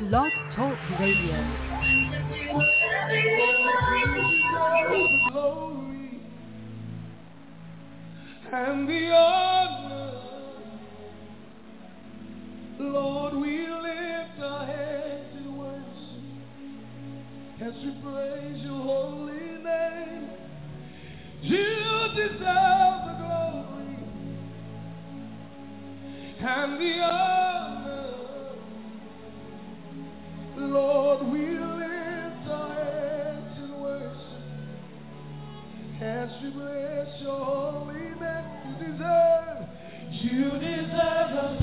Blog Talk Radio. Lord, we lift our hands in worship as we praise your holy name. You deserve the glory and the honor. Lord, we lift our hands in worship as we bless your holy name. You deserve, you deserve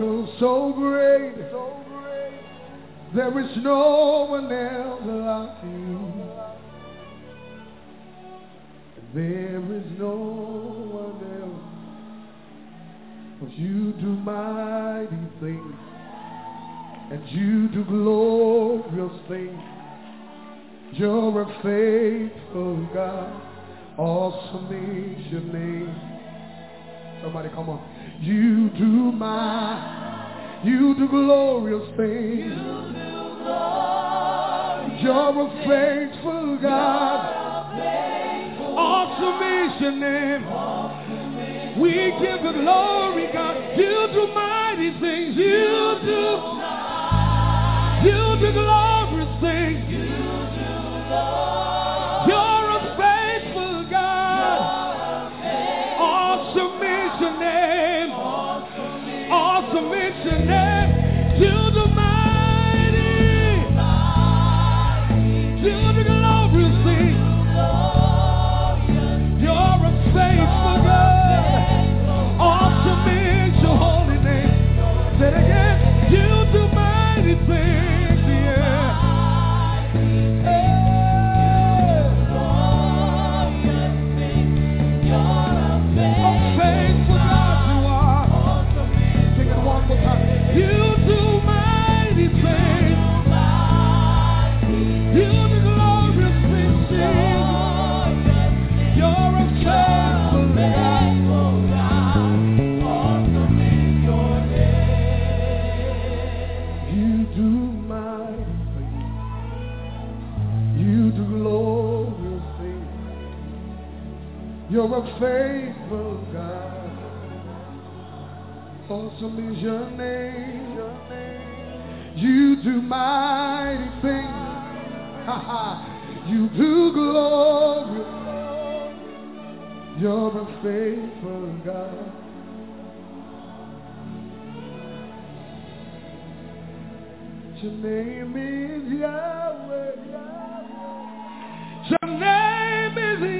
great. So great. There is no one else like you. There is no one else. Cause you do mighty things. And you do glorious things. You're a faithful God. Awesome is your name. Somebody come on. You do my, you do glorious things. You're a faithful God. Awesome is your name. We give you glory, God. You do mighty things. You do, you do glorious things. You're a faithful God. Awesome is your name. You do mighty things. You do glorious. You're a faithful God. Your name is Yahweh. Your name is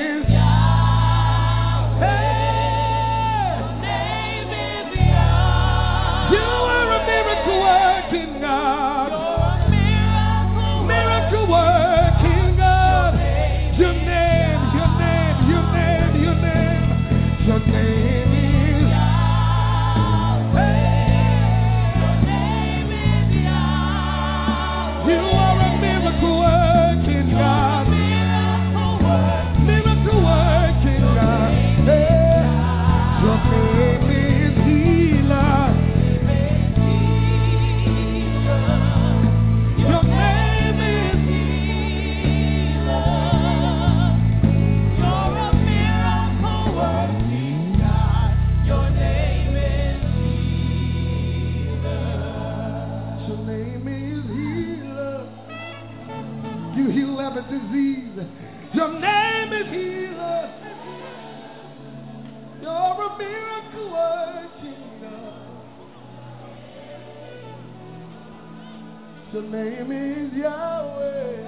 Name is Yahweh.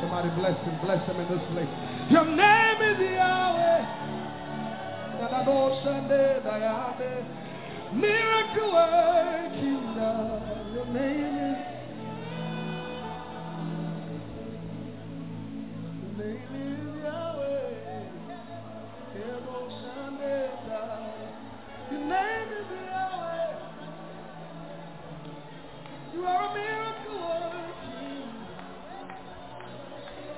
Somebody bless him, bless him in this place. Your name is Yahweh. Miracle working God. Your name is. Your name is Yahweh. Your name is Yahweh. You are a miracle working.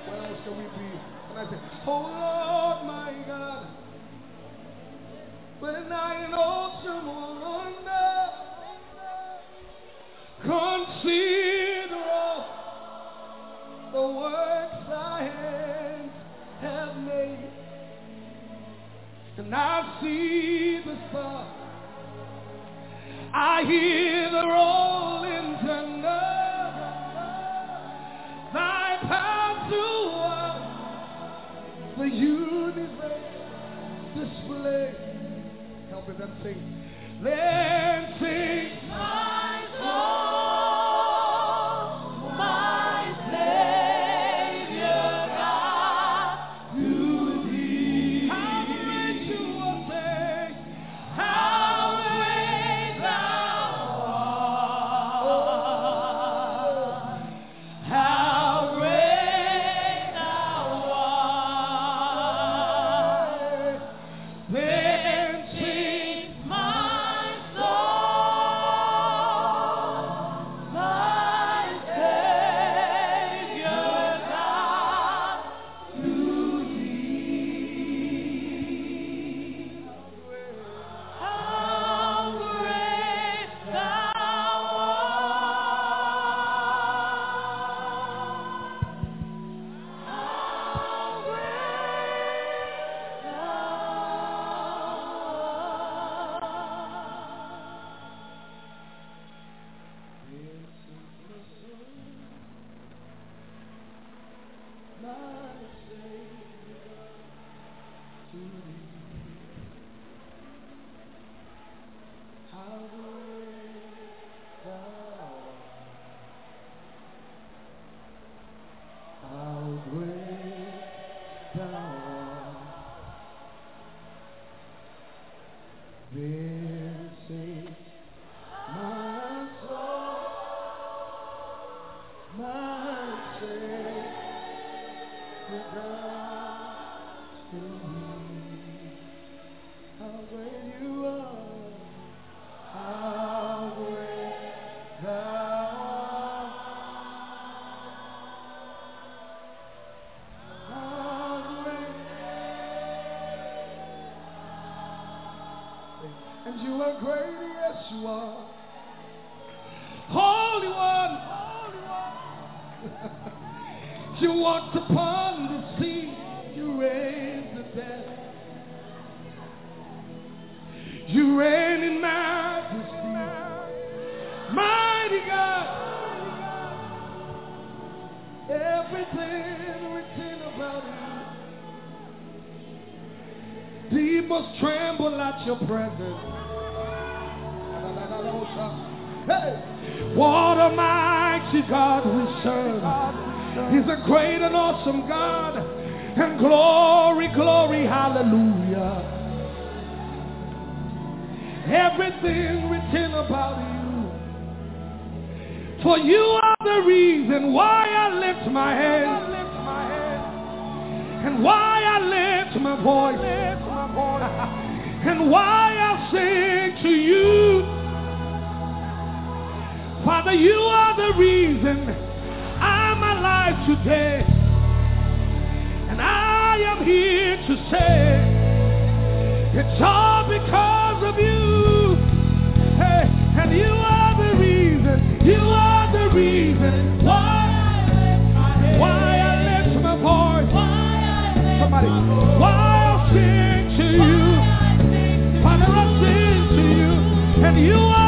Where else can we be? And I say, Oh Lord, my God. When I in awesome wonder consider all the works thy hands have made, and I see the sun, I hear the rolling thunder, thy power the universe display. Help me then sing. Then sing. How For you are the reason why I lift my hands. And why I lift my voice. and why I sing to you. Father, you are the reason I'm alive today. And I am here to say it's all because of you. Hey, and you are the reason, you are reason why, I lift my voice. Somebody, why I sing to you. Father, I sing to you. And you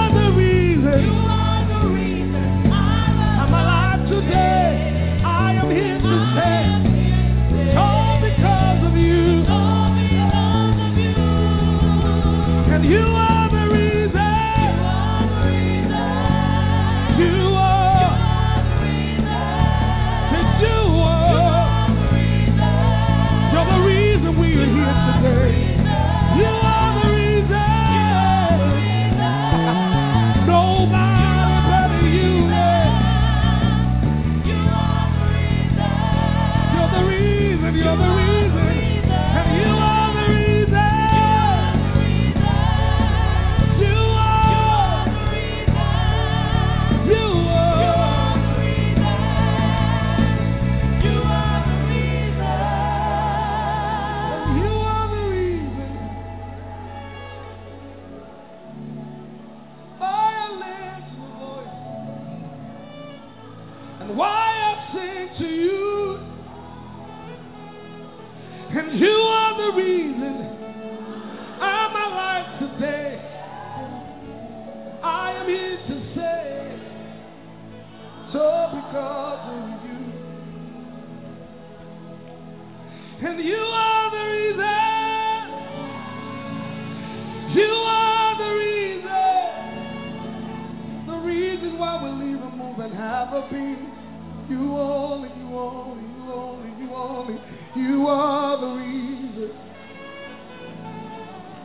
You are the reason.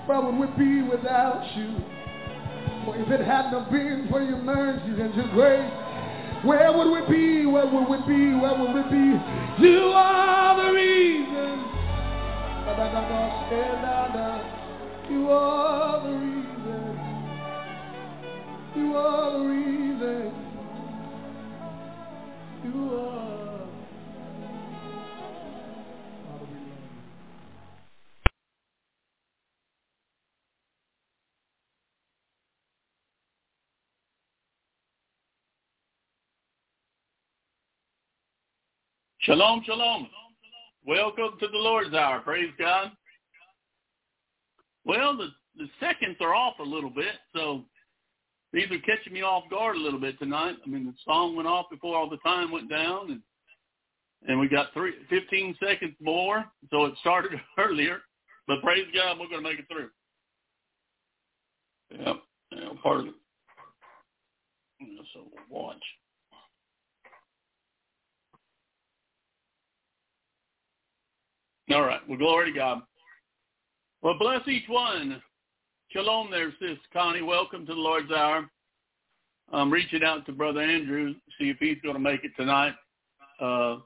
Where would we be without you? For if it had not been for your mercies and your grace, where would we be? Where would we be? Where would we be? You are the reason. You are the reason. You are the reason. You are. Shalom, shalom. Welcome to the Lord's Hour. Praise God. Well, the, the seconds are off a little bit, so these are catching me off guard a little bit tonight. I mean, the song went off before all the time went down, and and we got three, 15 seconds more, so it started earlier. But praise God, we're going to make it through. Yep, yeah, part of it. So watch. All right. Well, glory to God. Well, bless each one. Shalom there, Sis Connie. Welcome to the Lord's Hour. I'm reaching out to Brother Andrew, see if he's going to make it tonight uh,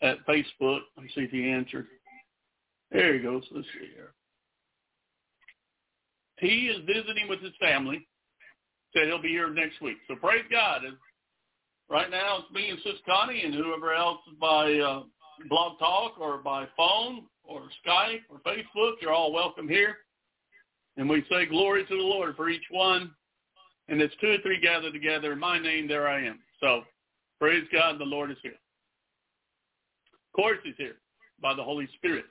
at Facebook. Me see if he answered. There he goes. Let's see here. He is visiting with his family. Said he'll be here next week. So praise God. Right now it's me and Sis Connie and whoever else is by uh, Blog Talk or by phone or Skype or Facebook. You're all welcome here. And we say glory to the Lord for each one. And it's two or three gathered together in my name, there I am. So praise God, the Lord is here. Of course he's here by the Holy Spirit.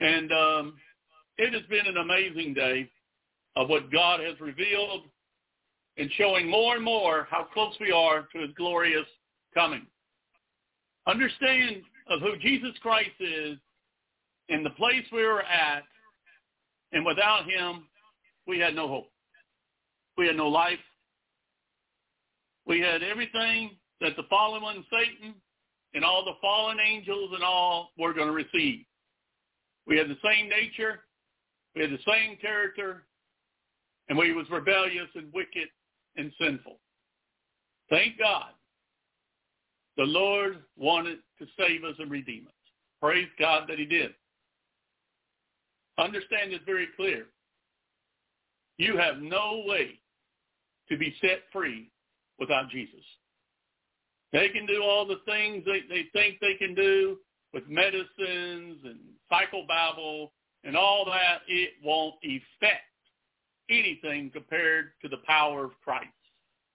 And um, it has been an amazing day of what God has revealed and showing more and more how close we are to his glorious coming. Understand of who Jesus Christ is and the place we were at, and without him, we had no hope. We had no life. We had everything that the fallen one, Satan, and all the fallen angels and all were going to receive. We had the same nature. We had the same character. And we was rebellious and wicked and sinful. Thank God the Lord wanted to save us and redeem us. Praise God that he did. Understand this very clear. You have no way to be set free without Jesus. They can do all the things they, they think they can do with medicines and psychobabble and all that. It won't affect anything compared to the power of Christ.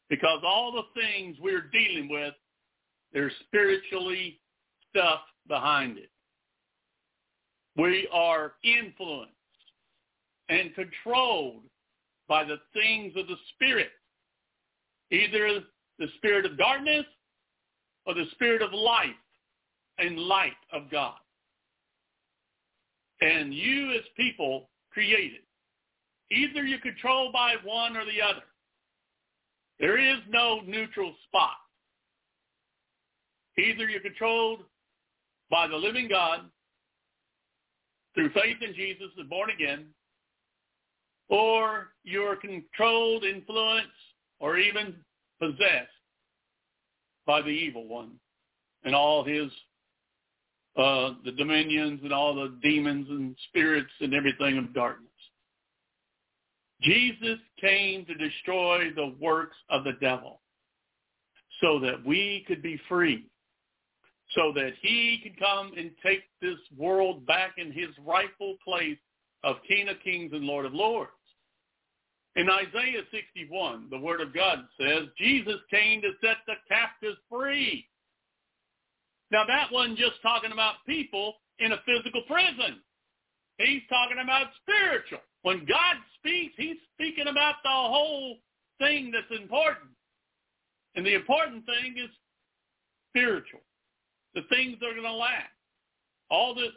Because all the things we're dealing with, there's spiritually stuff behind it. We are influenced and controlled by the things of the Spirit, either the spirit of darkness or the spirit of life and light of God. And you as people created. Either you're controlled by one or the other. There is no neutral spot. Either you're controlled by the living God through faith in Jesus and born again, or you're controlled, influenced, or even possessed by the evil one and all his uh, the dominions and all the demons and spirits and everything of darkness. Jesus came to destroy the works of the devil so that we could be free, so that he could come and take this world back in his rightful place of King of Kings and Lord of Lords. In Isaiah 61, the Word of God says, Jesus came to set the captives free. Now that wasn't just talking about people in a physical prison. He's talking about spiritual. When God speaks, he's speaking about the whole thing that's important. And the important thing is spiritual. The things are going to last. All this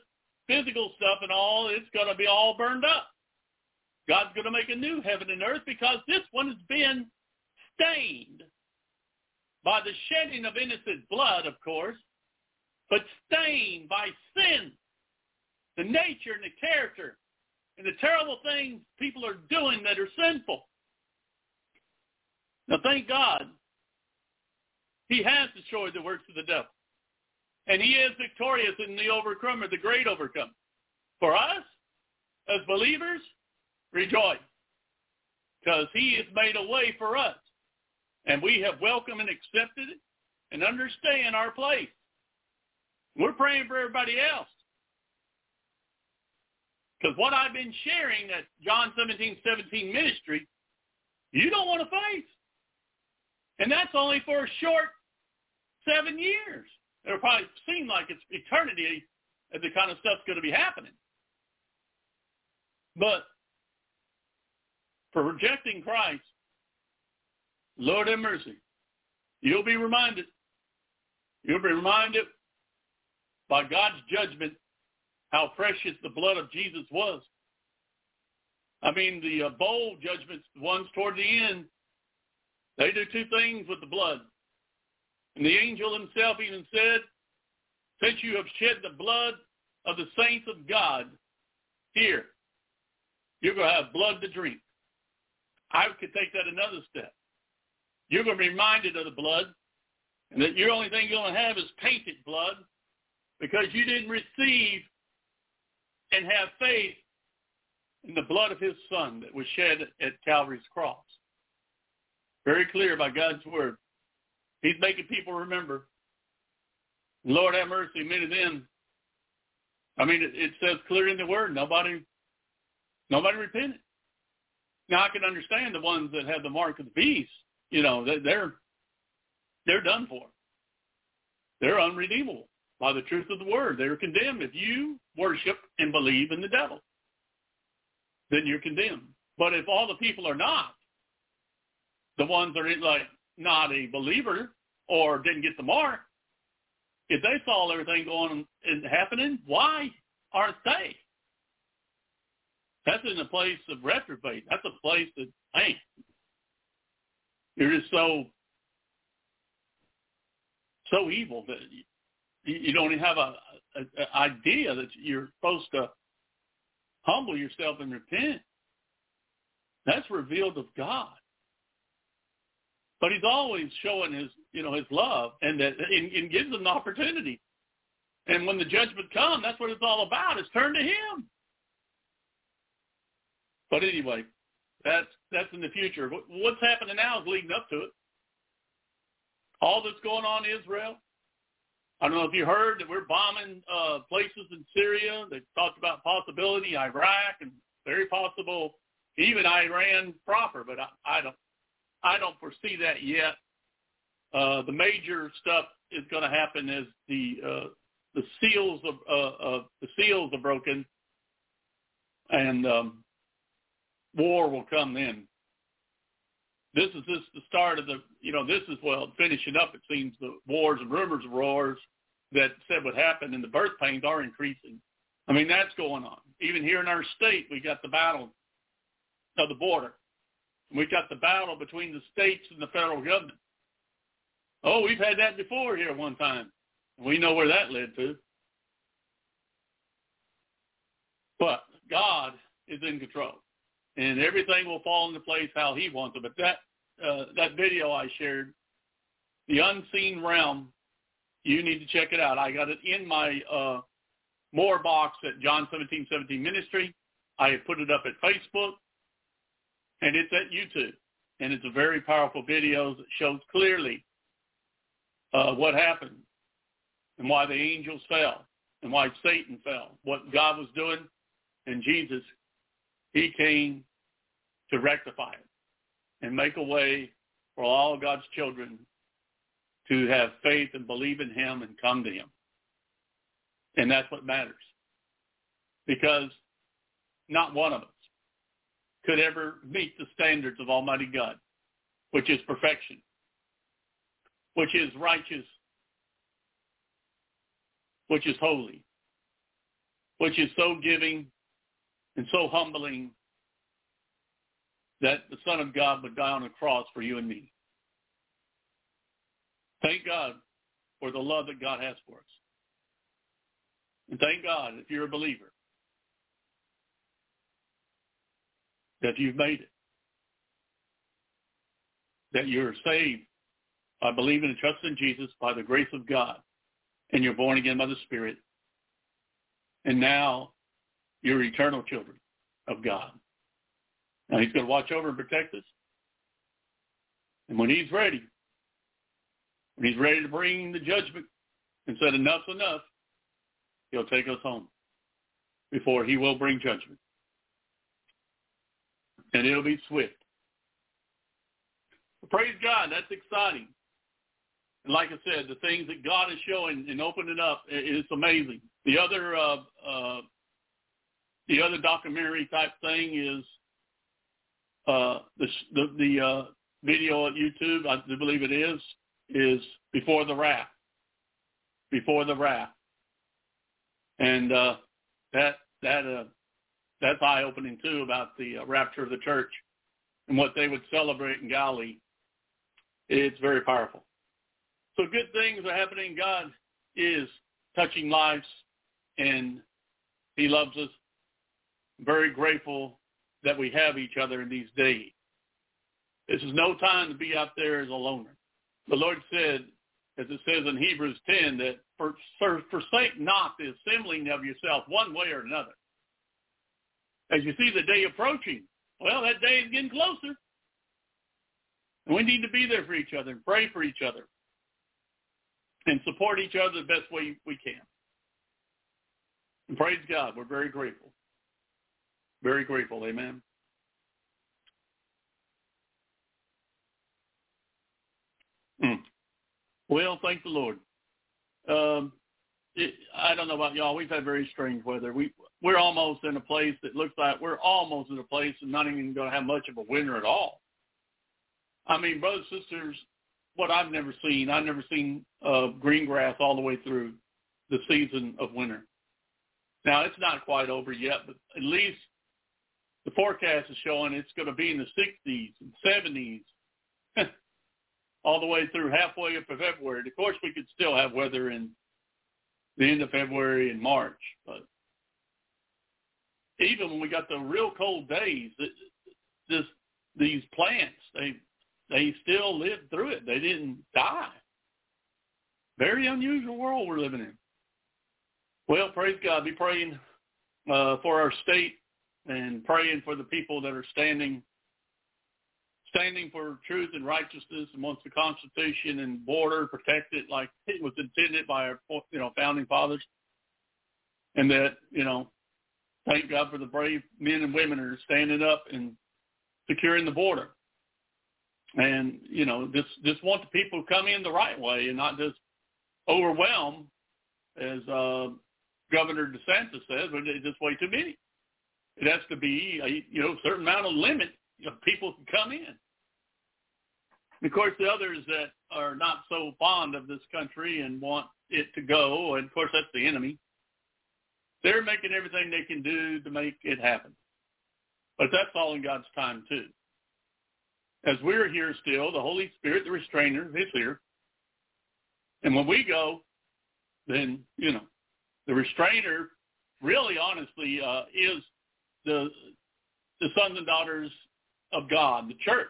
physical stuff and all, it's going to be all burned up. God's going to make a new heaven and earth because this one has been stained by the shedding of innocent blood, of course, but stained by sin, the nature and the character and the terrible things people are doing that are sinful. Now, thank God, he has destroyed the works of the devil. And he is victorious in the overcomer, the great overcomer. For us, as believers, rejoice because he has made a way for us. And we have welcomed and accepted it and understand our place. We're praying for everybody else. Because what I've been sharing at John 17, 17 ministry, you don't want to face. And that's only for a short seven years. It'll probably seem like it's eternity of the kind of stuff's going to be happening. But for rejecting Christ, Lord have mercy. You'll be reminded. You'll be reminded by God's judgment how precious the blood of Jesus was. I mean, the uh, bowl judgments, the ones toward the end, they do two things with the blood. And the angel himself even said, since you have shed the blood of the saints of God, here, you're going to have blood to drink. I could take that another step. You're going to be reminded of the blood, and that your only thing you're going to have is tainted blood because you didn't receive and have faith in the blood of his son that was shed at Calvary's cross. Very clear by God's word. He's making people remember. Lord have mercy, many of them. I mean, it, it says clear in the word, nobody, nobody repented. Now I can understand the ones that have the mark of the beast. You know, they're they're done for. They're unredeemable by the truth of the word. They're condemned. If you worship and believe in the devil, then you're condemned. But if all the people are not, the ones that are like not a believer or didn't get the mark, if they saw everything going and happening, why aren't they? That's in a place of reprobate. That's a place that, hey, you're just so so evil that you, you don't even have a, a, a idea that you're supposed to humble yourself and repent. That's revealed of God. But he's always showing his, you know, his love and that and, and gives them an opportunity. And when the judgment comes, that's what it's all about. It's turn to him. But anyway, that's that's in the future. What's happening now is leading up to it. All that's going on in Israel. I don't know if you heard that we're bombing uh, places in Syria. They talked about possibility Iraq and very possible even Iran proper, but I, I don't I don't foresee that yet. Uh, the major stuff is going to happen as the uh, the seals of uh, the seals are broken, and um, war will come then. This is just the start of the, you know, this is, well, finishing up, it seems, the wars and rumors of wars that said would happen, and the birth pains are increasing. I mean, that's going on. Even here in our state, we got the battle of the border. We got the battle between the states and the federal government. Oh, we've had that before here one time. We know where that led to. But God is in control and everything will fall into place how he wants it. But that uh, that video I shared, the unseen realm, you need to check it out. I got it in my uh, more box at John seventeen seventeen Ministry. I put it up at Facebook, and it's at YouTube, and it's a very powerful video that shows clearly uh, what happened and why the angels fell and why Satan fell, what God was doing, and Jesus he came to rectify it and make a way for all God's children to have faith and believe in him and come to him. And that's what matters. Because not one of us could ever meet the standards of Almighty God, which is perfection, which is righteous, which is holy, which is so giving and so humbling that the Son of God would die on a cross for you and me. Thank God for the love that God has for us. And thank God if you're a believer that you've made it. That you're saved by believing and trusting Jesus by the grace of God. And you're born again by the Spirit. And now you're eternal children of God. Now he's going to watch over and protect us. And when he's ready, when he's ready to bring the judgment and said enough's enough, he'll take us home before he will bring judgment. And it'll be swift. Praise God, that's exciting. And like I said, the things that God is showing and opening up, it's amazing. The other uh, uh, the other documentary type thing is uh, the the, the uh, video on YouTube. I believe it is is before the wrath, before the wrath, and uh, that that uh, that's eye opening too about the uh, rapture of the church and what they would celebrate in Galilee. It's very powerful. So good things are happening. God is touching lives, and He loves us very grateful that we have each other in these days. This is no time to be out there as a loner. The Lord said, as it says in Hebrews 10, that for, for, forsake not the assembling of yourself one way or another. As you see the day approaching, well, that day is getting closer. And we need to be there for each other and pray for each other and support each other the best way we can. And praise God, we're very grateful. Very grateful. Amen. Hmm. Well, thank the Lord. Um, it, I don't know about y'all. We've had very strange weather. We we're almost in a place that looks like we're almost in a place and not even going to have much of a winter at all. I mean, brothers sisters, what I've never seen. I've never seen uh, green grass all the way through the season of winter. Now it's not quite over yet, but at least the forecast is showing it's going to be in the 60s and 70s all the way through halfway up to February. Of course, we could still have weather in the end of February and March, but even when we got the real cold days, this these plants they they still lived through it. They didn't die. Very unusual world we're living in. Well, praise God. Be praying uh, for our state and praying for the people that are standing standing for truth and righteousness amongst the Constitution and border protected like it was intended by our you know founding fathers, and that you know thank God for the brave men and women who are standing up and securing the border, and you know just just want the people to come in the right way and not just overwhelm, as uh, Governor DeSantis says, but it's just way too many. It has to be a you know certain amount of limit of people can come in. And of course, the others that are not so fond of this country and want it to go, and of course that's the enemy. They're making everything they can do to make it happen. But that's all in God's time too. As we're here still, the Holy Spirit, the restrainer, is here. And when we go, then, you know, the restrainer really honestly uh, is the the sons and daughters of God, the church,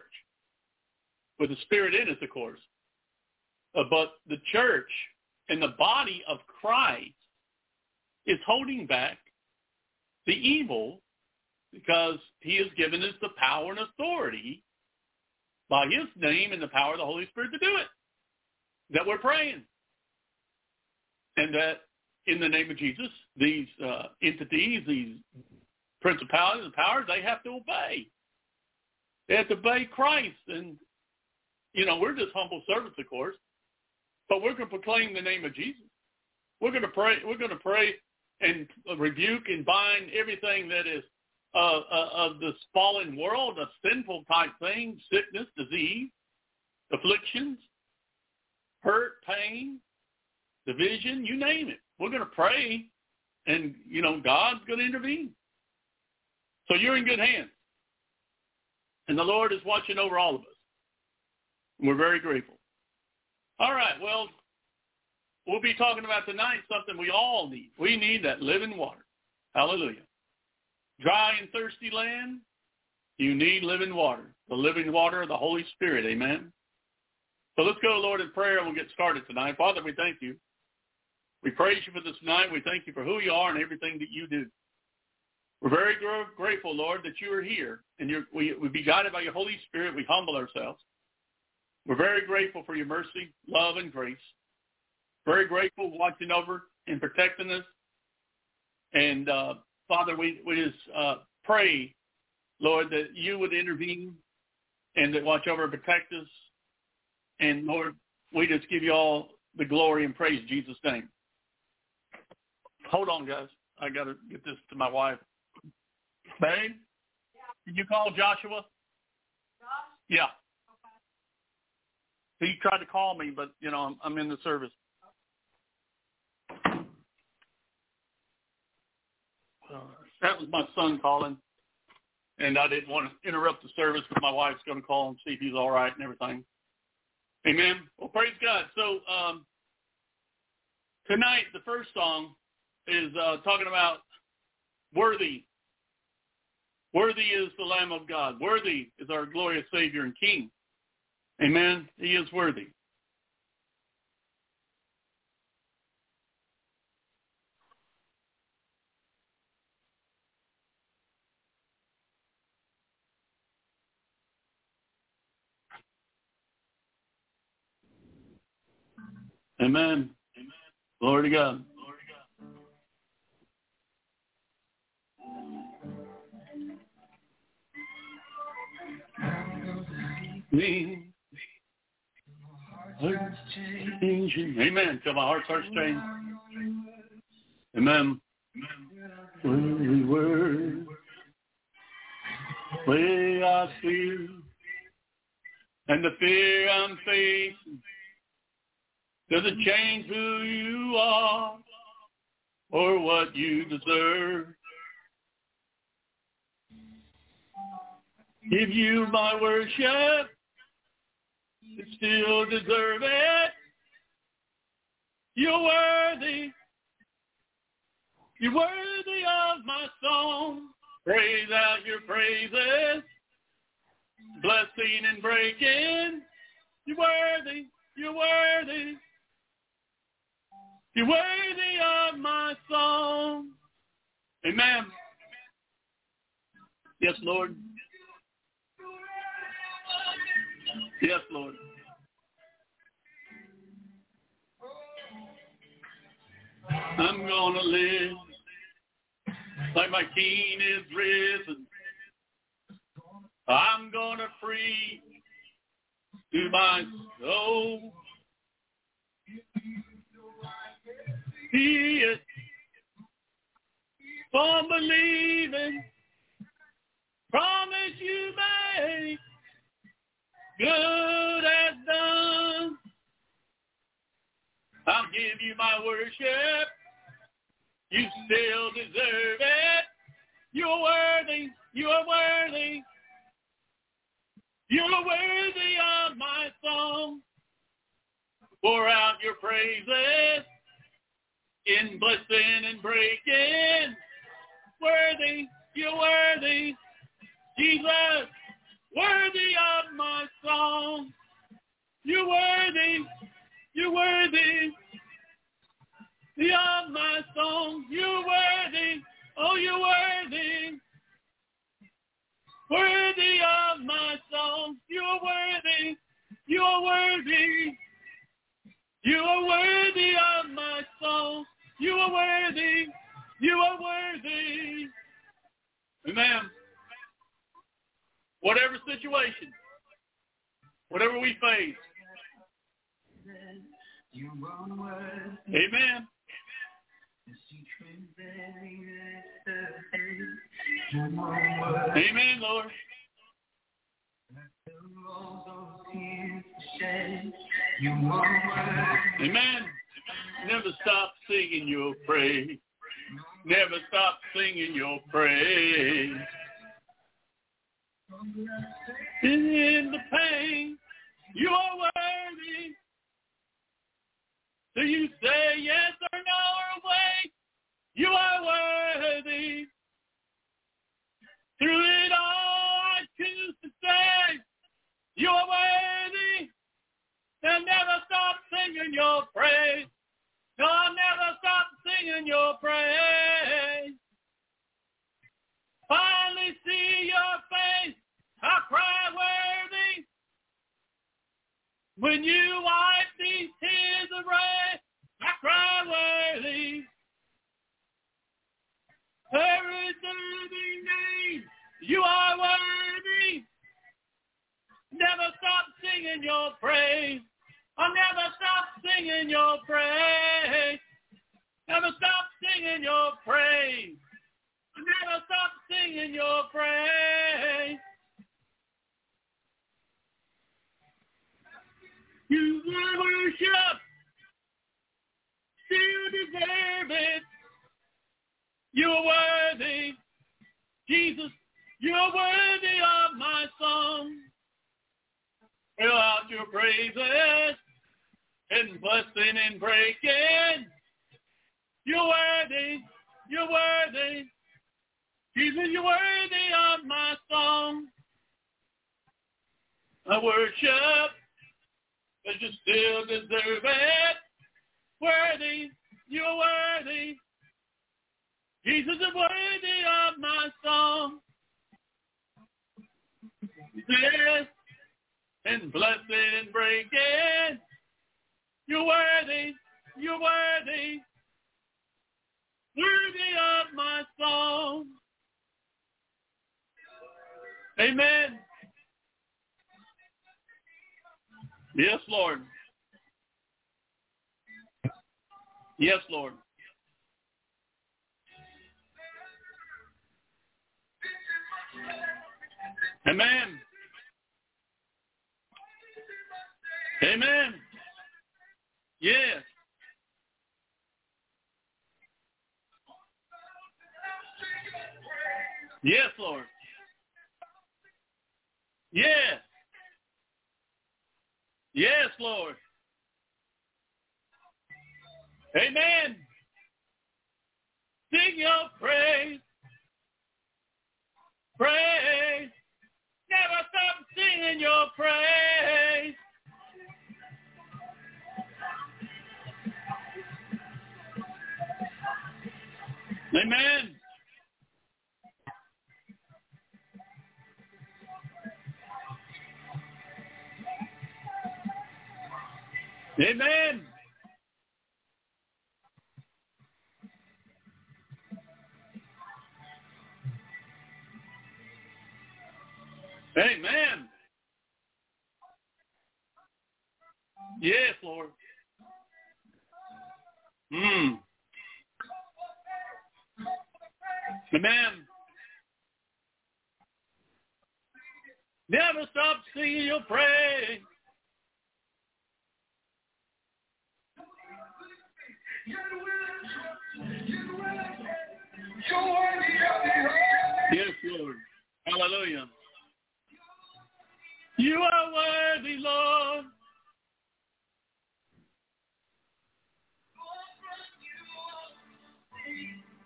with the Spirit in us, of course. Uh, but the church and the body of Christ is holding back the evil because he has given us the power and authority by his name and the power of the Holy Spirit to do it. That we're praying. And that in the name of Jesus, these uh, entities, these principalities and powers, they have to obey. They have to obey Christ. And, you know, we're just humble servants, of course, but we're going to proclaim the name of Jesus. We're going to pray. We're going to pray and rebuke and bind everything that is uh, uh, of this fallen world, a sinful type thing, sickness, disease, afflictions, hurt, pain, division, you name it. We're going to pray, and you know God's going to intervene. So you're in good hands. And the Lord is watching over all of us. We're very grateful. All right, well, we'll be talking about tonight something we all need. We need that living water. Hallelujah. Dry and thirsty land, you need living water. The living water of the Holy Spirit. Amen. So let's go, Lord, in prayer and we'll get started tonight. Father, we thank you. We praise you for this night. We thank you for who you are and everything that you do. We're very grateful, Lord, that you are here and we, we be guided by your Holy Spirit. We humble ourselves. We're very grateful for your mercy, love, and grace. Very grateful watching over and protecting us. And uh, Father, we, we just uh, pray, Lord, that you would intervene and that watch over and protect us. And Lord, we just give you all the glory and praise in Jesus' name. Hold on, guys. I got to get this to my wife. Babe, did you call Joshua? Josh? Yeah. He tried to call me, but you know I'm, I'm in the service. Uh, that was my son calling, and I didn't want to interrupt the service because my wife's going to call and see if he's all right and everything. Amen. Well, praise God. So um, tonight, the first song is uh, talking about worthy Worthy is the Lamb of God. Worthy is our glorious Savior and King. Amen. He is worthy. Amen. Amen. Glory to God. Me. Amen. Till my heart starts changing. Amen. When we were way I feel and the fear I'm facing doesn't change who you are or what you deserve. Give you my worship, you still deserve it. You're worthy. You're worthy of my song. Praise out your praises. Blessing and breaking. You're worthy. You're worthy. You're worthy of my song. Amen. Yes, Lord. Yes, Lord. I'm to live like my King is risen. I'm to free to my soul. He is from believing, promise you make, good as done. I'll give you my worship. You still deserve it. You're worthy. You are worthy. You're worthy of my song. Pour out your praises in blessing and breaking. Worthy, you're worthy. Jesus, worthy of my song. You're worthy, you're worthy. Of my song, you're worthy. Oh, you're worthy. Worthy of my song, you're worthy. You're worthy. You are worthy of my song. You are worthy. You are worthy. Amen. Whatever situation, whatever we face. Amen. Amen, Lord. Amen. Never stop singing your praise. Never stop singing your praise. In the pain, you are worthy. Do you say yes or no or wait? You are worthy. Through it all, I choose to say, you are worthy. And never stop singing your praise. No, I'll never stop singing your praise. Finally see your face. I cry worthy. When you wipe these tears away, I cry worthy. Every serving name, you are worthy. Never stop singing your praise. I'll never stop singing your praise. Never stop singing your praise. I'll never stop singing your praise. You worship. Still deserve it. You're worthy. Jesus, you're worthy of my song. Fill out your praises and blessing and breaking. You're worthy. You're worthy. Jesus, you're worthy of my song. I worship, but you still deserve it. Worthy, you're worthy. Jesus is worthy of my song. Yes, and blessing and breaking. You're worthy, you're worthy, worthy of my song. Amen. Yes, Lord. Yes, Lord. Amen. Amen. Yes. Yes, Lord. Yes. Yes, Lord. Amen. Sing your praise. Praise. Never stop singing your praise. Amen. Amen. Amen. Yes, Lord. Mm. Amen. Never stop singing your praise. Yes, Lord. Hallelujah. You are worthy, Lord.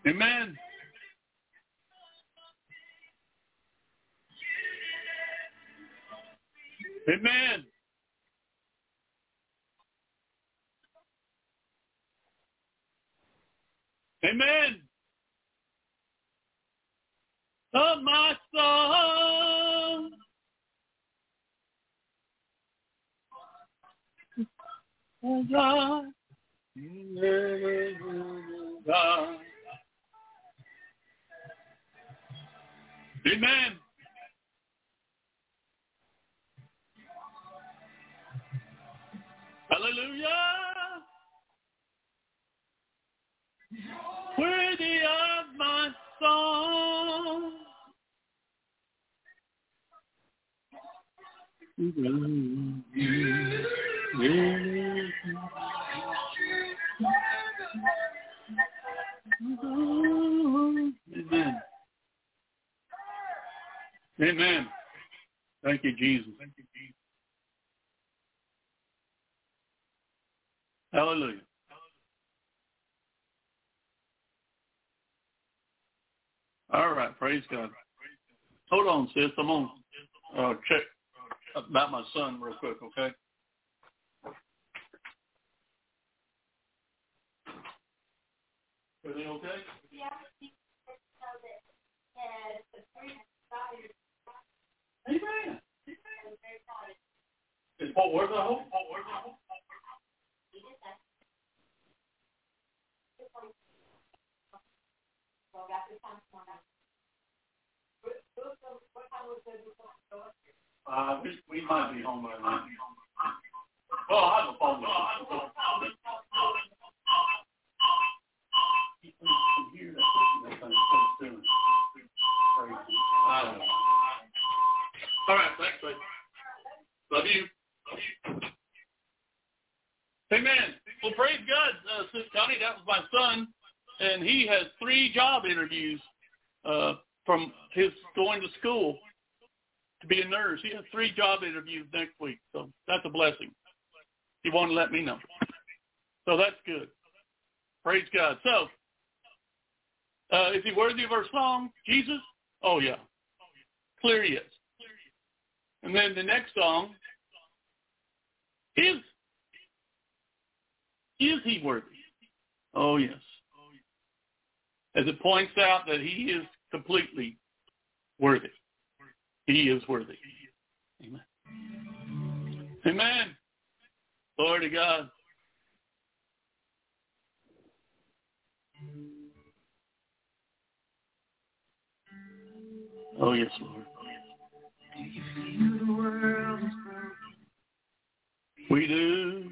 Amen. Amen. Amen. Of my song. Oh. God. Amen. Hallelujah. Worthy of my song. Amen. Amen. Thank you, Jesus. Thank you, Jesus. Hallelujah. All right, praise God. Hold on, sis. I'm on uh, check about my son real quick, okay? Everything okay? Amen. Is Fort Worth at home? Fort Worth Uh, we, might be home by now. Well. Well, I have a phone. All right, thanks, babe. Love you. Love you. Amen. Well, praise God, uh, Sister Connie. That was my son, and he has three job interviews uh, from his going to school to be a nurse. He has three job interviews next week, so that's a blessing. He wanted to let me know. So that's good. Praise God. So, uh, is he worthy of our song, Jesus? Oh, yeah. Clear he is. And then the next song is, is he worthy? Oh, yes. As it points out that he is completely worthy. He is worthy. Amen. Amen. Glory to God. Oh, yes, Lord. We do.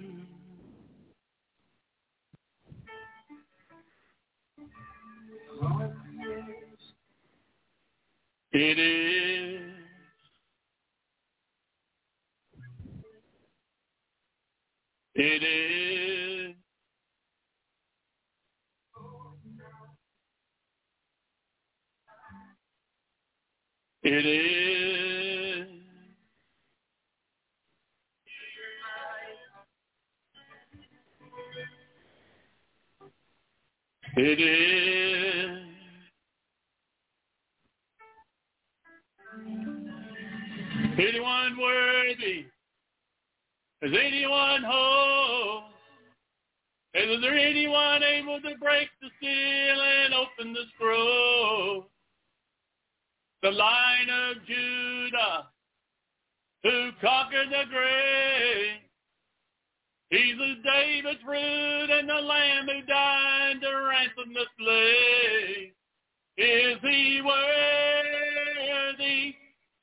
It is. It is. It is. It is. Anyone worthy? Is anyone whole? Is there anyone able to break the seal and open the scroll? The Lion of Judah who conquered the grave. He's the David's root and the lamb who died to ransom the slave. Is he worthy?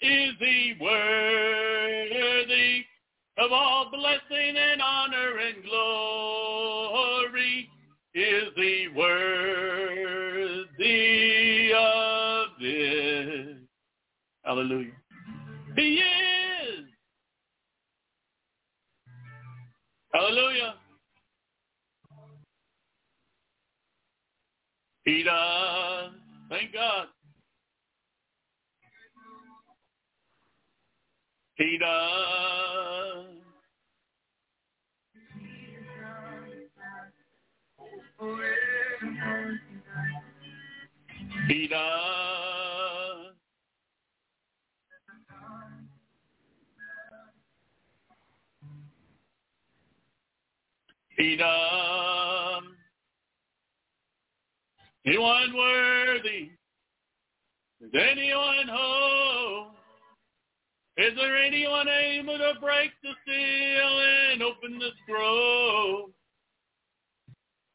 Is he worthy of all blessing and honor and glory? Is he worthy of it? Hallelujah. He is. Hallelujah. He does. Thank God. He does. He does. Anyone worthy? Is anyone whole? Is there anyone able to break the seal and open the scroll?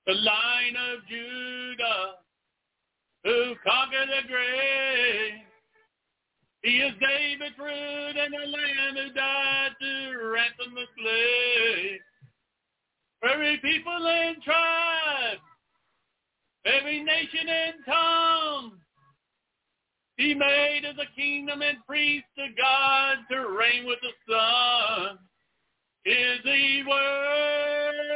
The Lion of Judah who conquered the grave. He is David's root and the lamb who died to ransom the slave. Every people and tribe, every nation and tongue, he made as a kingdom and priest to God to reign with the Son. Is he worthy?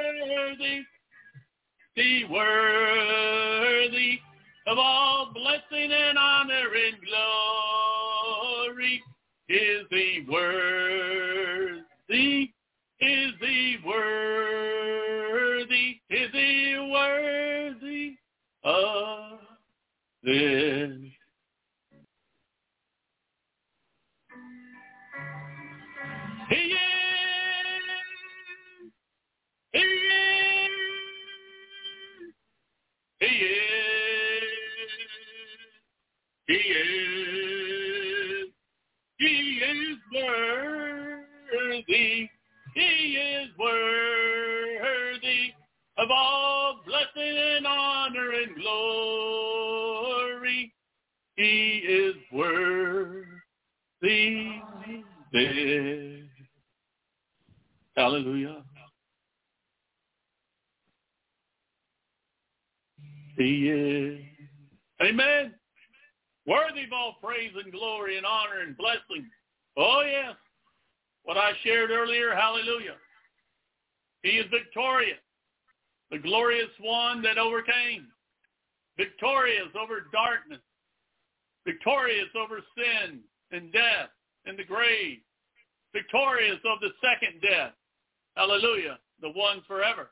He worthy of all blessing and honor and glory. Is he worthy? Is he worthy? Is he worthy of this? He is. Worthy. He is worthy of all blessing and honor and glory. He is worthy. Hallelujah. He is. Amen. Worthy of all praise and glory and honor and blessing. Oh, yes. What I shared earlier, hallelujah. He is victorious. The glorious one that overcame. Victorious over darkness. Victorious over sin and death and the grave. Victorious of the second death. Hallelujah. The one forever.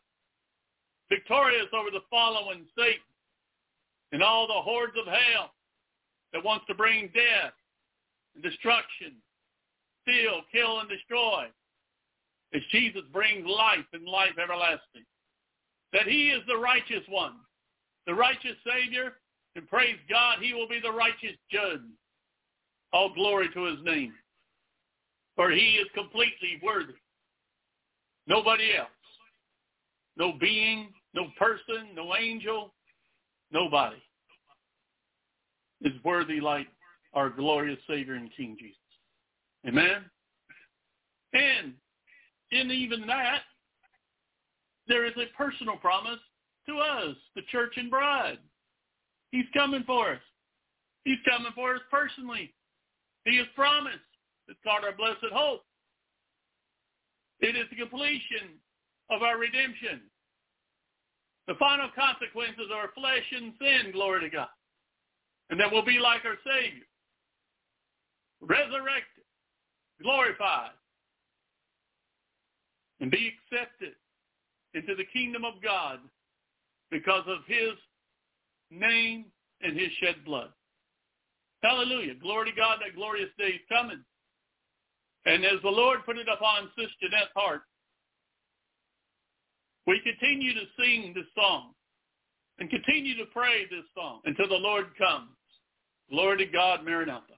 Victorious over the following Satan and all the hordes of hell that wants to bring death and destruction, steal, kill, and destroy. As Jesus brings life and life everlasting. That he is the righteous one, the righteous Savior, and praise God, he will be the righteous judge. All glory to his name. For he is completely worthy. Nobody else. No being, no person, no angel, Nobody is worthy like our glorious Savior and King Jesus. Amen? And in even that, there is a personal promise to us, the church and bride. He's coming for us. He's coming for us personally. He has promised. It's called our blessed hope. It is the completion of our redemption. The final consequences are flesh and sin, glory to God. And that we'll be like our Savior, resurrected, glorified, and be accepted into the kingdom of God because of his name and his shed blood. Hallelujah. Glory to God, that glorious day is coming. And as the Lord put it upon Sister Jeanette's heart, we continue to sing this song and continue to pray this song until the Lord comes. Glory to God, Maranatha.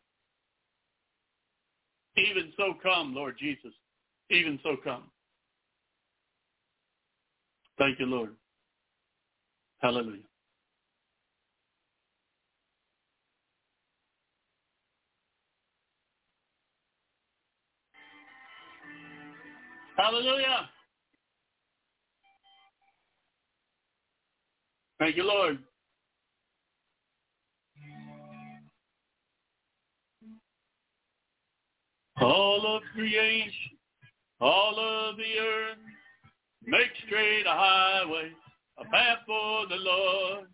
Even so come, Lord Jesus. Even so come. Thank you, Lord. Hallelujah. Hallelujah. Thank you, Lord. All of creation, all of the earth, make straight a highway, a path for the Lord.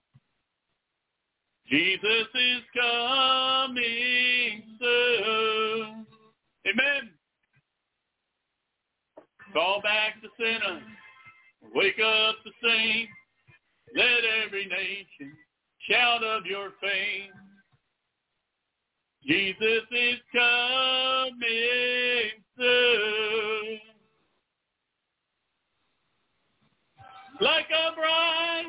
Jesus is coming soon. Amen. Call back the sinner, wake up the saint, let every nation shout of your fame. Jesus is coming soon. Like a bride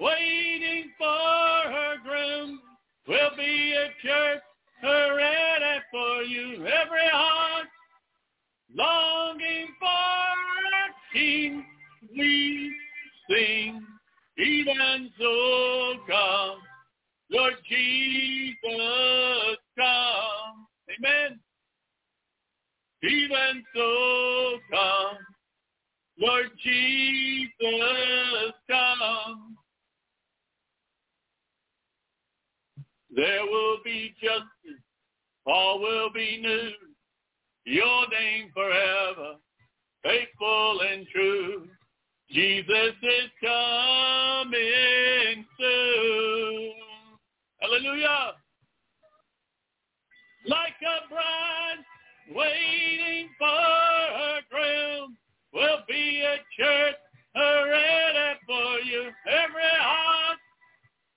waiting for her groom, will be a church ready for you. Every king we sing. Even so come, Lord Jesus come. Amen. Even so come, Lord Jesus come. There will be justice, all will be new. Your name forever, faithful and true. Jesus is coming soon. Hallelujah. Like a bride waiting for her groom will be a church ready for you. Every heart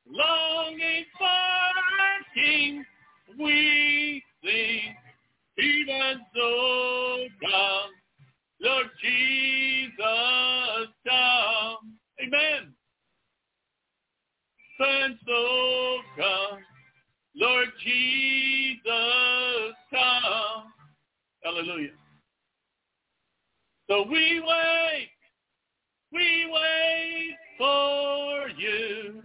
longing for a king we sing. Even so come Lord Jesus come. Amen. And so come, Lord Jesus come. Hallelujah. So we wait, we wait for you.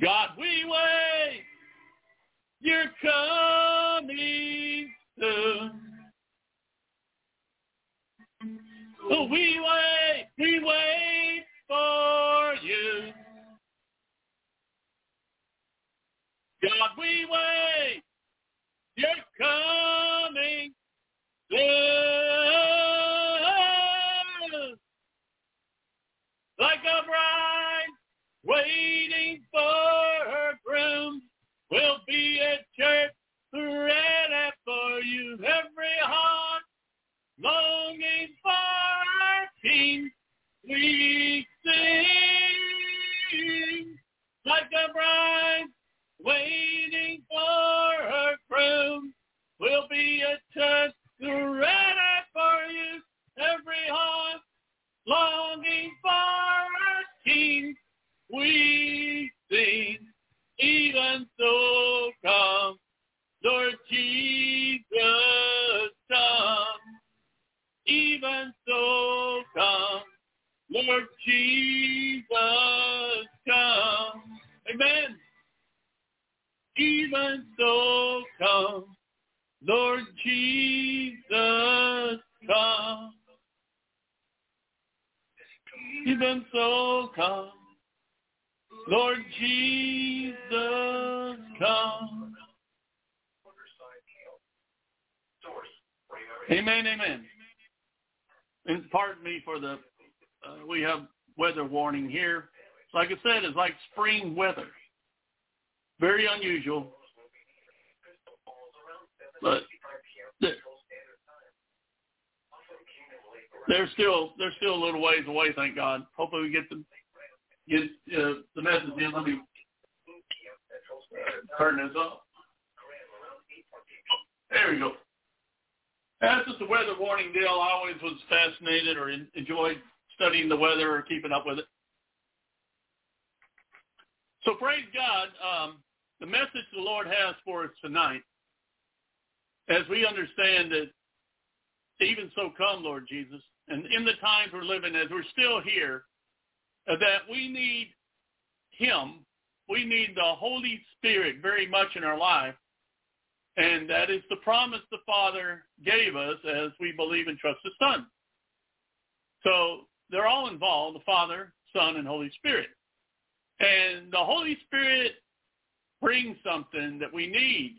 God, we wait. You're coming soon. We wait, we wait for you. God, we wait. You're coming soon. Like a bride waiting for her groom we'll be a church ready for you. Every heart longing for King. We sing like a bride waiting for her groom. We'll be a church ready for you. Every heart longing for our King. We sing, even so come, Lord Jesus come. Even so come, Lord Jesus, come. Amen. Even so, come. Lord Jesus, come. Even so, come. Lord Jesus, come. Amen, amen. And pardon me for the, uh, we have weather warning here. Like I said, it's like spring weather. Very unusual. But they're still they're still a little ways away, thank God. Hopefully we get the get uh, the message in. Let me turn this up. There we go. That's just a weather warning deal. I always was fascinated or enjoyed studying the weather or keeping up with it. So praise God. Um, the message the Lord has for us tonight, as we understand that even so come, Lord Jesus, and in the times we're living as we're still here, uh, that we need him. We need the Holy Spirit very much in our life and that is the promise the Father gave us as we believe and trust the Son. So they're all involved, the Father, Son, and Holy Spirit. And the Holy Spirit brings something that we need.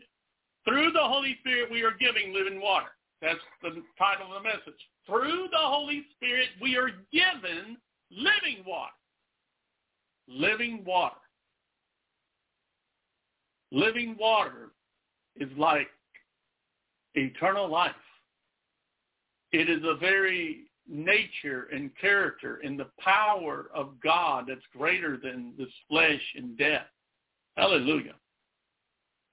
Through the Holy Spirit, we are giving living water. That's the title of the message. Through the Holy Spirit, we are given living water. Living water. Living water is like eternal life. It is the very nature and character and the power of God that's greater than this flesh and death. Hallelujah.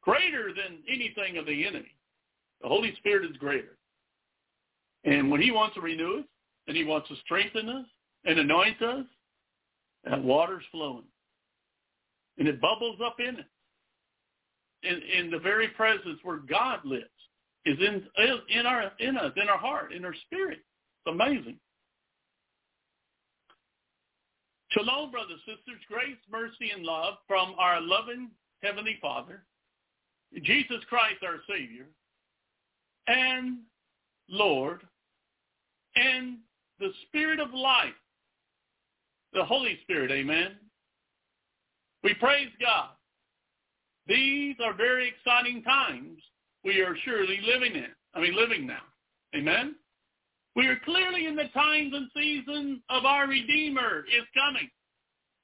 Greater than anything of the enemy. The Holy Spirit is greater. And when he wants to renew us and he wants to strengthen us and anoint us, that water's flowing. And it bubbles up in it in, in the very presence where God lives is in in our in us, in our heart, in our spirit. It's amazing. Shalom, brothers, sisters, grace, mercy, and love from our loving Heavenly Father, Jesus Christ our Savior, and Lord, and the Spirit of life, the Holy Spirit, amen. We praise God these are very exciting times we are surely living in. I mean, living now. Amen? We are clearly in the times and seasons of our Redeemer is coming.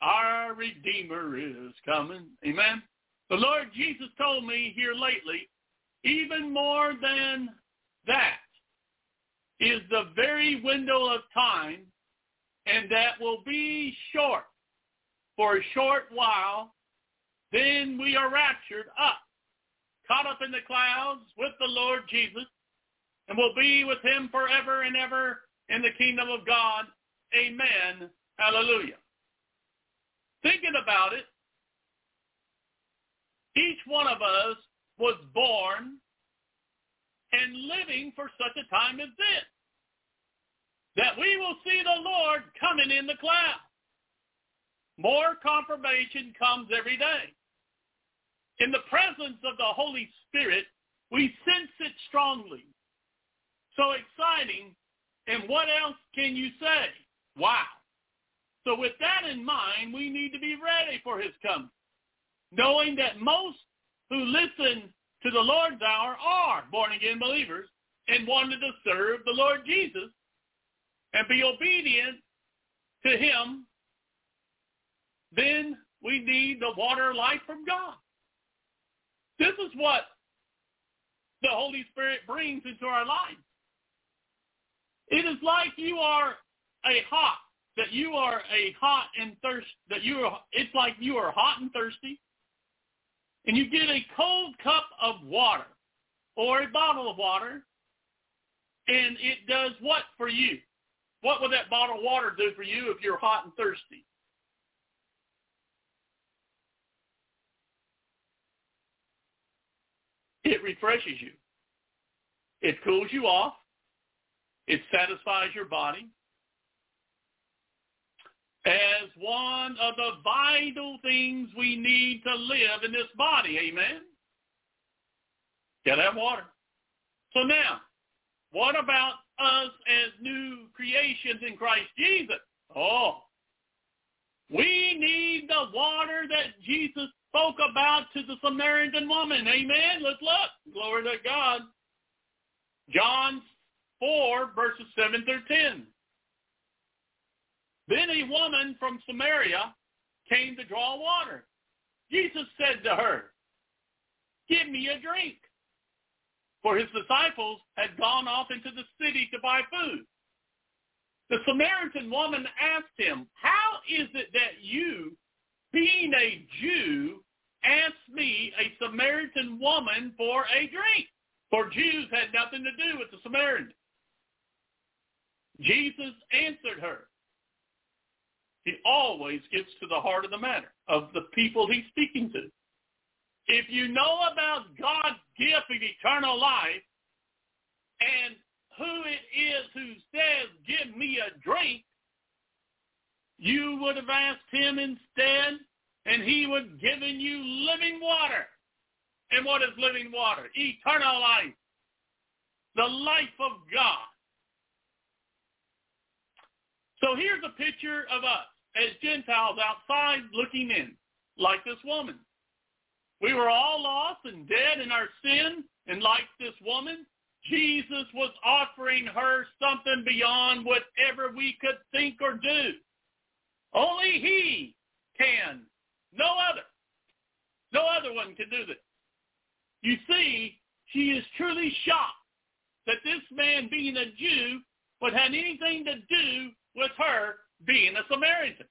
Our Redeemer is coming. Amen? The Lord Jesus told me here lately, even more than that is the very window of time, and that will be short. For a short while, then we are raptured up, caught up in the clouds with the Lord Jesus, and will be with him forever and ever in the kingdom of God. Amen. Hallelujah. Thinking about it, each one of us was born and living for such a time as this, that we will see the Lord coming in the clouds. More confirmation comes every day. In the presence of the Holy Spirit, we sense it strongly. So exciting. And what else can you say? Wow. So with that in mind, we need to be ready for his coming, knowing that most who listen to the Lord's hour are born-again believers and wanted to serve the Lord Jesus and be obedient to him, then we need the water life from God. This is what the Holy Spirit brings into our lives. It is like you are a hot, that you are a hot and thirst, that you are, it's like you are hot and thirsty, and you get a cold cup of water or a bottle of water, and it does what for you? What would that bottle of water do for you if you're hot and thirsty? It refreshes you. It cools you off. It satisfies your body. as one of the vital things we need to live in this body. Amen? Gotta have water. So now, what about us as new creations in Christ Jesus? Oh, we need the water that Jesus spoke about to the Samaritan woman. Amen. Let's look. Glory to God. John 4, verses 7 through 10. Then a woman from Samaria came to draw water. Jesus said to her, give me a drink. For his disciples had gone off into the city to buy food. The Samaritan woman asked him, how is it that you, being a Jew, ask me, a Samaritan woman, for a drink? For Jews had nothing to do with the Samaritans. Jesus answered her. He always gets to the heart of the matter of the people he's speaking to. If you know about God's gift of eternal life and who it is who says, give me a drink, you would have asked him instead, and he was giving you living water. And what is living water? Eternal life. The life of God. So here's a picture of us as Gentiles outside looking in, like this woman. We were all lost and dead in our sin, and like this woman, Jesus was offering her something beyond whatever we could think or do. Only he can. No other. No other one can do this. You see, she is truly shocked that this man being a Jew would have anything to do with her being a Samaritan.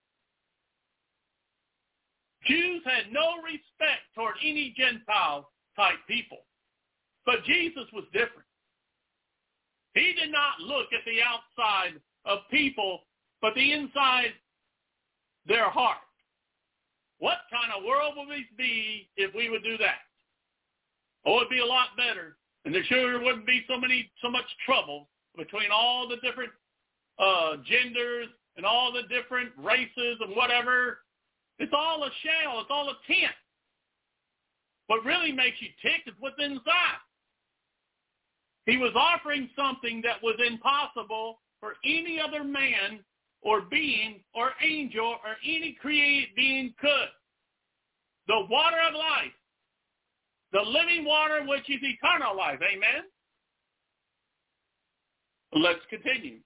Jews had no respect toward any Gentile type people. But Jesus was different. He did not look at the outside of people, but the inside their heart. What kind of world would we be if we would do that? Oh, it'd be a lot better. And there sure wouldn't be so many, so much trouble between all the different uh, genders and all the different races and whatever. It's all a shell. It's all a tent. What really makes you tick is what's inside. He was offering something that was impossible for any other man or being or angel or any created being could. The water of life. The living water which is eternal life. Amen? Let's continue.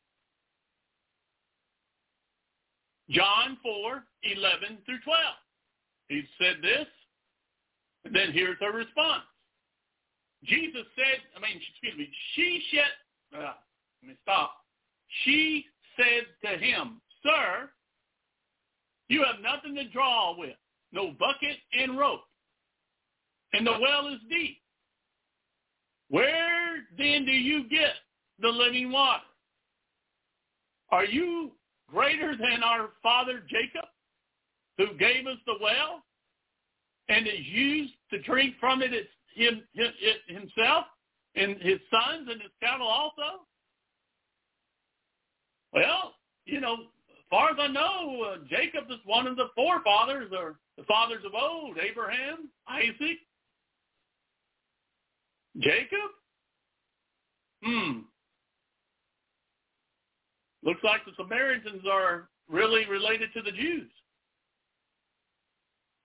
John 4, 11 through 12. He said this, and then here's her response. Jesus said, I mean, excuse me, she said, uh, let me stop. She said to him, Sir, you have nothing to draw with, no bucket and rope, and the well is deep. Where then do you get the living water? Are you greater than our father Jacob, who gave us the well and is used to drink from it him, him, himself and his sons and his cattle also? Well, you know, as far as I know, uh, Jacob is one of the forefathers or the fathers of old, Abraham, Isaac, Jacob. Hmm. Looks like the Samaritans are really related to the Jews.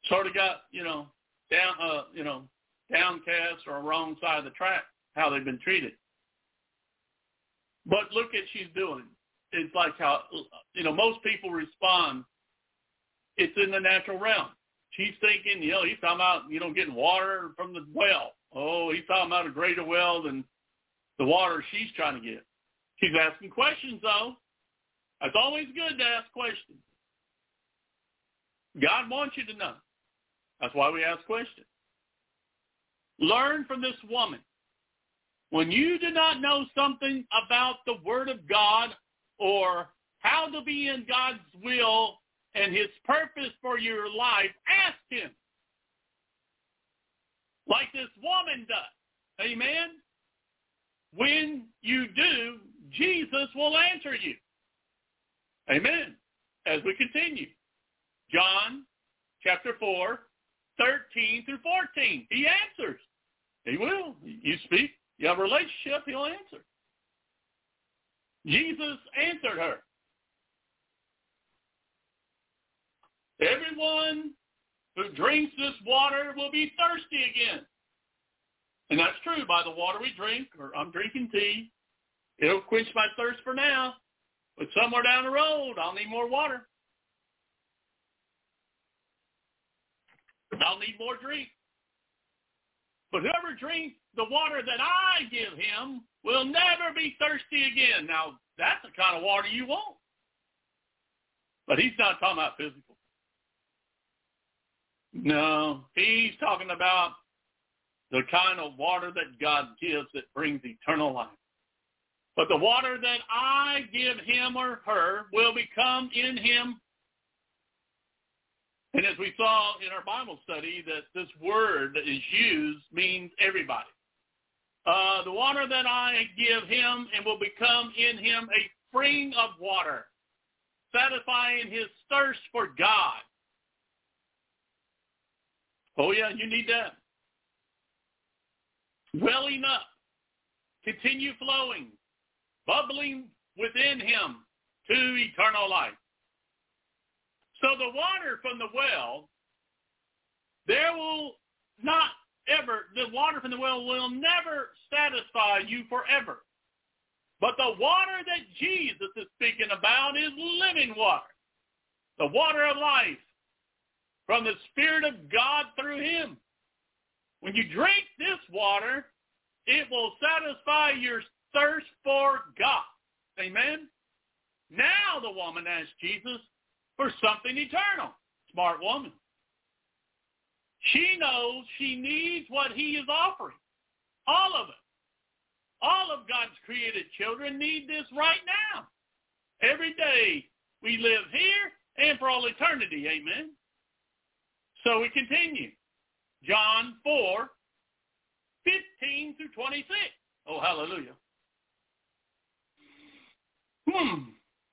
Sort of got, you know, down, uh, you know, downcast or wrong side of the track, how they've been treated. But look at she's doing. It's like how, you know, most people respond. It's in the natural realm. She's thinking, you know, he's talking about, you know, getting water from the well. Oh, he's talking about a greater well than the water she's trying to get. She's asking questions, though. It's always good to ask questions. God wants you to know. That's why we ask questions. Learn from this woman. When you do not know something about the Word of God or how to be in God's will and his purpose for your life, ask him. Like this woman does. Amen? When you do, Jesus will answer you. Amen. as we continue. John chapter 4, 13 through 14. He answers. He will. You speak. You have a relationship. He'll answer. Jesus answered her. Everyone who drinks this water will be thirsty again. And that's true by the water we drink, or I'm drinking tea. It'll quench my thirst for now. But somewhere down the road, I'll need more water. I'll need more drink. But whoever drinks the water that I give him will never be thirsty again. Now, that's the kind of water you want. But he's not talking about physical. No, he's talking about the kind of water that God gives that brings eternal life. But the water that I give him or her will become in him. And as we saw in our Bible study, that this word that is used means everybody. Uh, the water that I give him and will become in him a spring of water, satisfying his thirst for God. Oh yeah, you need that. Welling up, continue flowing, bubbling within him to eternal life. So the water from the well, there will not ever, the water from the well will never satisfy you forever. But the water that Jesus is speaking about is living water, the water of life from the Spirit of God through him. When you drink this water, it will satisfy your thirst for God. Amen? Now the woman asked Jesus for something eternal. Smart woman. She knows she needs what he is offering. All of it. All of God's created children need this right now. Every day we live here and for all eternity. Amen. So we continue. John 4, 15 through 26. Oh, hallelujah. Hmm.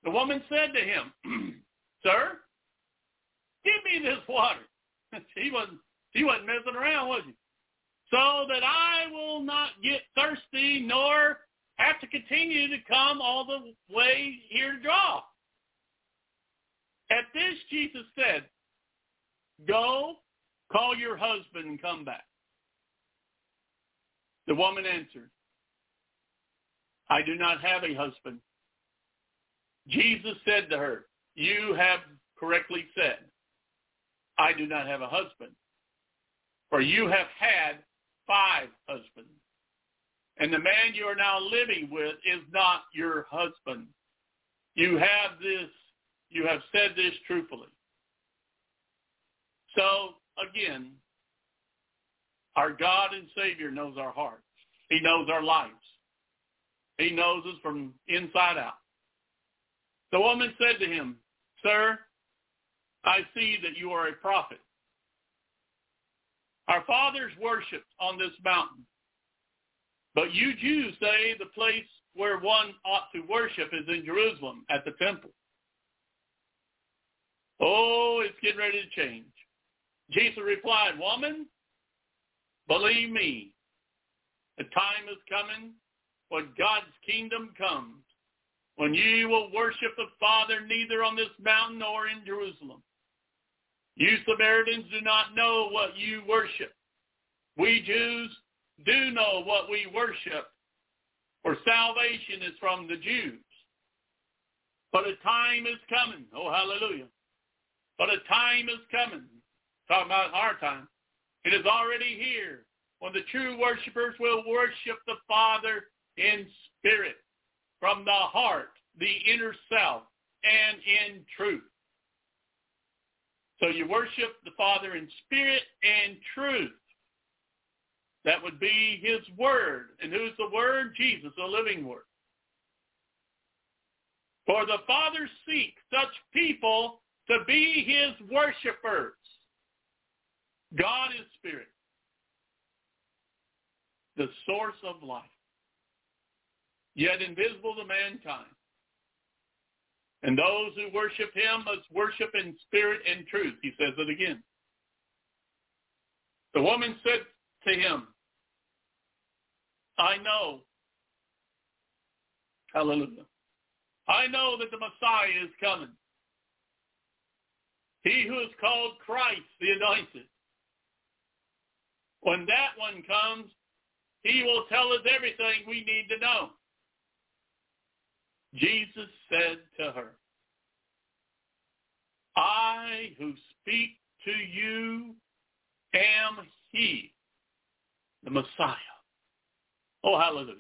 The woman said to him, Sir, give me this water. he wasn't he wasn't messing around, was he? So that I will not get thirsty nor have to continue to come all the way here to draw. At this Jesus said, Go, call your husband and come back. The woman answered, I do not have a husband. Jesus said to her, you have correctly said, I do not have a husband. For you have had five husbands. And the man you are now living with is not your husband. You have this, you have said this truthfully. So again, our God and Savior knows our hearts. He knows our lives. He knows us from inside out. The woman said to him, Sir, I see that you are a prophet. Our fathers worshipped on this mountain. But you Jews say the place where one ought to worship is in Jerusalem at the temple. Oh, it's getting ready to change. Jesus replied, Woman, believe me, the time is coming when God's kingdom comes, when you will worship the Father neither on this mountain nor in Jerusalem. You Samaritans do not know what you worship. We Jews do know what we worship, for salvation is from the Jews. But a time is coming. Oh, hallelujah. But a time is coming. Talking about our time. It is already here when the true worshipers will worship the Father in spirit, from the heart, the inner self, and in truth. So you worship the Father in spirit and truth. That would be his word. And who's the word? Jesus, the living word. For the Father seeks such people to be his worshipers. God is spirit, the source of life, yet invisible to mankind. And those who worship him must worship in spirit and truth. He says it again. The woman said to him, I know. Hallelujah. I know that the Messiah is coming. He who is called Christ, the anointed. When that one comes, he will tell us everything we need to know. Jesus said to her, I who speak to you am he, the Messiah. Oh, hallelujah.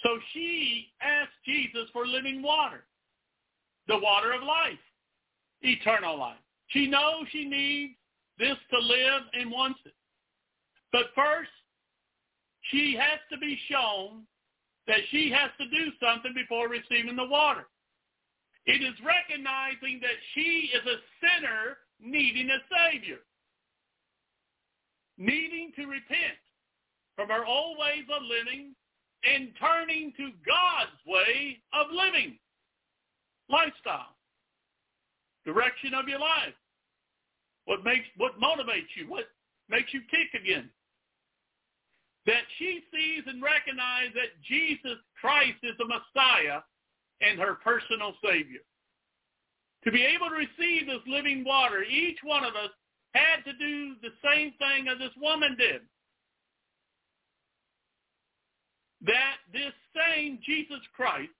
So she asked Jesus for living water, the water of life, eternal life. She knows she needs this to live and wants it. But first, she has to be shown that she has to do something before receiving the water. It is recognizing that she is a sinner needing a Savior, needing to repent from her old ways of living and turning to God's way of living, lifestyle, direction of your life. What makes, what motivates you? What makes you kick again? That she sees and recognizes that Jesus Christ is the Messiah and her personal Savior. To be able to receive this living water, each one of us had to do the same thing as this woman did. That this same Jesus Christ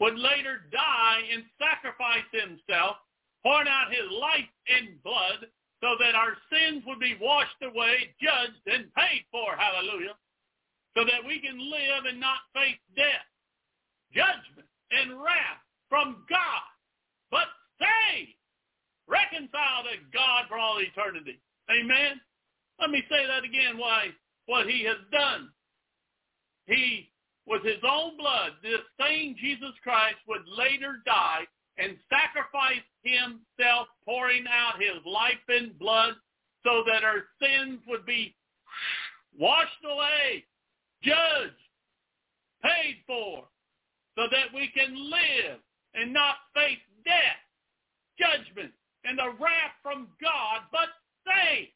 would later die and sacrifice himself, pouring out his life and blood so that our sins would be washed away, judged, and paid for, hallelujah, so that we can live and not face death, judgment, and wrath from God, but saved, reconciled to God for all eternity. Amen? Let me say that again, why, what he has done. He, with his own blood, this same Jesus Christ would later die and sacrificed himself, pouring out his life and blood so that our sins would be washed away, judged, paid for, so that we can live and not face death, judgment, and the wrath from God, but saved.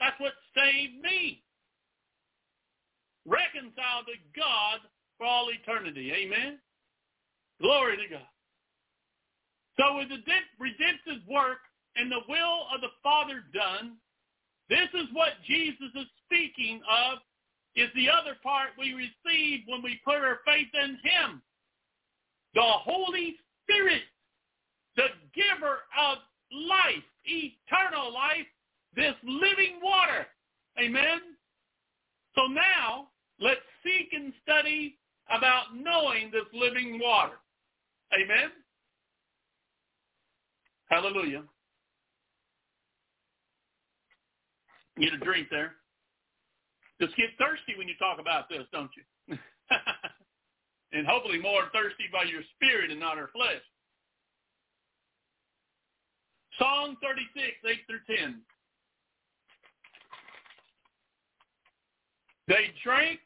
That's what saved me. Reconciled to God for all eternity. Amen? Glory to God. So with the redemptive work and the will of the Father done, this is what Jesus is speaking of, is the other part we receive when we put our faith in him. The Holy Spirit, the giver of life, eternal life, this living water. Amen? So now, let's seek and study about knowing this living water. Amen? Hallelujah. Get a drink there. Just get thirsty when you talk about this, don't you? and hopefully more thirsty by your spirit and not our flesh. Psalm 36, 8 through 10. They drink,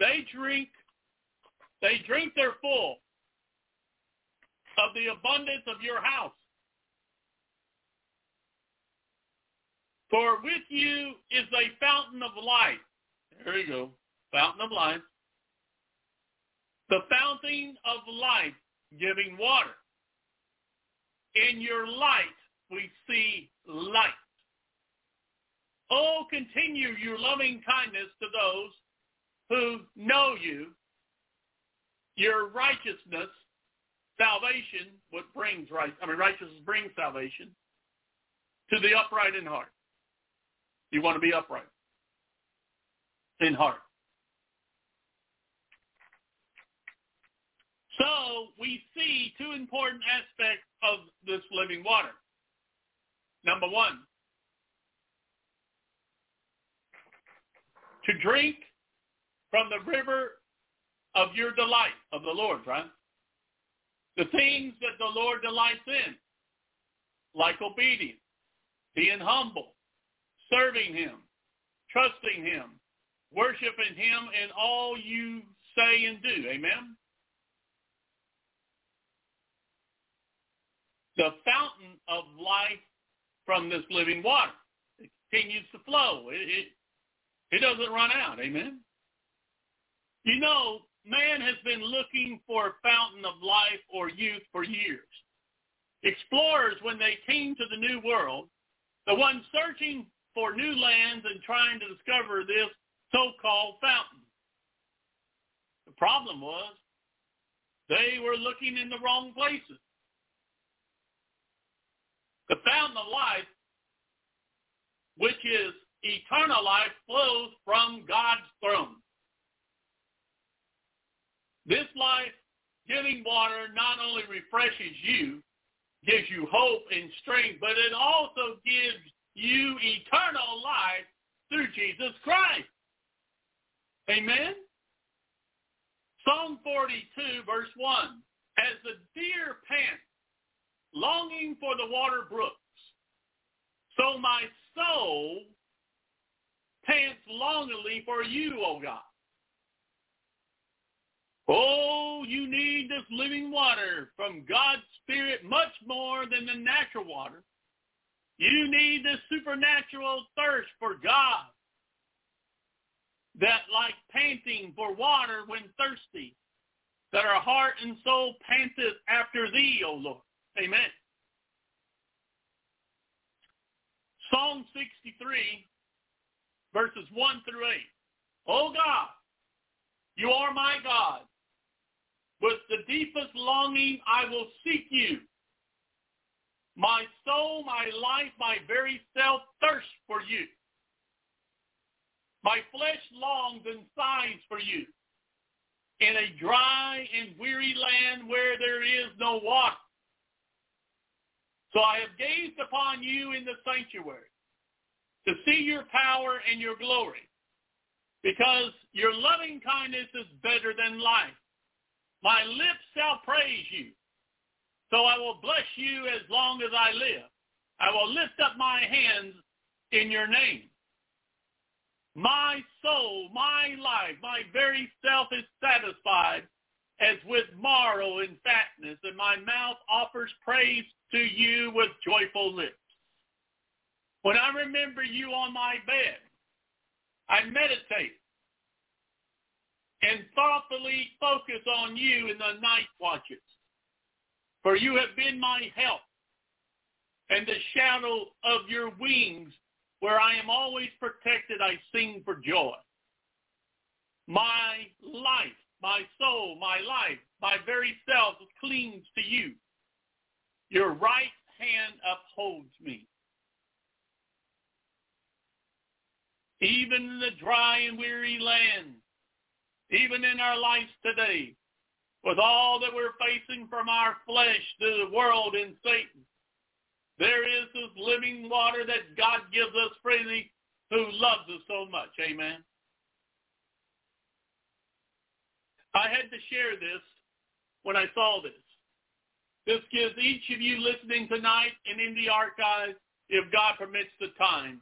they drink, they drink their full of the abundance of your house. For with you is a fountain of life. There you go. Fountain of life. The fountain of life giving water. In your light we see light. Oh, continue your loving kindness to those who know you. Your righteousness, salvation, what brings right, I mean righteousness brings salvation to the upright in heart. You want to be upright in heart. So we see two important aspects of this living water. Number one, to drink from the river of your delight, of the Lord, right? The things that the Lord delights in, like obedience, being humble, serving him, trusting him, worshiping him in all you say, and do. Amen? The fountain of life from this living water. It continues to flow. It, it, it doesn't run out. Amen? You know, man has been looking for a fountain of life or youth for years. Explorers, when they came to the New World, the ones searching for new lands and trying to discover this so-called fountain. The problem was they were looking in the wrong places. The fountain of life, which is eternal life, flows from God's throne. This life-giving water not only refreshes you, gives you hope and strength, but it also gives you eternal life through Jesus Christ. Amen? Psalm 42, verse 1. As the deer pants, longing for the water brooks, so my soul pants longingly for you, O God. Oh, you need this living water from God's Spirit much more than the natural water. You need this supernatural thirst for God that like panting for water when thirsty, that our heart and soul panteth after thee, O Lord. Amen. Psalm 63, verses 1 through 8. O God, you are my God. With the deepest longing, I will seek you. My soul, my life, my very self thirsts for you. My flesh longs and sighs for you in a dry and weary land where there is no water. So I have gazed upon you in the sanctuary to see your power and your glory because your loving kindness is better than life. My lips shall praise you. So I will bless you as long as I live. I will lift up my hands in your name. My soul, my life, my very self is satisfied as with marrow and fatness, and my mouth offers praise to you with joyful lips. When I remember you on my bed, I meditate and thoughtfully focus on you in the night watches. For you have been my help and the shadow of your wings where I am always protected, I sing for joy. My life, my soul, my life, my very self clings to you. Your right hand upholds me. Even in the dry and weary land, even in our lives today, with all that we're facing from our flesh to the world and Satan, there is this living water that God gives us freely who loves us so much. Amen. I had to share this when I saw this. This gives each of you listening tonight and in the archives, if God permits the time,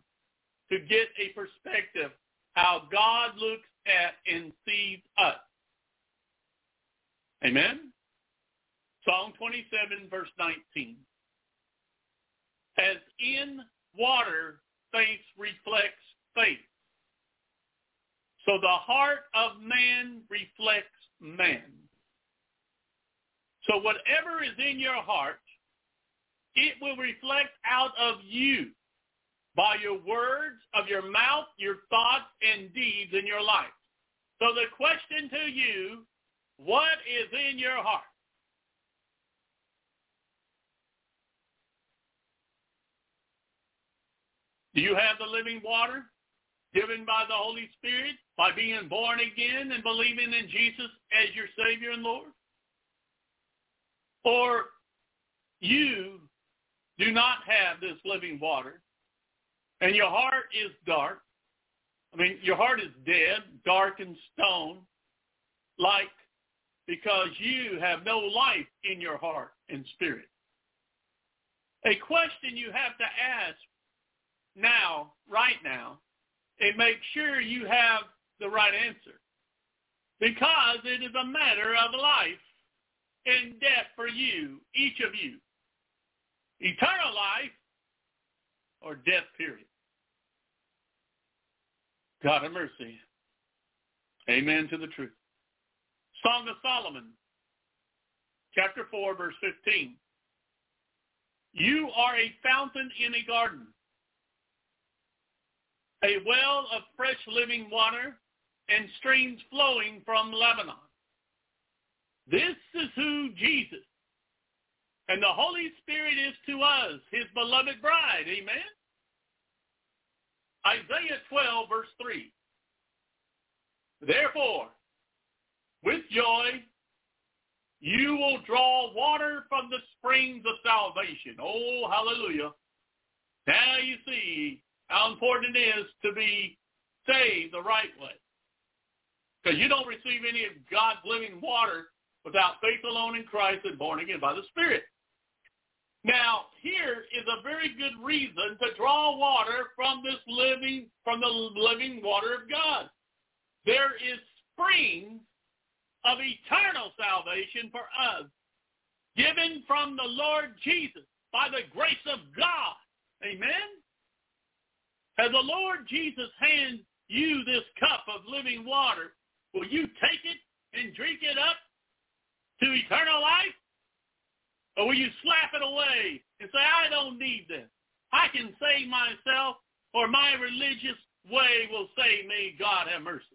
to get a perspective how God looks at and sees us. Amen? Psalm 27, verse 19. As in water, faith reflects faith. So the heart of man reflects man. So whatever is in your heart, it will reflect out of you by your words of your mouth, your thoughts, and deeds in your life. So the question to you, what is in your heart? Do you have the living water given by the Holy Spirit by being born again and believing in Jesus as your Savior and Lord? Or you do not have this living water and your heart is dark. I mean, your heart is dead, dark and stone, like because you have no life in your heart and spirit. A question you have to ask now, right now, and make sure you have the right answer. because it is a matter of life and death for you, each of you. Eternal life or death, period. God have mercy. Amen to the truth. Song of Solomon, chapter 4, verse 15. You are a fountain in a garden, a well of fresh living water and streams flowing from Lebanon. This is who Jesus and the Holy Spirit is to us, his beloved bride. Amen. Isaiah 12, verse 3. Therefore, with joy, you will draw water from the springs of salvation. Oh, hallelujah. Now you see how important it is to be saved the right way. Because you don't receive any of God's living water without faith alone in Christ and born again by the Spirit. Now, here is a very good reason to draw water from this living, from the living water of God. There is springs of eternal salvation for us, given from the Lord Jesus by the grace of God. Amen? As the Lord Jesus hands you this cup of living water, will you take it and drink it up to eternal life? Or will you slap it away and say, I don't need this. I can save myself or my religious way will save me. God have mercy.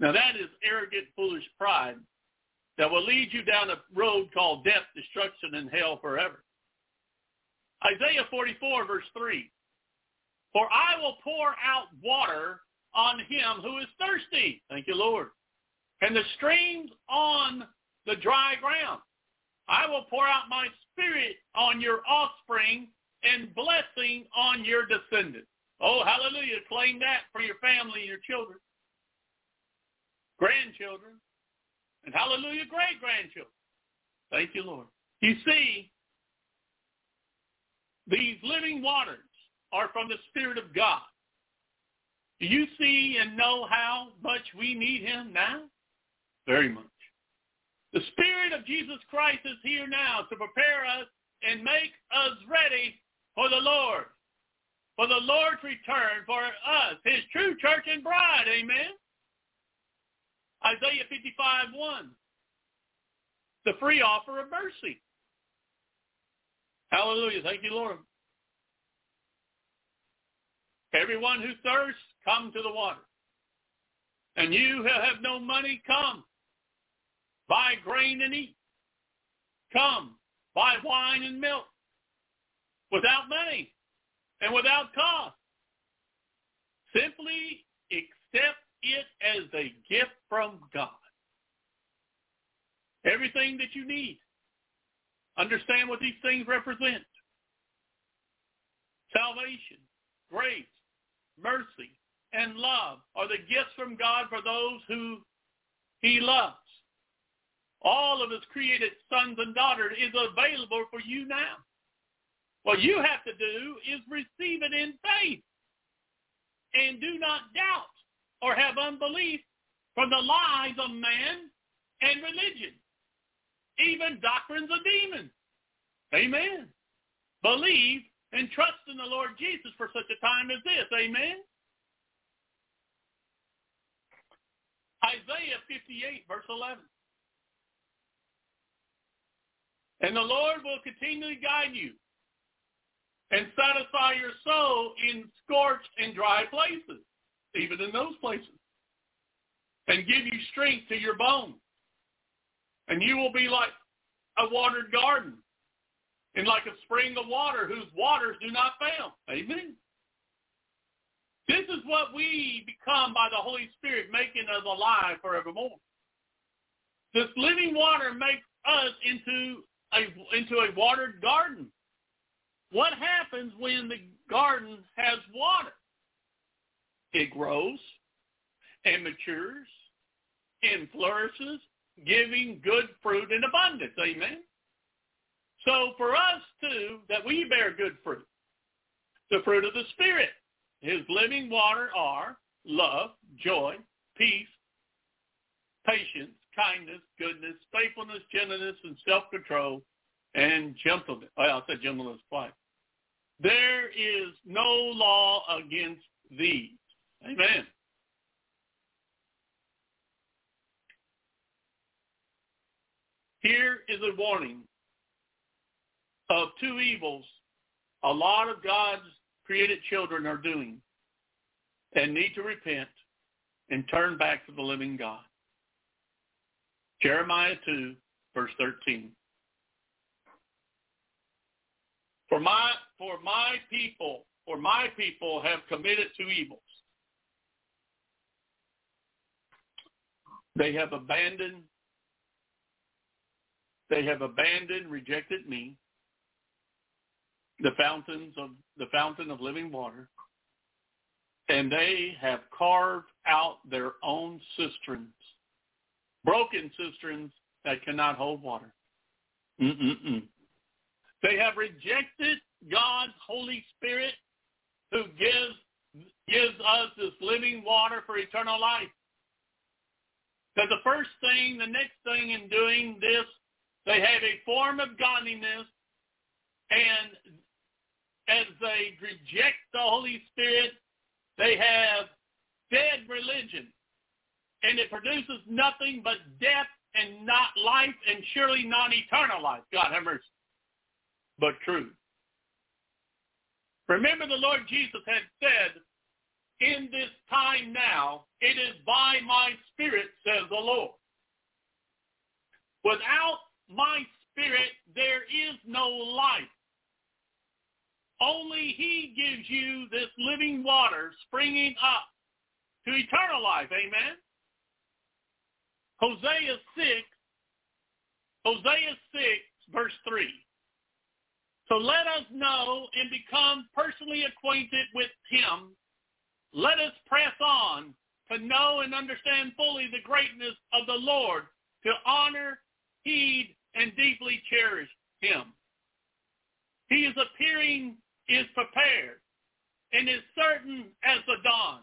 Now that is arrogant, foolish pride that will lead you down a road called death, destruction, and hell forever. Isaiah 44 verse 3. For I will pour out water on him who is thirsty. Thank you, Lord. And the streams on the dry ground. I will pour out my spirit on your offspring and blessing on your descendants. Oh, hallelujah. Claim that for your family and your children grandchildren, and hallelujah, great-grandchildren. Thank you, Lord. You see, these living waters are from the Spirit of God. Do you see and know how much we need him now? Very much. The Spirit of Jesus Christ is here now to prepare us and make us ready for the Lord, for the Lord's return for us, his true church and bride. Amen. Isaiah 55, 1. The free offer of mercy. Hallelujah. Thank you, Lord. Everyone who thirsts, come to the water. And you who have no money, come. Buy grain and eat. Come. Buy wine and milk. Without money and without cost. Simply accept it as a gift from God. Everything that you need. Understand what these things represent. Salvation, grace, mercy, and love are the gifts from God for those who he loves. All of his created sons and daughters is available for you now. What you have to do is receive it in faith and do not doubt or have unbelief from the lies of man and religion, even doctrines of demons. Amen. Believe and trust in the Lord Jesus for such a time as this. Amen. Isaiah 58, verse 11. And the Lord will continually guide you and satisfy your soul in scorched and dry places even in those places, and give you strength to your bones. And you will be like a watered garden and like a spring of water whose waters do not fail. Amen. This is what we become by the Holy Spirit, making us alive forevermore. This living water makes us into a, into a watered garden. What happens when the garden has water? It grows and matures and flourishes, giving good fruit in abundance. Amen. So for us too, that we bear good fruit, the fruit of the Spirit, his living water are love, joy, peace, patience, kindness, goodness, faithfulness, gentleness, and self-control, and gentleness. Well, I said gentleness twice. There is no law against these. Amen. Here is a warning of two evils a lot of God's created children are doing and need to repent and turn back to the living God. Jeremiah 2, verse 13. For my, for my people, for my people have committed two evils. They have abandoned, they have abandoned, rejected me, the fountains of the fountain of living water, and they have carved out their own cisterns, broken cisterns that cannot hold water. Mm-mm-mm. They have rejected God's Holy Spirit who gives, gives us this living water for eternal life. Because the first thing, the next thing in doing this, they have a form of godliness and as they reject the Holy Spirit, they have dead religion. And it produces nothing but death and not life and surely not eternal life. God have mercy. But truth. Remember the Lord Jesus had said, in this time now, it is by my spirit, says the Lord. Without my spirit, there is no life. Only he gives you this living water springing up to eternal life. Amen. Hosea 6, Hosea 6, verse 3. So let us know and become personally acquainted with him. Let us press on to know and understand fully the greatness of the Lord, to honor, heed, and deeply cherish him. He is appearing is prepared and is certain as the dawn.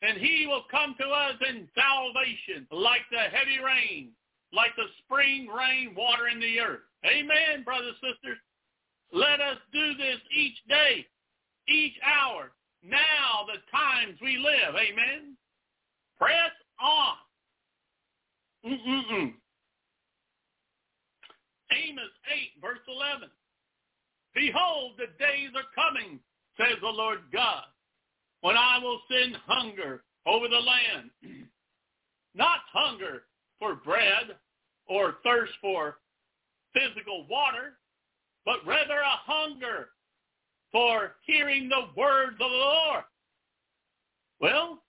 And he will come to us in salvation like the heavy rain, like the spring rain watering the earth. Amen, brothers and sisters. Let us do this each day, each hour, now the times we live. Amen. Press on. Mm-mm-mm. Amos 8, verse 11. Behold, the days are coming, says the Lord God, when I will send hunger over the land. Not hunger for bread or thirst for physical water, but rather a hunger for hearing the words of the Lord. Well,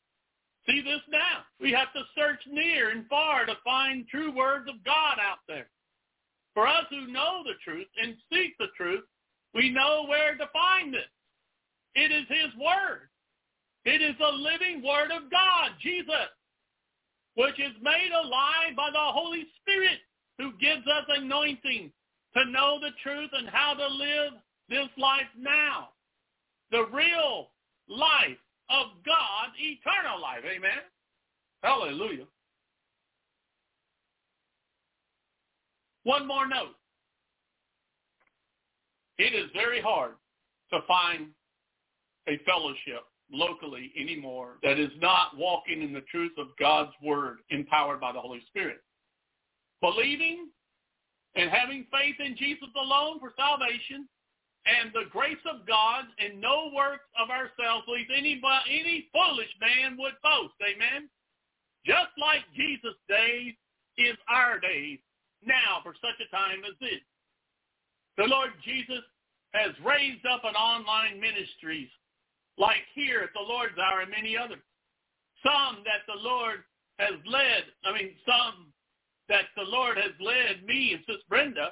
see this now. We have to search near and far to find true words of God out there. For us who know the truth and seek the truth, we know where to find it. It is his word. It is the living word of God, Jesus, which is made alive by the Holy Spirit who gives us anointing to know the truth and how to live this life now. The real life of God, eternal life. Amen. Hallelujah. One more note. It is very hard to find a fellowship locally anymore that is not walking in the truth of God's word empowered by the Holy Spirit. Believing and having faith in Jesus alone for salvation and the grace of God and no works of ourselves least any, any foolish man would boast. Amen? Just like Jesus' days is our days now for such a time as this. The Lord Jesus has raised up an online ministries like here at the Lord's Hour and many others. Some that the Lord has led, I mean, some that the Lord has led me and Sis Brenda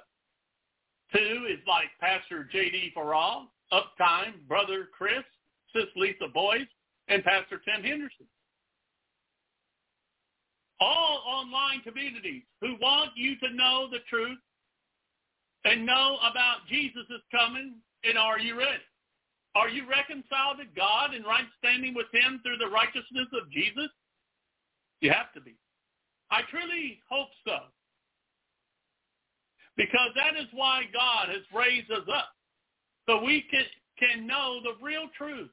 to is like Pastor J.D. Farag, Uptime, Brother Chris, Sis Lisa Boyce, and Pastor Tim Henderson. All online communities who want you to know the truth and know about Jesus is coming, and are you ready? Are you reconciled to God and right standing with him through the righteousness of Jesus? You have to be. I truly hope so. Because that is why God has raised us up. So we can, can know the real truth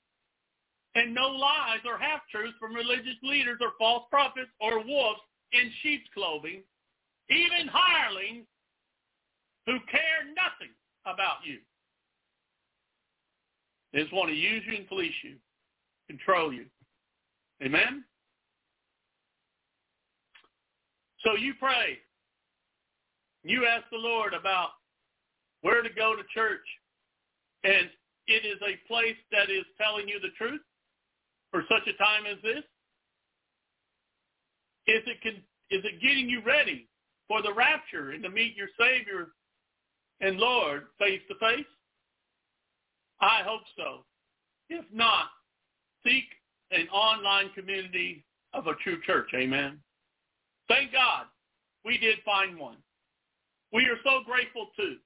and no lies or half-truths from religious leaders or false prophets or wolves in sheep's clothing, even hirelings who care nothing about you. They just want to use you and fleece you, control you. Amen? So you pray. You ask the Lord about where to go to church, and it is a place that is telling you the truth for such a time as this? Is it, is it getting you ready for the rapture and to meet your Savior and Lord face to face? I hope so. If not, seek an online community of a true church. Amen. Thank God we did find one. We are so grateful too.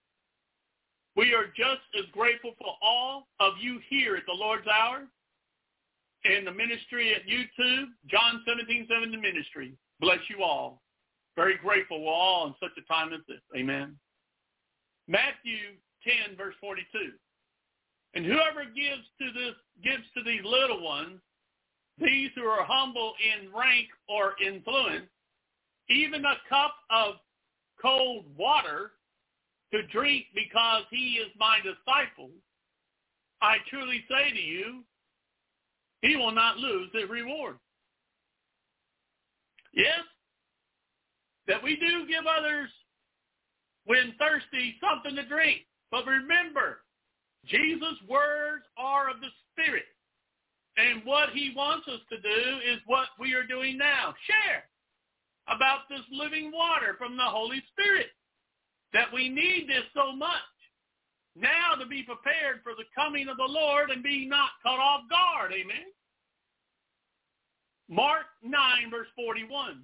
We are just as grateful for all of you here at the Lord's Hour and the ministry at YouTube, John 17, 7 the ministry. Bless you all. Very grateful we're all in such a time as this. Amen. Matthew 10, verse 42. And whoever gives to this gives to these little ones, these who are humble in rank or influence, even a cup of cold water to drink because he is my disciple, I truly say to you, he will not lose his reward. Yes, that we do give others, when thirsty, something to drink. But remember, Jesus' words are of the Spirit. And what he wants us to do is what we are doing now. Share about this living water from the Holy Spirit. That we need this so much. Now to be prepared for the coming of the Lord and be not caught off guard. Amen. Mark 9, verse 41.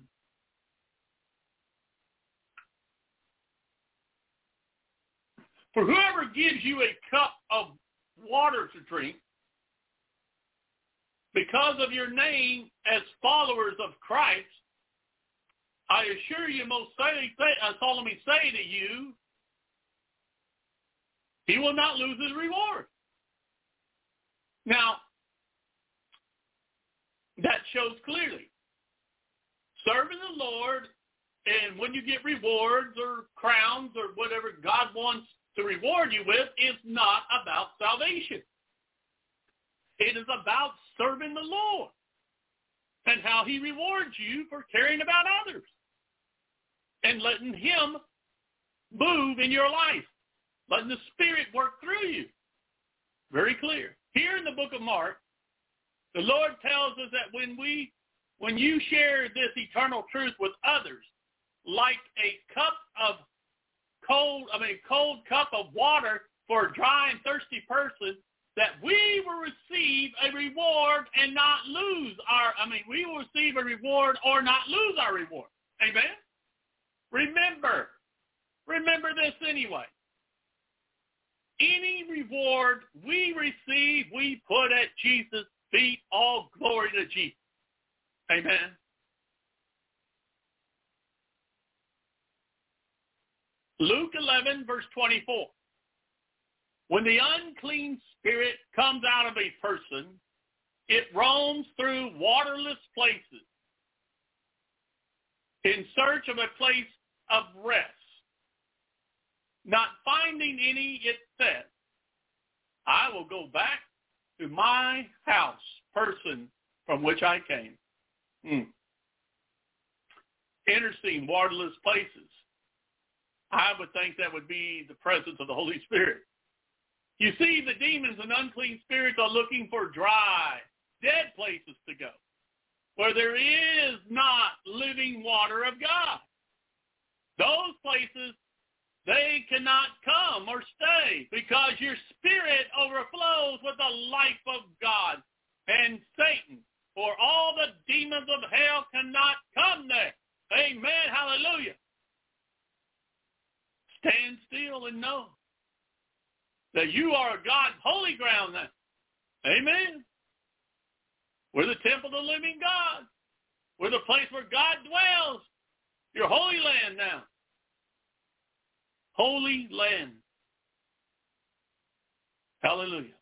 For whoever gives you a cup of water to drink, because of your name as followers of Christ, I assure you most uh, solemnly say to you, he will not lose his reward. Now, that shows clearly. Serving the Lord, and when you get rewards or crowns or whatever God wants to reward you with, is not about salvation. It is about serving the Lord and how he rewards you for caring about others and letting him move in your life, letting the Spirit work through you. Very clear. Here in the book of Mark, the Lord tells us that when we, when you share this eternal truth with others, like a cup of cold, I mean, cold cup of water for a dry and thirsty person, that we will receive a reward and not lose our, I mean, we will receive a reward or not lose our reward. Amen? Remember, remember this anyway. Any reward we receive, we put at Jesus' feet. All glory to Jesus. Amen. Luke 11, verse 24. When the unclean spirit comes out of a person, it roams through waterless places in search of a place of rest. Not finding any, it says, I will go back to my house, person from which I came. Hmm. Interesting, waterless places. I would think that would be the presence of the Holy Spirit. You see, the demons and unclean spirits are looking for dry, dead places to go, where there is not living water of God. Those places, they cannot come or stay because your spirit overflows with the life of God and Satan, for all the demons of hell cannot come there. Amen. Hallelujah. Stand still and know that you are God's holy ground now. Amen. We're the temple of the living God. We're the place where God dwells. Your holy land now. Holy land. Hallelujah.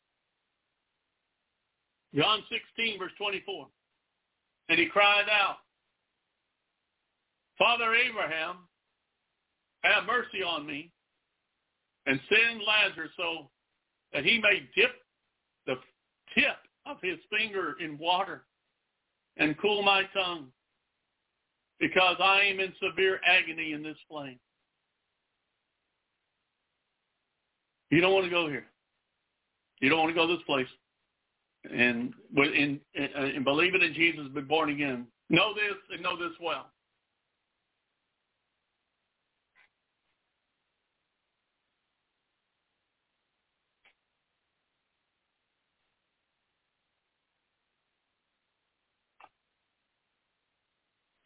John 16, verse 24. And he cried out, Father Abraham, have mercy on me, and send Lazarus so that he may dip the tip of his finger in water and cool my tongue, because I am in severe agony in this flame. You don't want to go here. You don't want to go this place. And in, in, in believing in Jesus, be born again. Know this and know this well.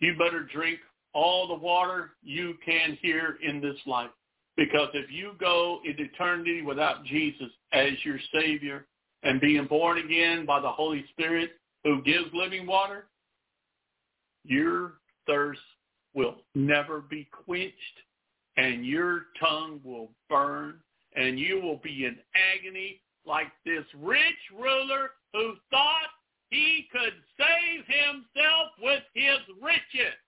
You better drink all the water you can here in this life. Because if you go into eternity without Jesus as your Savior and being born again by the Holy Spirit who gives living water, your thirst will never be quenched and your tongue will burn and you will be in agony like this rich ruler who thought he could save himself with his riches.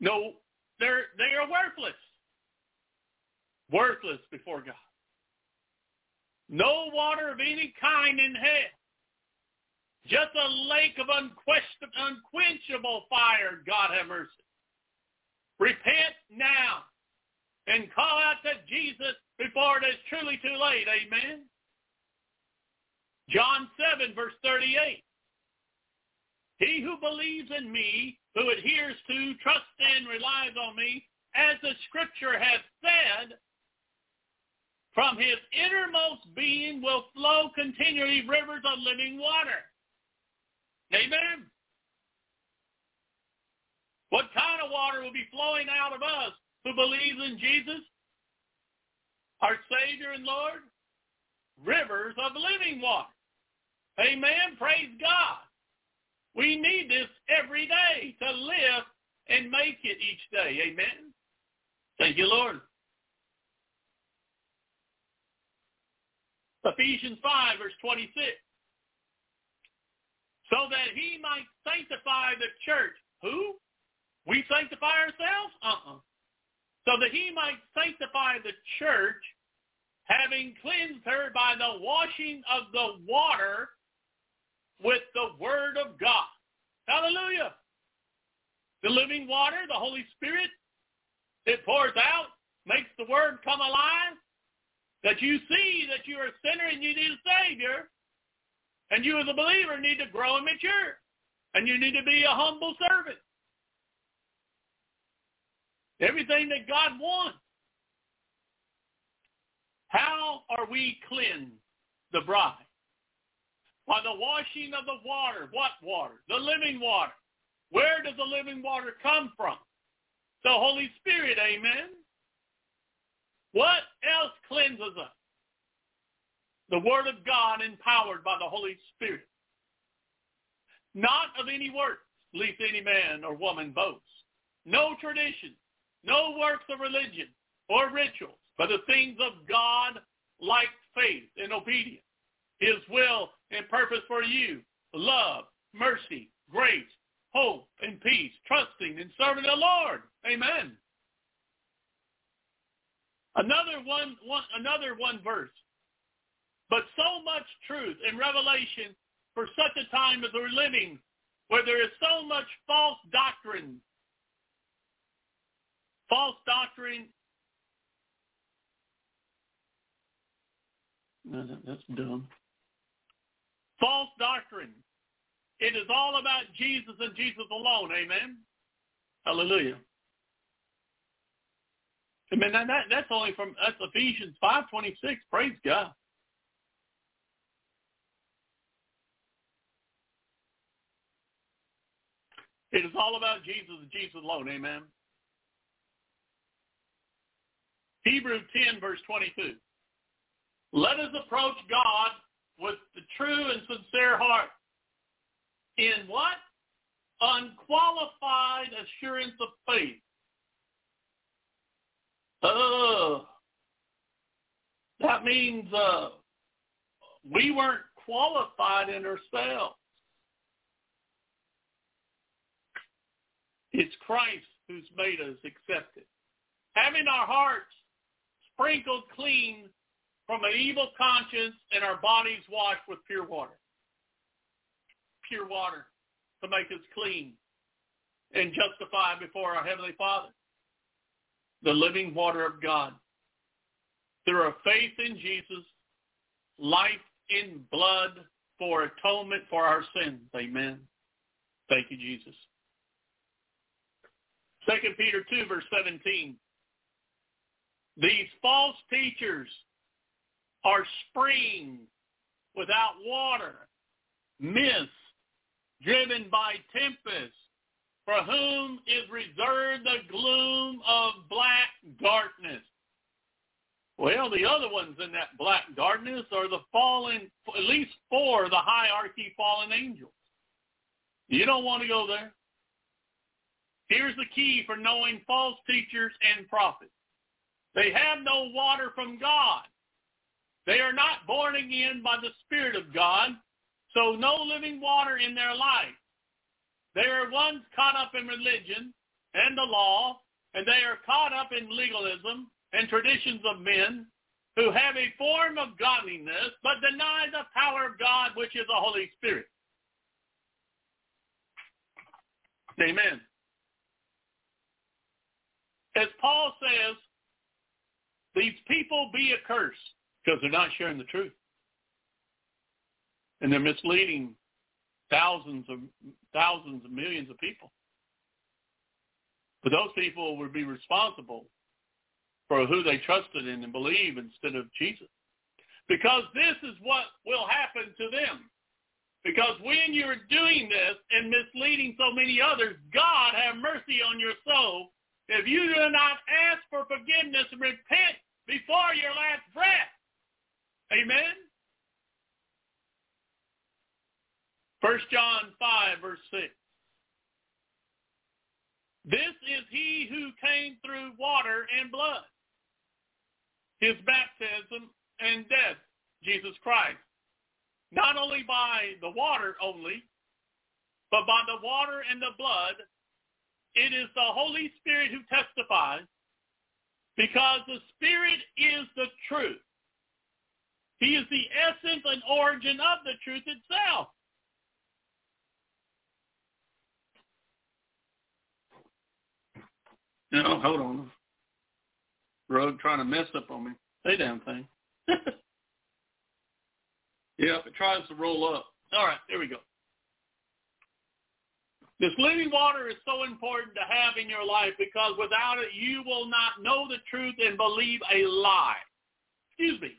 No, they're, they are worthless. Worthless before God. No water of any kind in hell. Just a lake of unquenchable fire. God have mercy. Repent now and call out to Jesus before it is truly too late. Amen. John 7, verse 38. He who believes in me, who adheres to, trusts and relies on me, as the scripture has said, from his innermost being will flow continually rivers of living water. Amen. What kind of water will be flowing out of us who believes in Jesus, our Savior and Lord? Rivers of living water. Amen. Praise God. We need this every day to live and make it each day. Amen. Thank you, Lord. Ephesians 5, verse 26. So that he might sanctify the church. Who? We sanctify ourselves? Uh-uh. So that he might sanctify the church, having cleansed her by the washing of the water with the word of God. Hallelujah. The living water, the Holy Spirit, it pours out, makes the word come alive, that you see that you are a sinner and you need a Savior, and you as a believer need to grow and mature, and you need to be a humble servant. Everything that God wants. How are we cleansed, the bride? By the washing of the water. What water? The living water. Where does the living water come from? The Holy Spirit, amen. What else cleanses us? The Word of God empowered by the Holy Spirit. Not of any works, lest any man or woman boasts. No tradition, no works of religion or rituals, but the things of God like faith and obedience his will and purpose for you, love, mercy, grace, hope, and peace, trusting and serving the Lord. Amen. Another one, one, another one verse. But so much truth and revelation for such a time as we're living, where there is so much false doctrine. False doctrine. No, that's dumb. False doctrine. It is all about Jesus and Jesus alone. Amen. Hallelujah. I mean, that, that's only from that's Ephesians 5.26. Praise God. It is all about Jesus and Jesus alone. Amen. Hebrews 10, verse 22. Let us approach God with the true and sincere heart, in what? Unqualified assurance of faith. Uh, that means uh, we weren't qualified in ourselves. It's Christ who's made us accepted. Having our hearts sprinkled clean from an evil conscience and our bodies washed with pure water. Pure water to make us clean and justified before our Heavenly Father. The living water of God. Through our faith in Jesus, life in blood for atonement for our sins. Amen. Thank you, Jesus. 2 Peter 2, verse 17. These false teachers are springs without water, mist, driven by tempest, for whom is reserved the gloom of black darkness. Well, the other ones in that black darkness are the fallen, at least four of the hierarchy fallen angels. You don't want to go there. Here's the key for knowing false teachers and prophets. They have no water from God. They are not born again by the Spirit of God, so no living water in their life. They are ones caught up in religion and the law, and they are caught up in legalism and traditions of men who have a form of godliness but deny the power of God, which is the Holy Spirit. Amen. As Paul says, these people be accursed because they're not sharing the truth. And they're misleading thousands of thousands of millions of people. But those people would be responsible for who they trusted in and believed instead of Jesus. Because this is what will happen to them. Because when you're doing this and misleading so many others, God have mercy on your soul if you do not ask for forgiveness and repent before your last breath. Amen? 1 John 5, verse 6. This is he who came through water and blood, his baptism and death, Jesus Christ. Not only by the water only, but by the water and the blood, it is the Holy Spirit who testifies because the Spirit is the truth. He is the essence and origin of the truth itself. No, hold on. Rogue trying to mess up on me. Say damn thing. yep, it tries to roll up. All right, there we go. This living water is so important to have in your life because without it, you will not know the truth and believe a lie. Excuse me.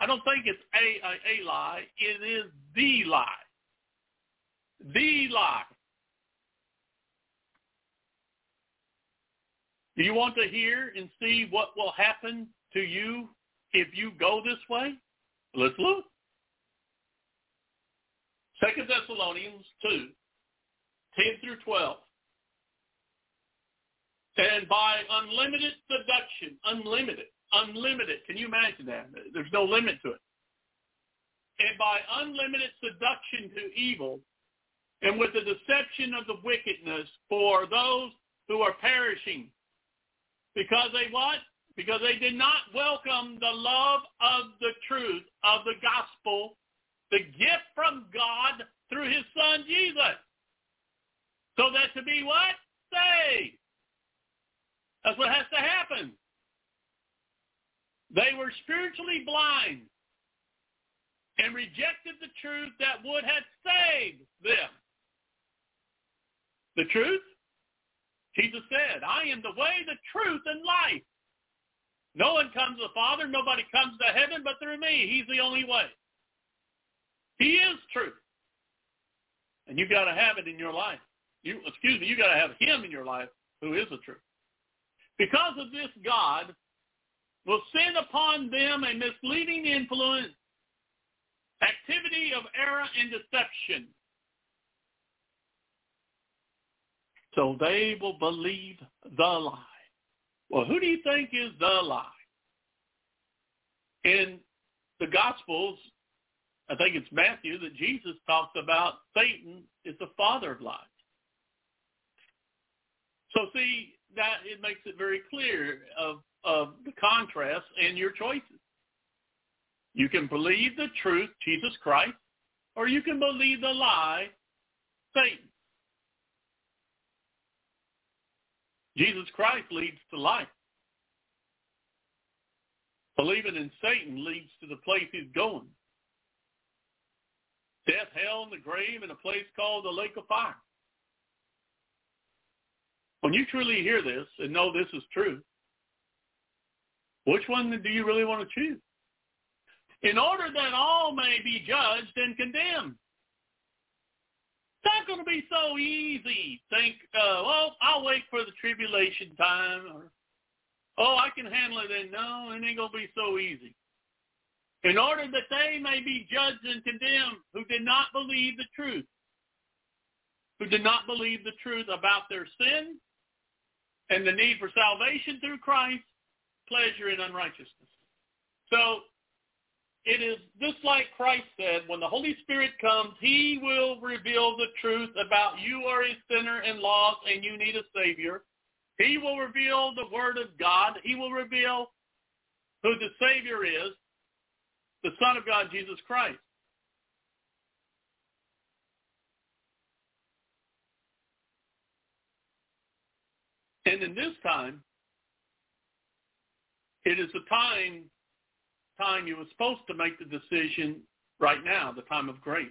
I don't think it's a, a, a lie. It is the lie. The lie. Do you want to hear and see what will happen to you if you go this way? Let's look. Second Thessalonians 2, 10 through 12. And by unlimited seduction, unlimited, unlimited, can you imagine that? There's no limit to it. And by unlimited seduction to evil, and with the deception of the wickedness for those who are perishing, because they what? Because they did not welcome the love of the truth of the gospel, the gift from God through his son Jesus. So that to be what? Saved. That's what has to happen. They were spiritually blind and rejected the truth that would have saved them. The truth? Jesus said, I am the way, the truth, and life. No one comes to the Father. Nobody comes to heaven but through me. He's the only way. He is truth. And you've got to have it in your life you excuse me, you've got to have him in your life who is the truth. Because of this, God will send upon them a misleading influence, activity of error and deception. So they will believe the lie. Well, who do you think is the lie? In the Gospels, I think it's Matthew that Jesus talks about Satan is the father of lies. So see, that it makes it very clear of, of the contrast and your choices. You can believe the truth, Jesus Christ, or you can believe the lie, Satan. Jesus Christ leads to life. Believing in Satan leads to the place he's going. Death, hell, and the grave, and a place called the lake of fire. When you truly hear this and know this is true, which one do you really want to choose? In order that all may be judged and condemned. It's not going to be so easy. Think, uh, well, I'll wait for the tribulation time, or oh, I can handle it. And no, it ain't going to be so easy. In order that they may be judged and condemned who did not believe the truth, who did not believe the truth about their sin and the need for salvation through Christ, pleasure in unrighteousness. So it is just like Christ said, when the Holy Spirit comes, he will reveal the truth about you are a sinner and lost and you need a Savior. He will reveal the Word of God. He will reveal who the Savior is, the Son of God, Jesus Christ. And in this time, it is the time time you were supposed to make the decision right now, the time of grace.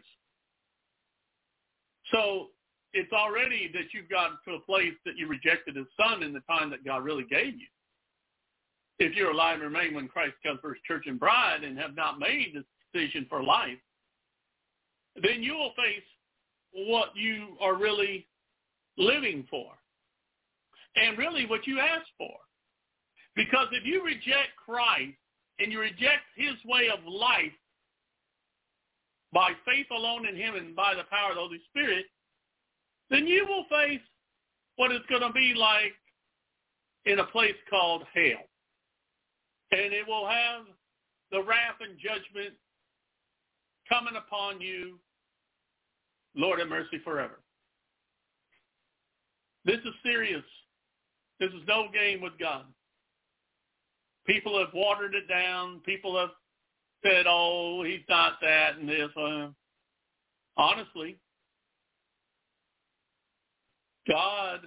So it's already that you've gotten to a place that you rejected his son in the time that God really gave you. If you're alive and remain when Christ comes for his church and bride and have not made the decision for life, then you will face what you are really living for and really what you asked for. Because if you reject Christ and you reject his way of life by faith alone in him and by the power of the Holy Spirit, then you will face what it's going to be like in a place called hell. And it will have the wrath and judgment coming upon you, Lord have mercy forever. This is serious. This is no game with God. People have watered it down. People have said, oh, he's not that and this. Uh, honestly, God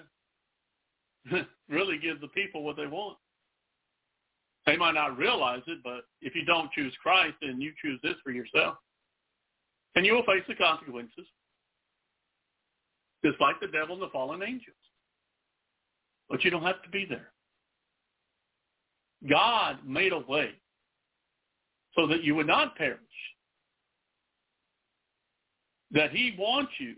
really gives the people what they want. They might not realize it, but if you don't choose Christ, then you choose this for yourself. And you will face the consequences, just like the devil and the fallen angels. But you don't have to be there. God made a way so that you would not perish. That he wants you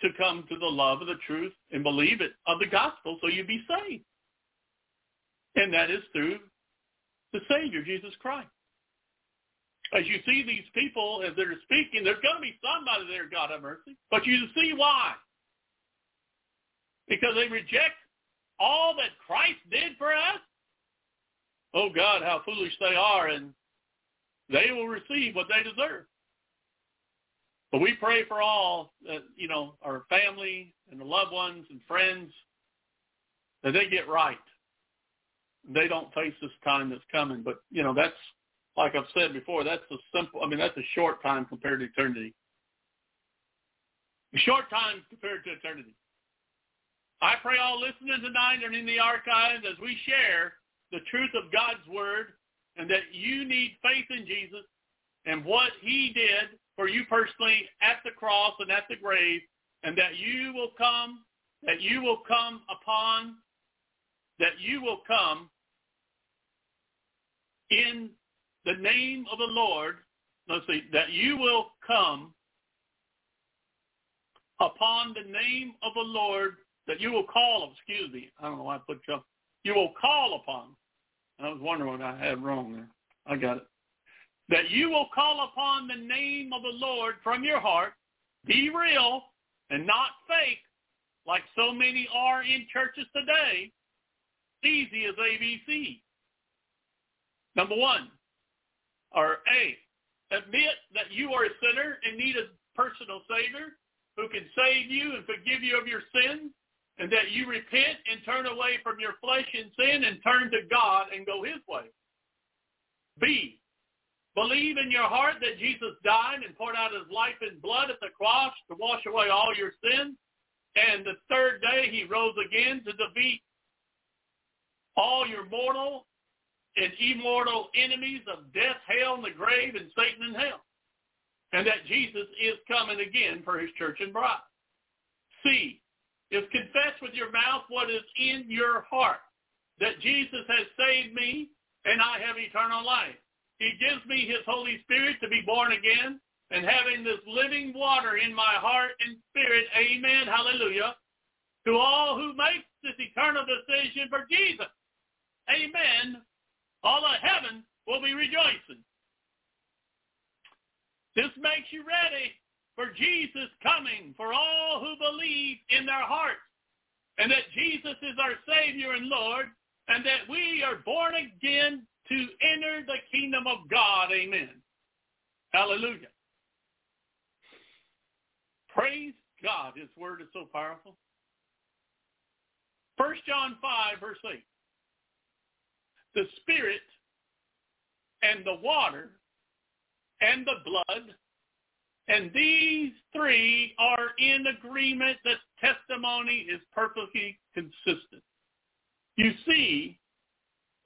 to come to the love of the truth and believe it of the gospel so you be saved. And that is through the Savior, Jesus Christ. As you see these people as they're speaking, there's going to be somebody there, God have mercy. But you see why. Because they reject all that Christ did for us oh God, how foolish they are, and they will receive what they deserve. But we pray for all, that, you know, our family and the loved ones and friends, that they get right. They don't face this time that's coming. But, you know, that's, like I've said before, that's a simple, I mean, that's a short time compared to eternity. A short time compared to eternity. I pray all listening tonight and in the archives as we share the truth of God's word and that you need faith in Jesus and what he did for you personally at the cross and at the grave and that you will come, that you will come upon, that you will come in the name of the Lord, let's see, that you will come upon the name of the Lord, that you will call, excuse me, I don't know why I put you you will call upon. I was wondering what I had wrong there. I got it. That you will call upon the name of the Lord from your heart, be real and not fake, like so many are in churches today, easy as ABC. Number one, or A, admit that you are a sinner and need a personal Savior who can save you and forgive you of your sins, and that you repent and turn away from your flesh and sin and turn to God and go his way. B, believe in your heart that Jesus died and poured out his life and blood at the cross to wash away all your sins, and the third day he rose again to defeat all your mortal and immortal enemies of death, hell, and the grave, and Satan and hell. And that Jesus is coming again for his church and bride. C, is confess with your mouth what is in your heart, that Jesus has saved me and I have eternal life. He gives me his Holy Spirit to be born again and having this living water in my heart and spirit. Amen. Hallelujah. To all who make this eternal decision for Jesus. Amen. All of heaven will be rejoicing. This makes you ready for Jesus coming for all who believe in their hearts and that Jesus is our Savior and Lord and that we are born again to enter the kingdom of God. Amen. Hallelujah. Praise God. His word is so powerful. 1 John 5, verse 8. The Spirit and the water and the blood and these three are in agreement that testimony is perfectly consistent. You see,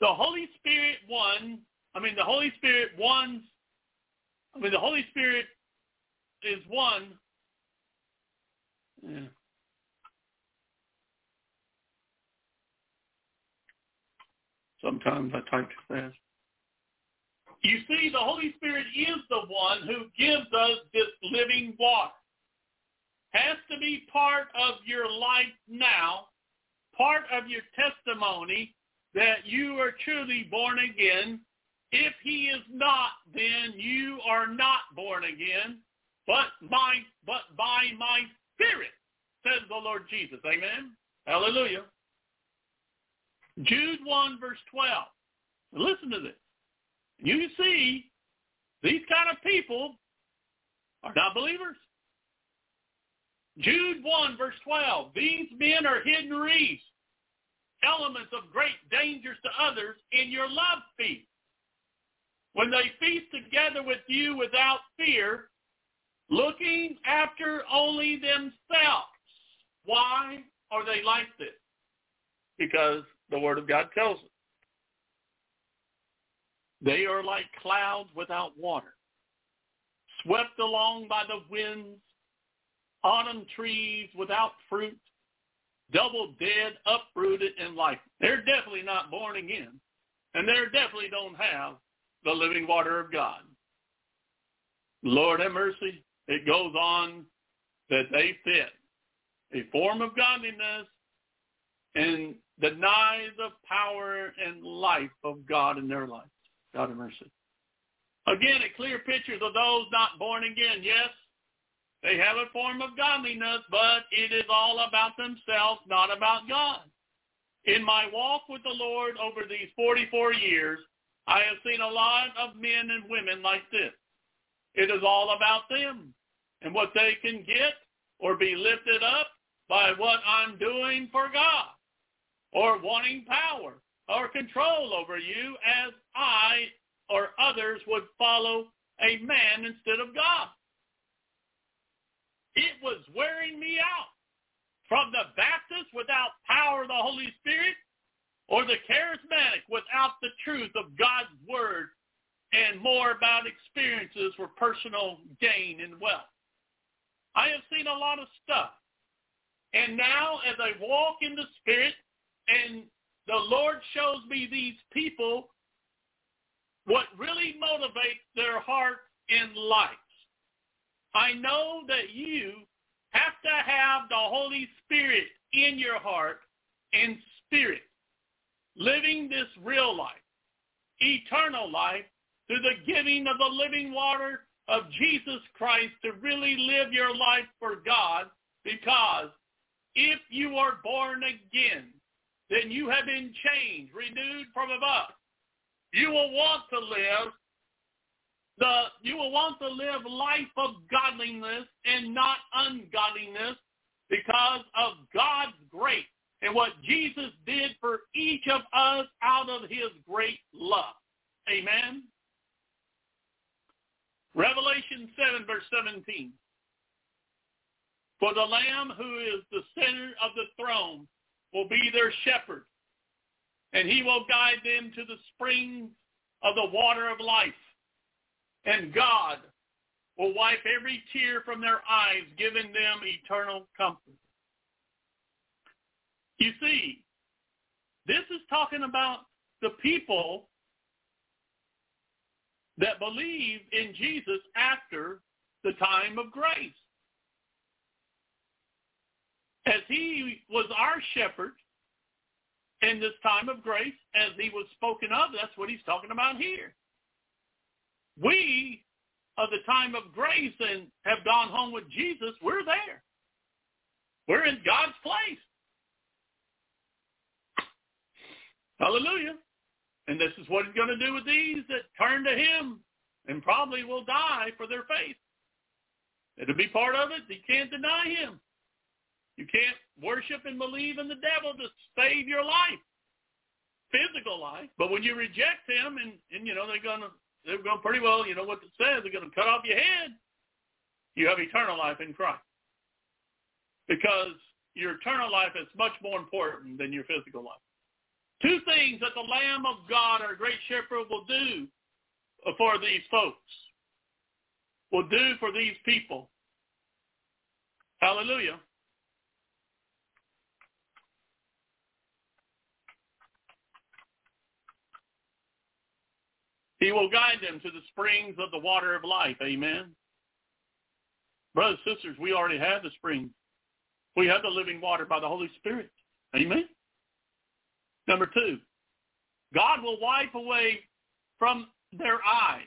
the Holy Spirit one, I mean the Holy Spirit one's, I mean the Holy Spirit is one. Yeah. Sometimes I type too fast. You see, the Holy Spirit is the one who gives us this living water. Has to be part of your life now, part of your testimony that you are truly born again. If he is not, then you are not born again, but by, but by my spirit, says the Lord Jesus. Amen. Hallelujah. Jude 1 verse 12. Listen to this. You see, these kind of people are not believers. Jude 1, verse 12. These men are hidden reefs, elements of great dangers to others in your love feast. When they feast together with you without fear, looking after only themselves. Why are they like this? Because the Word of God tells us. They are like clouds without water, swept along by the winds, autumn trees without fruit, double dead, uprooted in life. They're definitely not born again, and they definitely don't have the living water of God. Lord have mercy. It goes on that they fit a form of godliness and deny the power and life of God in their life. God have mercy. Again, a clear picture of those not born again. Yes, they have a form of godliness, but it is all about themselves, not about God. In my walk with the Lord over these 44 years, I have seen a lot of men and women like this. It is all about them and what they can get or be lifted up by what I'm doing for God or wanting power or control over you as I or others would follow a man instead of God. It was wearing me out from the Baptist without power of the Holy Spirit or the charismatic without the truth of God's word and more about experiences for personal gain and wealth. I have seen a lot of stuff. And now as I walk in the Spirit and the Lord shows me these people what really motivates their heart in life. I know that you have to have the Holy Spirit in your heart and spirit, living this real life, eternal life, through the giving of the living water of Jesus Christ to really live your life for God because if you are born again, then you have been changed, renewed from above. You will want to live the you will want to live life of godliness and not ungodliness because of God's grace and what Jesus did for each of us out of his great love. Amen. Revelation 7 verse 17. For the Lamb who is the center of the throne will be their shepherd, and he will guide them to the springs of the water of life and God will wipe every tear from their eyes, giving them eternal comfort. You see, this is talking about the people that believe in Jesus after the time of grace. As he was our shepherd in this time of grace, as he was spoken of, that's what he's talking about here we of the time of grace and have gone home with Jesus, we're there. We're in God's place. Hallelujah. And this is what he's going to do with these that turn to him and probably will die for their faith. It'll be part of it. You can't deny him. You can't worship and believe in the devil to save your life, physical life. But when you reject him and, and you know, they're to they're going pretty well, you know what it says, they're to cut off your head. You have eternal life in Christ. Because your eternal life is much more important than your physical life. Two things that the Lamb of God, our great shepherd, will do for these folks, will do for these people. Hallelujah. He will guide them to the springs of the water of life. Amen. Brothers sisters, we already have the spring. We have the living water by the Holy Spirit. Amen. Number two, God will wipe away from their eyes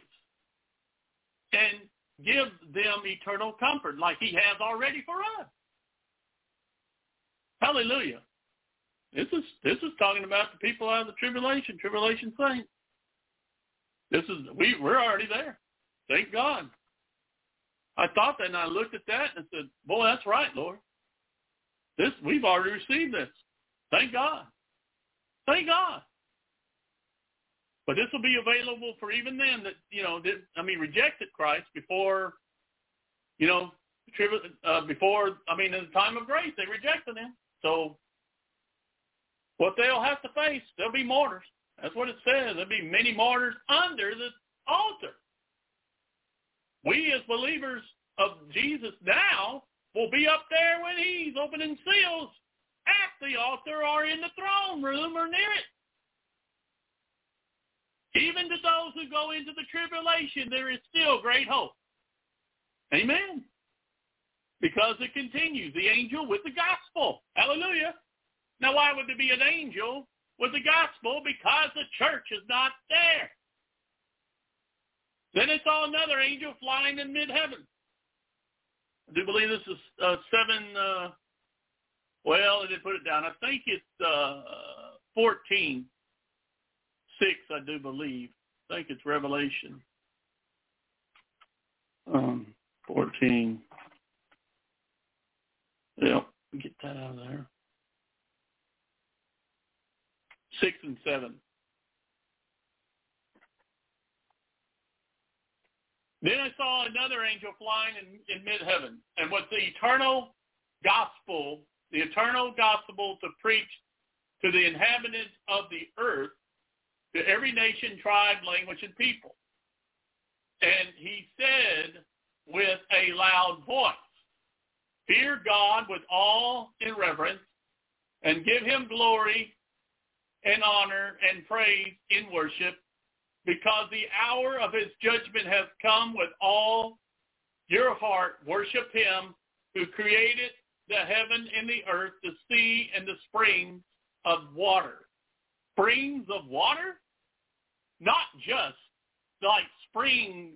and give them eternal comfort like he has already for us. Hallelujah. This is this is talking about the people out of the tribulation, tribulation saints. This is we we're already there. Thank God. I thought that and I looked at that and said, Boy, that's right, Lord. This we've already received this. Thank God. Thank God. But this will be available for even them that, you know, did, I mean, rejected Christ before, you know, uh, before, I mean, in the time of grace, they rejected him. So what they'll have to face, there'll be martyrs. That's what it says. There'll be many martyrs under the altar. We as believers of Jesus now will be up there when he's opening seals at the altar or in the throne room or near it. Even to those who go into the tribulation, there is still great hope. Amen. Because it continues, the angel with the gospel. Hallelujah. Now, why would there be an angel with the gospel because the church is not there. Then it's all another angel flying in mid-heaven. I do believe this is uh, seven, uh, well, I didn't put it down. I think it's uh, 14, 6, I do believe. I think it's Revelation. Um, 14. Yep, get that out of there. 6 and 7. Then I saw another angel flying in, in mid-heaven, and with the eternal gospel, the eternal gospel to preach to the inhabitants of the earth, to every nation, tribe, language, and people. And he said with a loud voice, Fear God with all irreverence, and give him glory and honor and praise in worship because the hour of his judgment has come with all your heart. Worship him who created the heaven and the earth, the sea and the springs of water. Springs of water? Not just like springs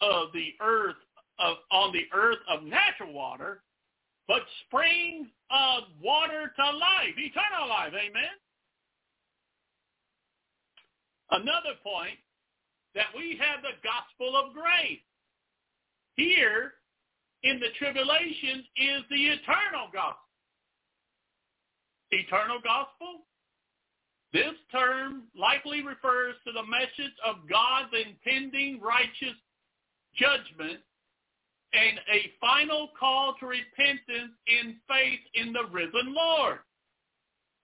of the earth of on the earth of natural water, but springs of water to life, eternal life. Amen. Another point that we have the gospel of grace. Here in the tribulation is the eternal gospel. Eternal gospel? This term likely refers to the message of God's impending righteous judgment and a final call to repentance in faith in the risen Lord.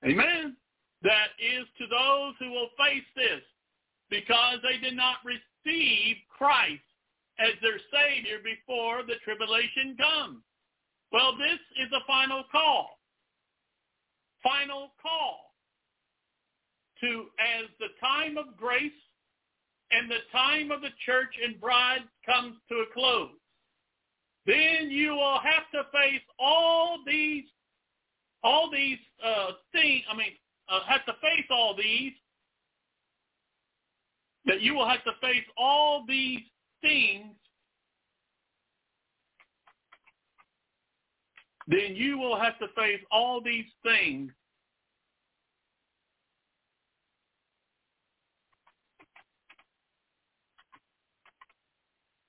Amen. That is to those who will face this because they did not receive Christ as their Savior before the tribulation comes. Well, this is a final call. Final call to as the time of grace and the time of the church and bride comes to a close. Then you will have to face all these, all these uh, things. I mean, uh, have to face all these that you will have to face all these things, then you will have to face all these things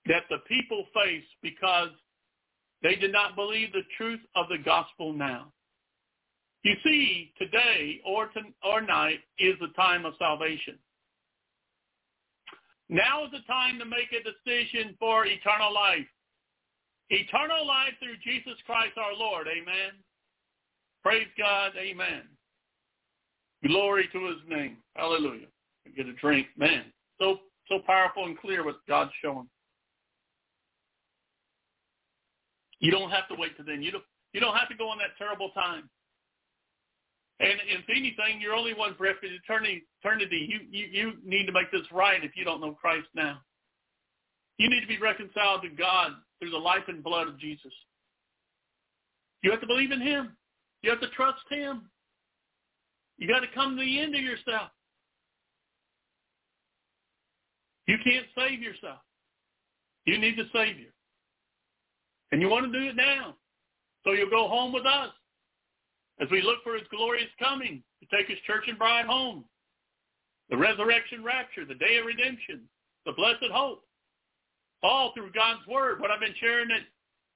that the people face because they did not believe the truth of the gospel now. You see, today or, to, or night is the time of salvation. Now is the time to make a decision for eternal life. Eternal life through Jesus Christ our Lord. Amen. Praise God. Amen. Glory to his name. Hallelujah. Get a drink. Man, so so powerful and clear what God's showing. You don't have to wait till then. You don't you don't have to go on that terrible time. And if anything, you're only one breath in eternity. eternity. You, you, you need to make this right if you don't know Christ now. You need to be reconciled to God through the life and blood of Jesus. You have to believe in him. You have to trust him. You got to come to the end of yourself. You can't save yourself. You need the Savior. And you want to do it now. So you'll go home with us as we look for his glorious coming to take his church and bride home. The resurrection rapture, the day of redemption, the blessed hope. All through God's word. What I've been sharing at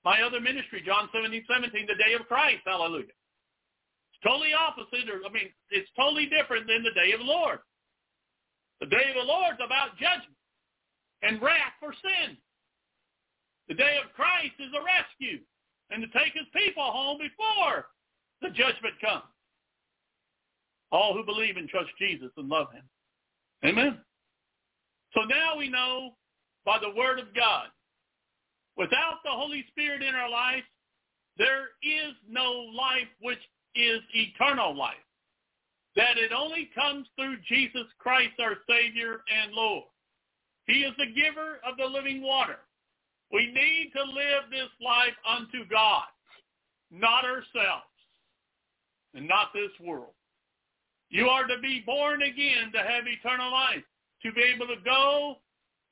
my other ministry, John 17, 17, the day of Christ. Hallelujah. It's totally opposite, or I mean, it's totally different than the day of the Lord. The day of the Lord is about judgment and wrath for sin. The day of Christ is a rescue and to take his people home before the judgment comes. All who believe and trust Jesus and love him. Amen. So now we know by the word of God, without the Holy Spirit in our life, there is no life which is eternal life. That it only comes through Jesus Christ, our Savior and Lord. He is the giver of the living water. We need to live this life unto God, not ourselves and not this world. You are to be born again to have eternal life, to be able to go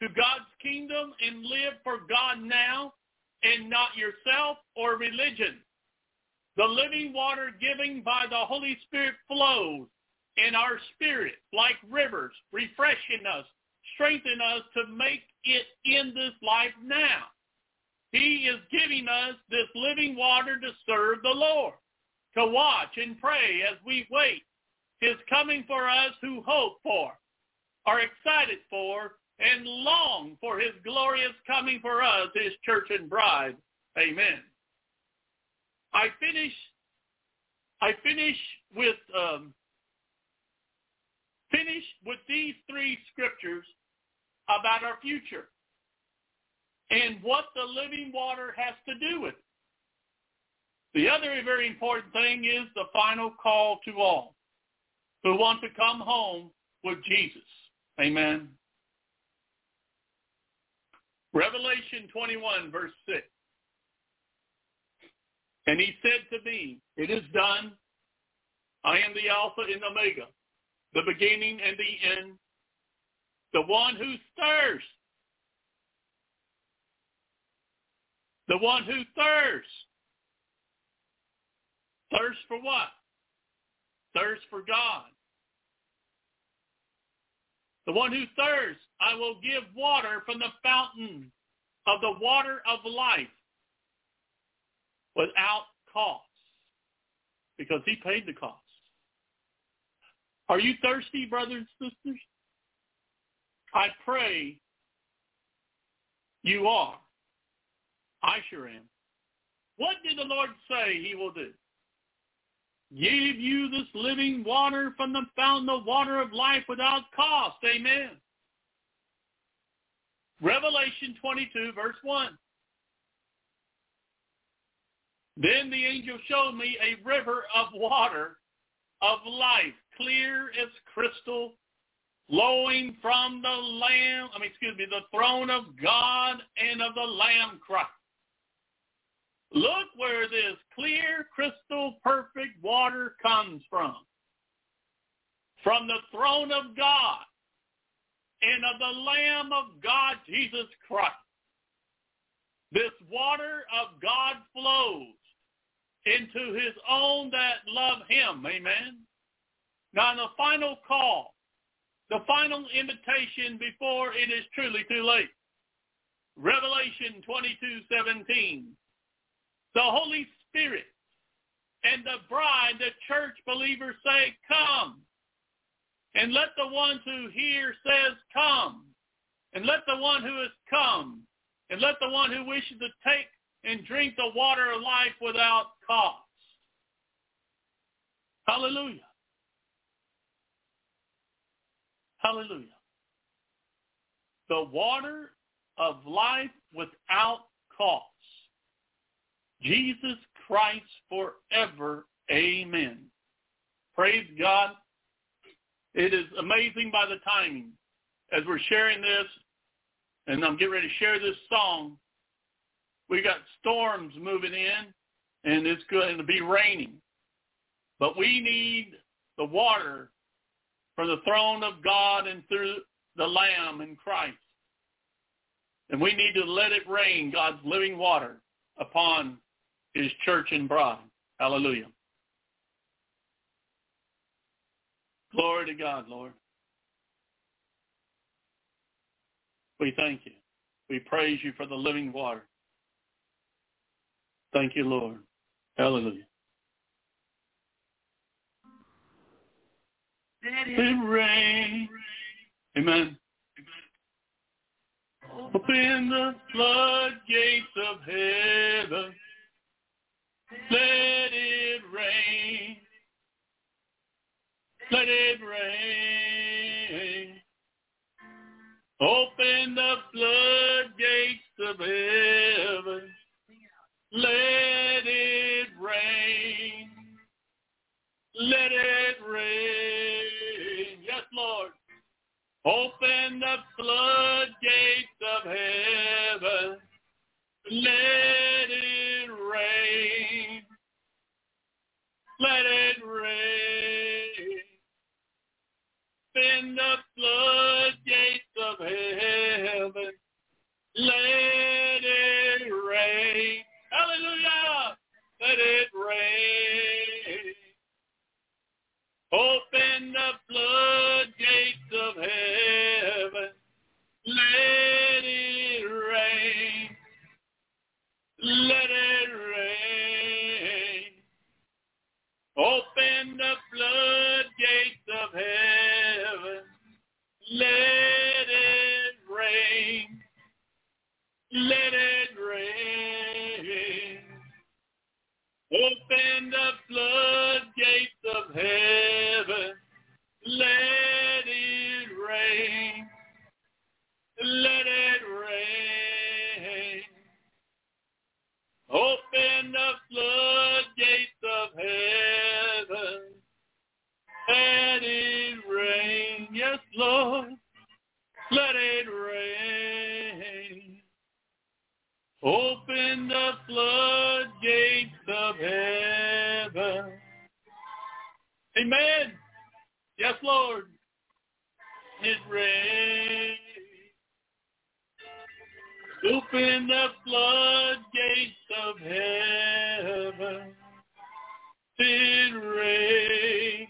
to God's kingdom and live for God now and not yourself or religion. The living water given by the Holy Spirit flows in our spirit like rivers, refreshing us, strengthening us to make it in this life now. He is giving us this living water to serve the Lord to watch and pray as we wait his coming for us who hope for, are excited for, and long for his glorious coming for us, his church and bride. Amen. I finish I finish with um, finish with these three scriptures about our future and what the living water has to do with it. The other very important thing is the final call to all who want to come home with Jesus. Amen. Revelation 21, verse 6. And he said to me, it is done. I am the Alpha and Omega, the beginning and the end, the one who thirsts, the one who thirsts Thirst for what? Thirst for God. The one who thirsts, I will give water from the fountain of the water of life without cost because he paid the cost. Are you thirsty, brothers and sisters? I pray you are. I sure am. What did the Lord say he will do? Give you this living water from the fountain of water of life without cost. Amen. Revelation 22, verse 1. Then the angel showed me a river of water of life, clear as crystal, flowing from the Lamb, I mean, excuse me, the throne of God and of the Lamb Christ. Look where this clear, crystal, perfect water comes from. From the throne of God and of the Lamb of God, Jesus Christ. This water of God flows into his own that love him. Amen. Now the final call, the final invitation before it is truly too late. Revelation 22:17. The Holy Spirit and the bride, the church believers say, come. And let the one who hears says, come. And let the one who has come. And let the one who wishes to take and drink the water of life without cost. Hallelujah. Hallelujah. The water of life without cost. Jesus Christ forever. Amen. Praise God. It is amazing by the timing as we're sharing this, and I'm getting ready to share this song. We got storms moving in, and it's going to be raining. But we need the water from the throne of God and through the Lamb in Christ. And we need to let it rain, God's living water, upon his church and bride. Hallelujah. Glory to God, Lord. We thank you. We praise you for the living water. Thank you, Lord. Hallelujah. Let it rain. Amen. Open the floodgates of heaven. Let it rain. Let it rain. Open the floodgates of heaven. Let it rain. Let it rain. Yes, Lord. Open the floodgates of heaven. Let it rain. Let it rain. Open the floodgates of heaven. Let it rain. Hallelujah. Let it rain. Open the floodgates of heaven. Let Let it rain. Open the floodgates of heaven. Let it rain. Let it rain. Open the floodgates of heaven. Let it rain. Let it rain. Open the floodgates of heaven. Let it rain. Yes, Lord. Let it rain. Open the floodgates of heaven. Amen. Yes, Lord. It rain. Open the floodgates of heaven. It rain.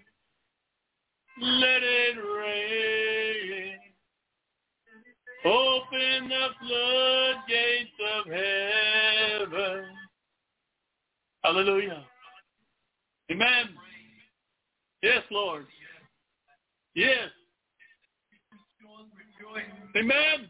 Let it rain. Open the floodgates of heaven. Hallelujah. Amen. Yes, Lord. Yes. Amen.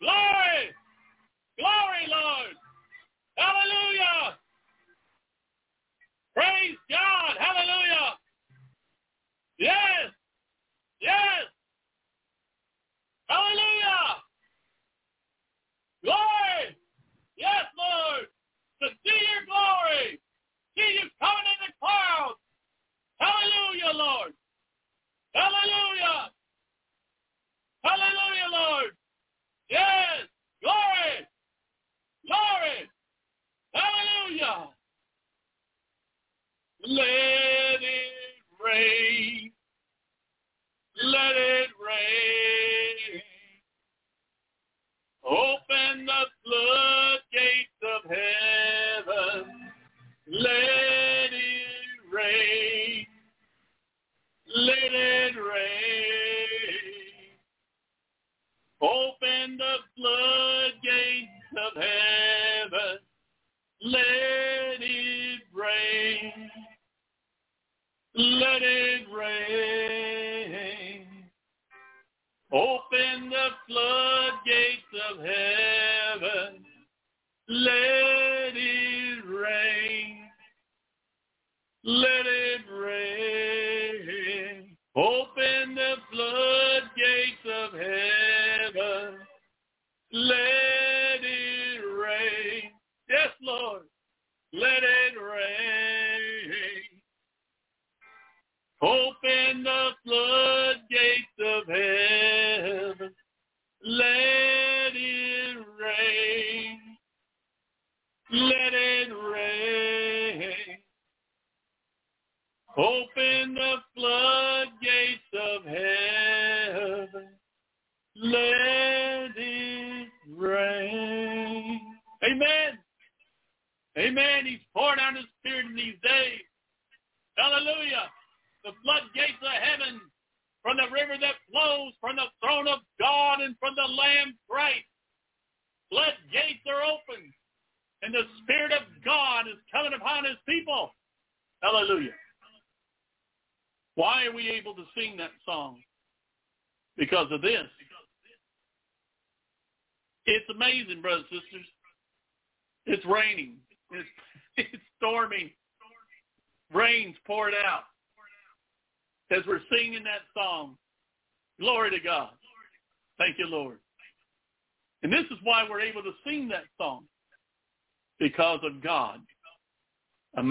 Glory! Glory, Lord! Hallelujah! Praise God! Hallelujah! Yes! Yes! Hallelujah! Glory! Yes, Lord! To see your glory! See you coming in the clouds! Hallelujah, Lord! Hallelujah! Hallelujah, Lord!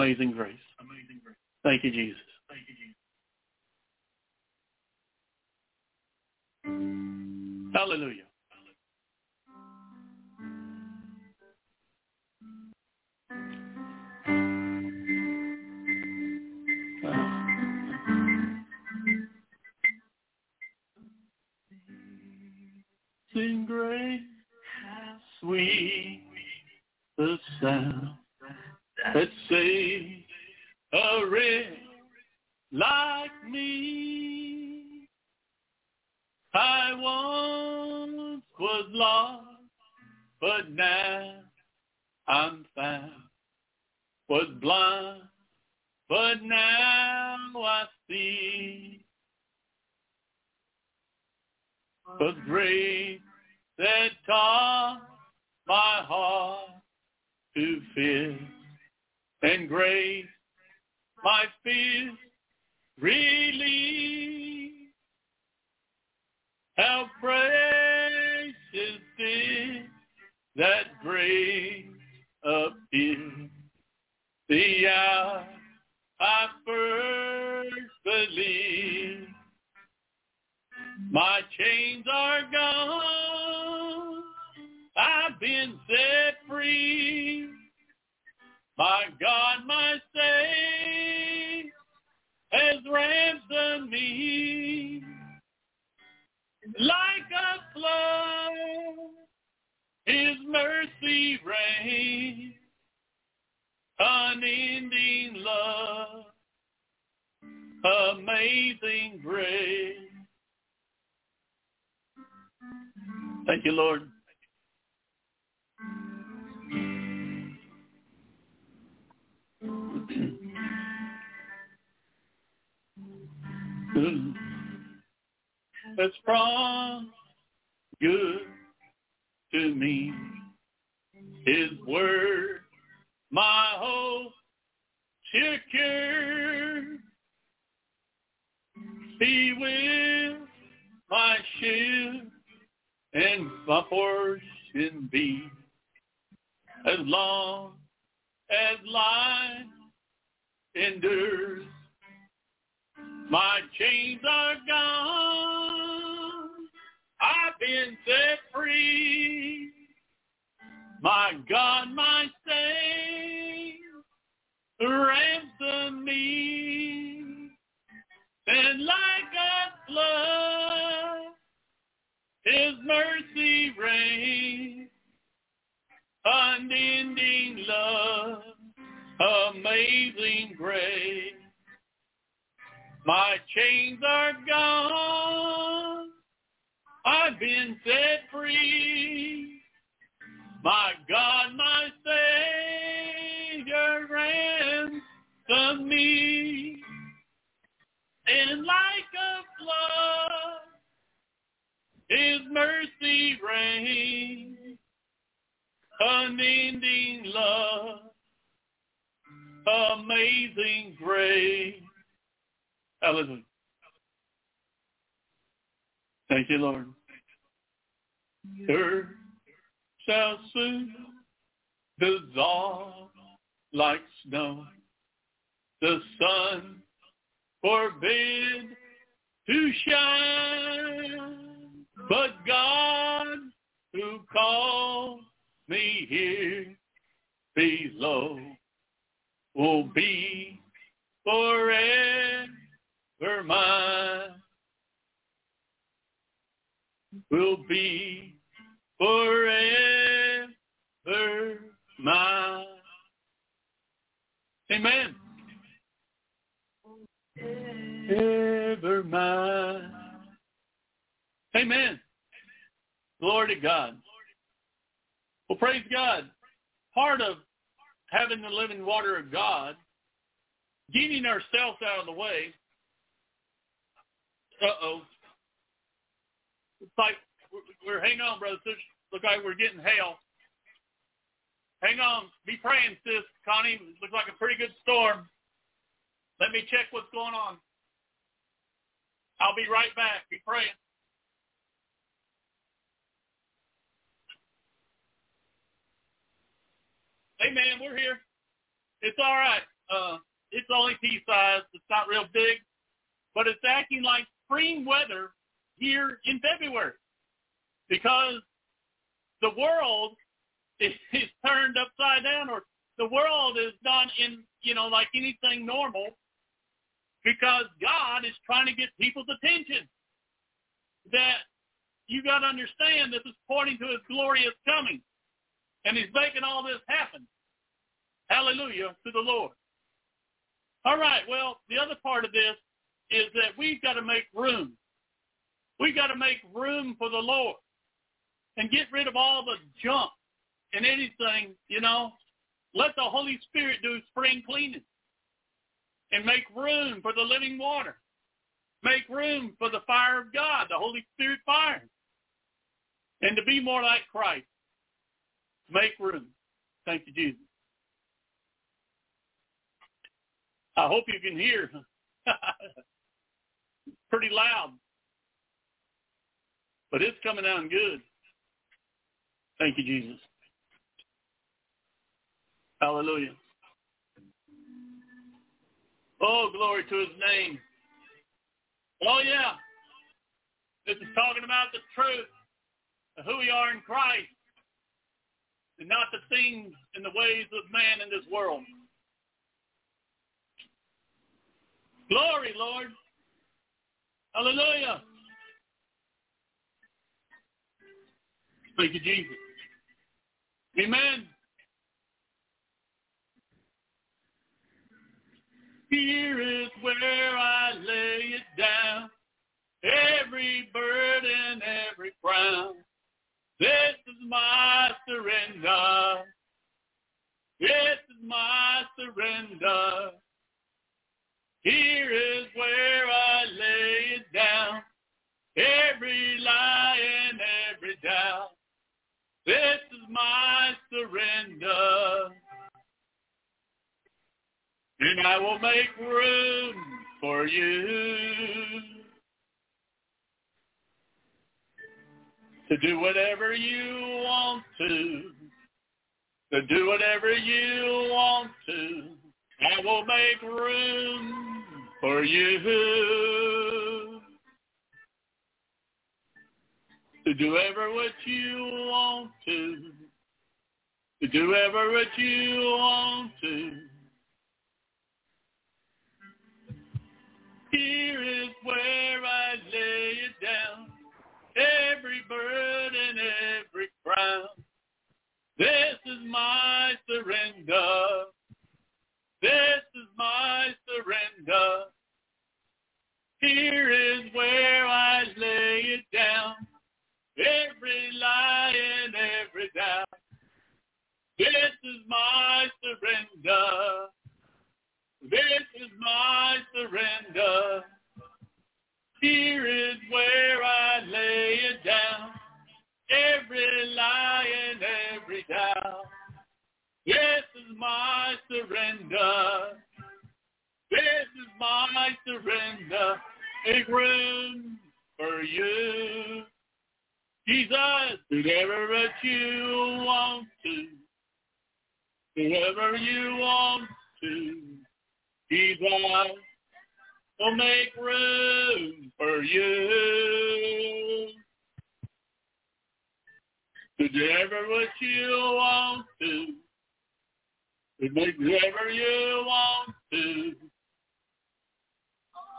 Amazing grace. Amazing grace. Thank you, Jesus. Unending love, amazing grace. My chains are gone. I've been set free. My God, my Savior ransomed me. And like a flood, His mercy reigns. Unending love, amazing grace. Hallelujah. Thank you, Lord. Earth shall soon dissolve like snow. The sun forbid to shine, but God who called me here below will be forever mine. Will be forever mine. Amen. Ever mine. Amen. Glory to God. Well, praise God. Part of having the living water of God, getting ourselves out of the way. Uh-oh. It's like, we're, hang on, brothers. Look like we're getting hail. Hang on. Be praying, sis. Connie, looks like a pretty good storm. Let me check what's going on. I'll be right back. Be praying. Hey man, we're here. It's all right. Uh, it's only pea size. It's not real big, but it's acting like spring weather here in February because the world is, is turned upside down, or the world is not in you know like anything normal because God is trying to get people's attention. That you got to understand this is pointing to His glorious coming. And he's making all this happen. Hallelujah to the Lord. All right, well, the other part of this is that we've got to make room. We've got to make room for the Lord and get rid of all the junk and anything, you know. Let the Holy Spirit do spring cleaning and make room for the living water. Make room for the fire of God, the Holy Spirit fire. And to be more like Christ. Make room. Thank you, Jesus. I hope you can hear. Pretty loud. But it's coming out good. Thank you, Jesus. Hallelujah. Oh, glory to his name. Oh, yeah. This is talking about the truth of who we are in Christ and not the things and the ways of man in this world. Glory, Lord. Hallelujah. Thank you, Jesus. Amen. Here is where I lay it down, every burden, every crown. This is my surrender. This is my surrender. Here is where I lay it down, every lie and every doubt. This is my surrender. And I will make room for you to do whatever you want to, to do whatever you want to. I will make room for you to do ever what you want to, to do ever what you want to. Here is where I lay it down, every burden, every crown. This is my surrender. This is my surrender. Here is where I lay it down, every lie and every doubt. This is my surrender. This is my surrender. Here is where I lay it down, every lie and every doubt. This is my surrender. This is my surrender. Make room for you. Jesus, whatever what you want to. Whatever you want to. Jesus, will make room for you. Do whatever what you want to. Make whatever you want to.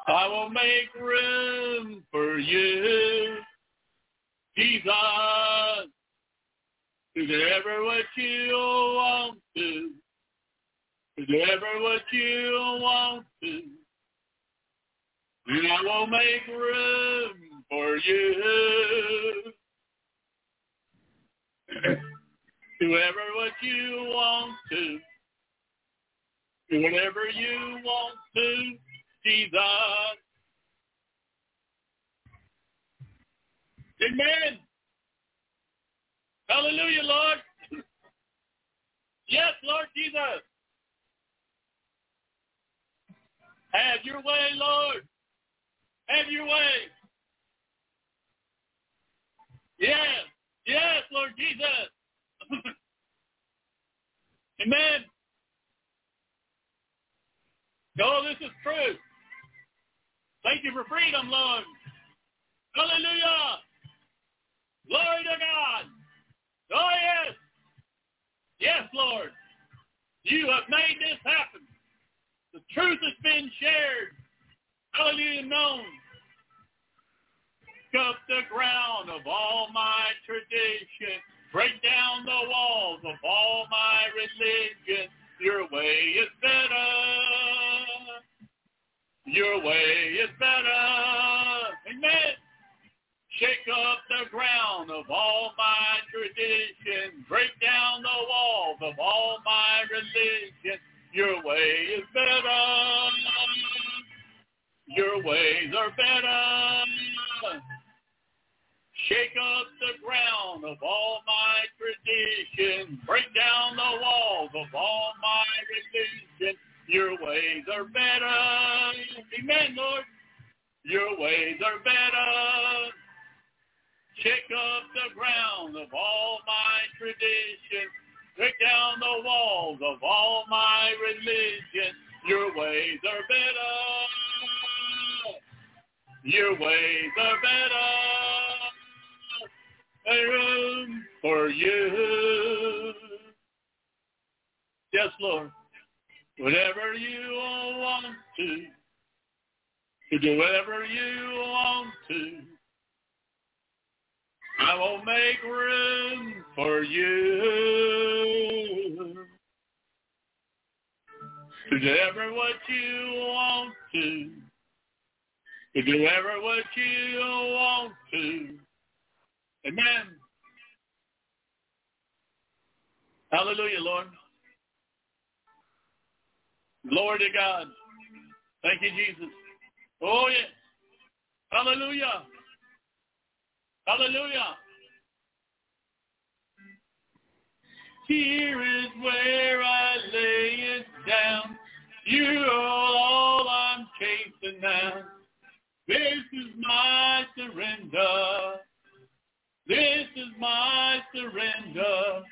I will make room for you. Jesus, Do whatever what you want to. Do whatever what you want to. And I will make room for you. Whoever what you want to. Do whatever you want to, Jesus. Amen. Hallelujah, Lord. Yes, Lord Jesus. Have your way, Lord. Have your way. Yes. Yes, Lord Jesus. Amen. Oh, this is true. Thank you for freedom, Lord. Hallelujah. Glory to God. Oh, yes. Yes, Lord. You have made this happen. The truth has been shared. Hallelujah, known. Shake up the ground of all my tradition. Break down the walls of all my religion. Your way is better. Your way is better. Amen. Shake up the ground of all my tradition. Break down the walls of all my religion. Your way is better. Your ways are better. Shake up the ground of all my tradition. Break down the walls of all my religion. Your ways are better. Amen, Lord. Your ways are better. Shake up the ground of all my tradition. Break down the walls of all my religion. Your ways are better. Your ways are better. A room for you. Yes, Lord. Whatever you want to. To do whatever you want to. I will make room for you. To do ever what you want to. To do ever what you want to. Amen. Hallelujah, Lord. Glory to God. Thank you, Jesus. Oh, yes. Hallelujah. Hallelujah. Here is where I lay it down. You're all I'm chasing now. This is my surrender. This is my surrender.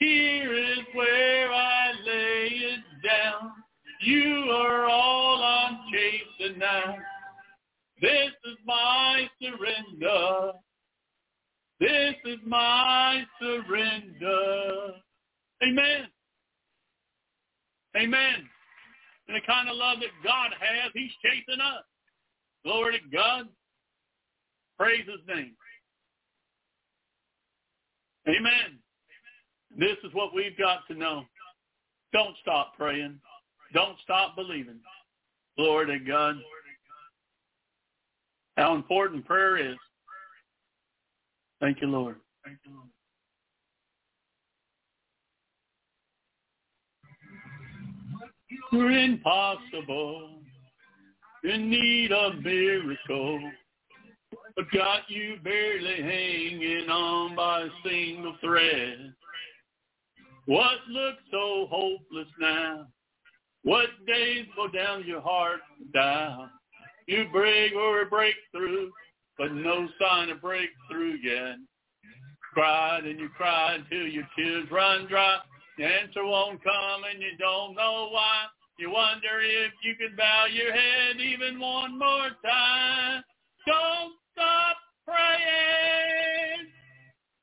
Here is where I lay it down. You are all I'm chasing now. This is my surrender. This is my surrender. Amen. Amen. And the kind of love that God has, he's chasing us. Glory to God. Praise his name. Amen. This is what we've got to know. Don't stop praying. Don't stop believing. Glory to God. How important prayer is. Thank you, Lord. Thank you, Lord. You're impossible, in need of miracle, but got you barely hanging on by a single thread. What looks so hopeless now? What days go down your heart down? You break or break through, but no sign of breakthrough yet. Cried and you cried till your tears run dry. The answer won't come and you don't know why. You wonder if you could bow your head even one more time. Don't stop praying.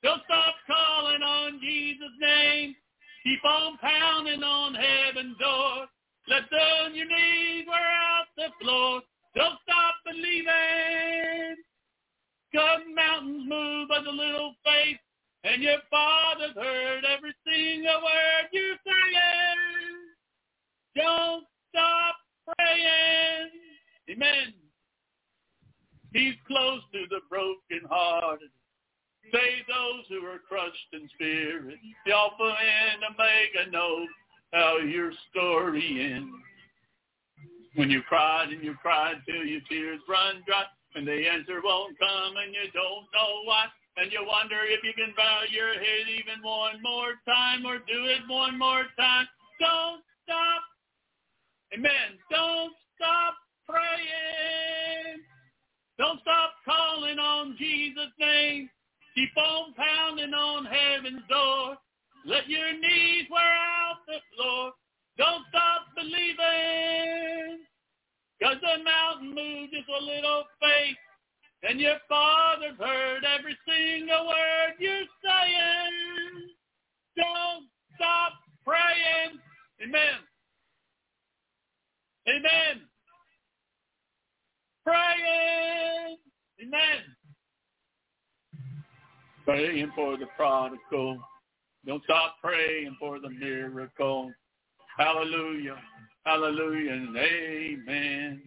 Don't stop calling on Jesus' name. Keep on pounding on heaven's door. Let down your knees wear out the floor. Don't stop believing. God mountains move by the little faith, and your father's heard every single word you're saying. Don't stop praying. Amen. He's close to the brokenhearted. Save those who are crushed in spirit. The Alpha and Omega know how your story ends. When you cried and you cried till your tears run dry, and the answer won't come and you don't know why, and you wonder if you can bow your head even one more time or do it one more time. Don't stop. Amen. Don't stop praying. Don't stop calling on Jesus' name. Keep on pounding on heaven's door. Let your knees wear out the floor. Don't stop believing. Cause the mountain moved just a little faith. And your father's heard every single word you're saying. Don't stop praying. Amen. Amen. Praying. Amen. Praying for the prodigal. Don't stop praying for the miracle. Hallelujah. Hallelujah and amen.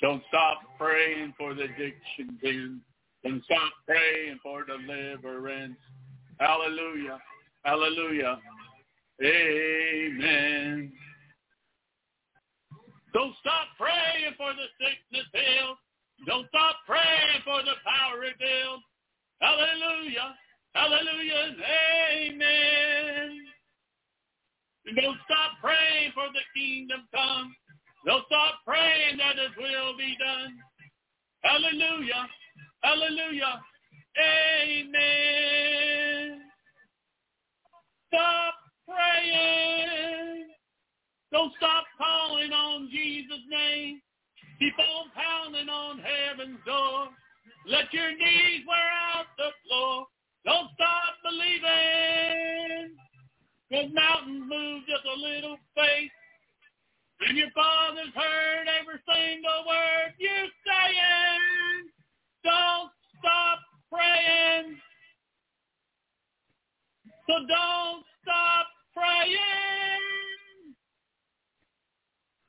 Don't stop praying for the addiction bin. Don't stop praying for deliverance. Hallelujah. Hallelujah. Amen. Don't stop praying for the sickness healed. Don't stop praying for the power revealed. Hallelujah. Hallelujah amen. Don't stop praying for the kingdom come. Don't stop praying that his will be done. Hallelujah. Hallelujah. Amen. Stop praying. Don't stop calling on Jesus' name. Keep on pounding on heaven's door. Let your knees wear out the floor. Don't stop believing. Cause mountains move just a little faith. And your father's heard every single word you're saying. Don't stop praying. So don't stop praying.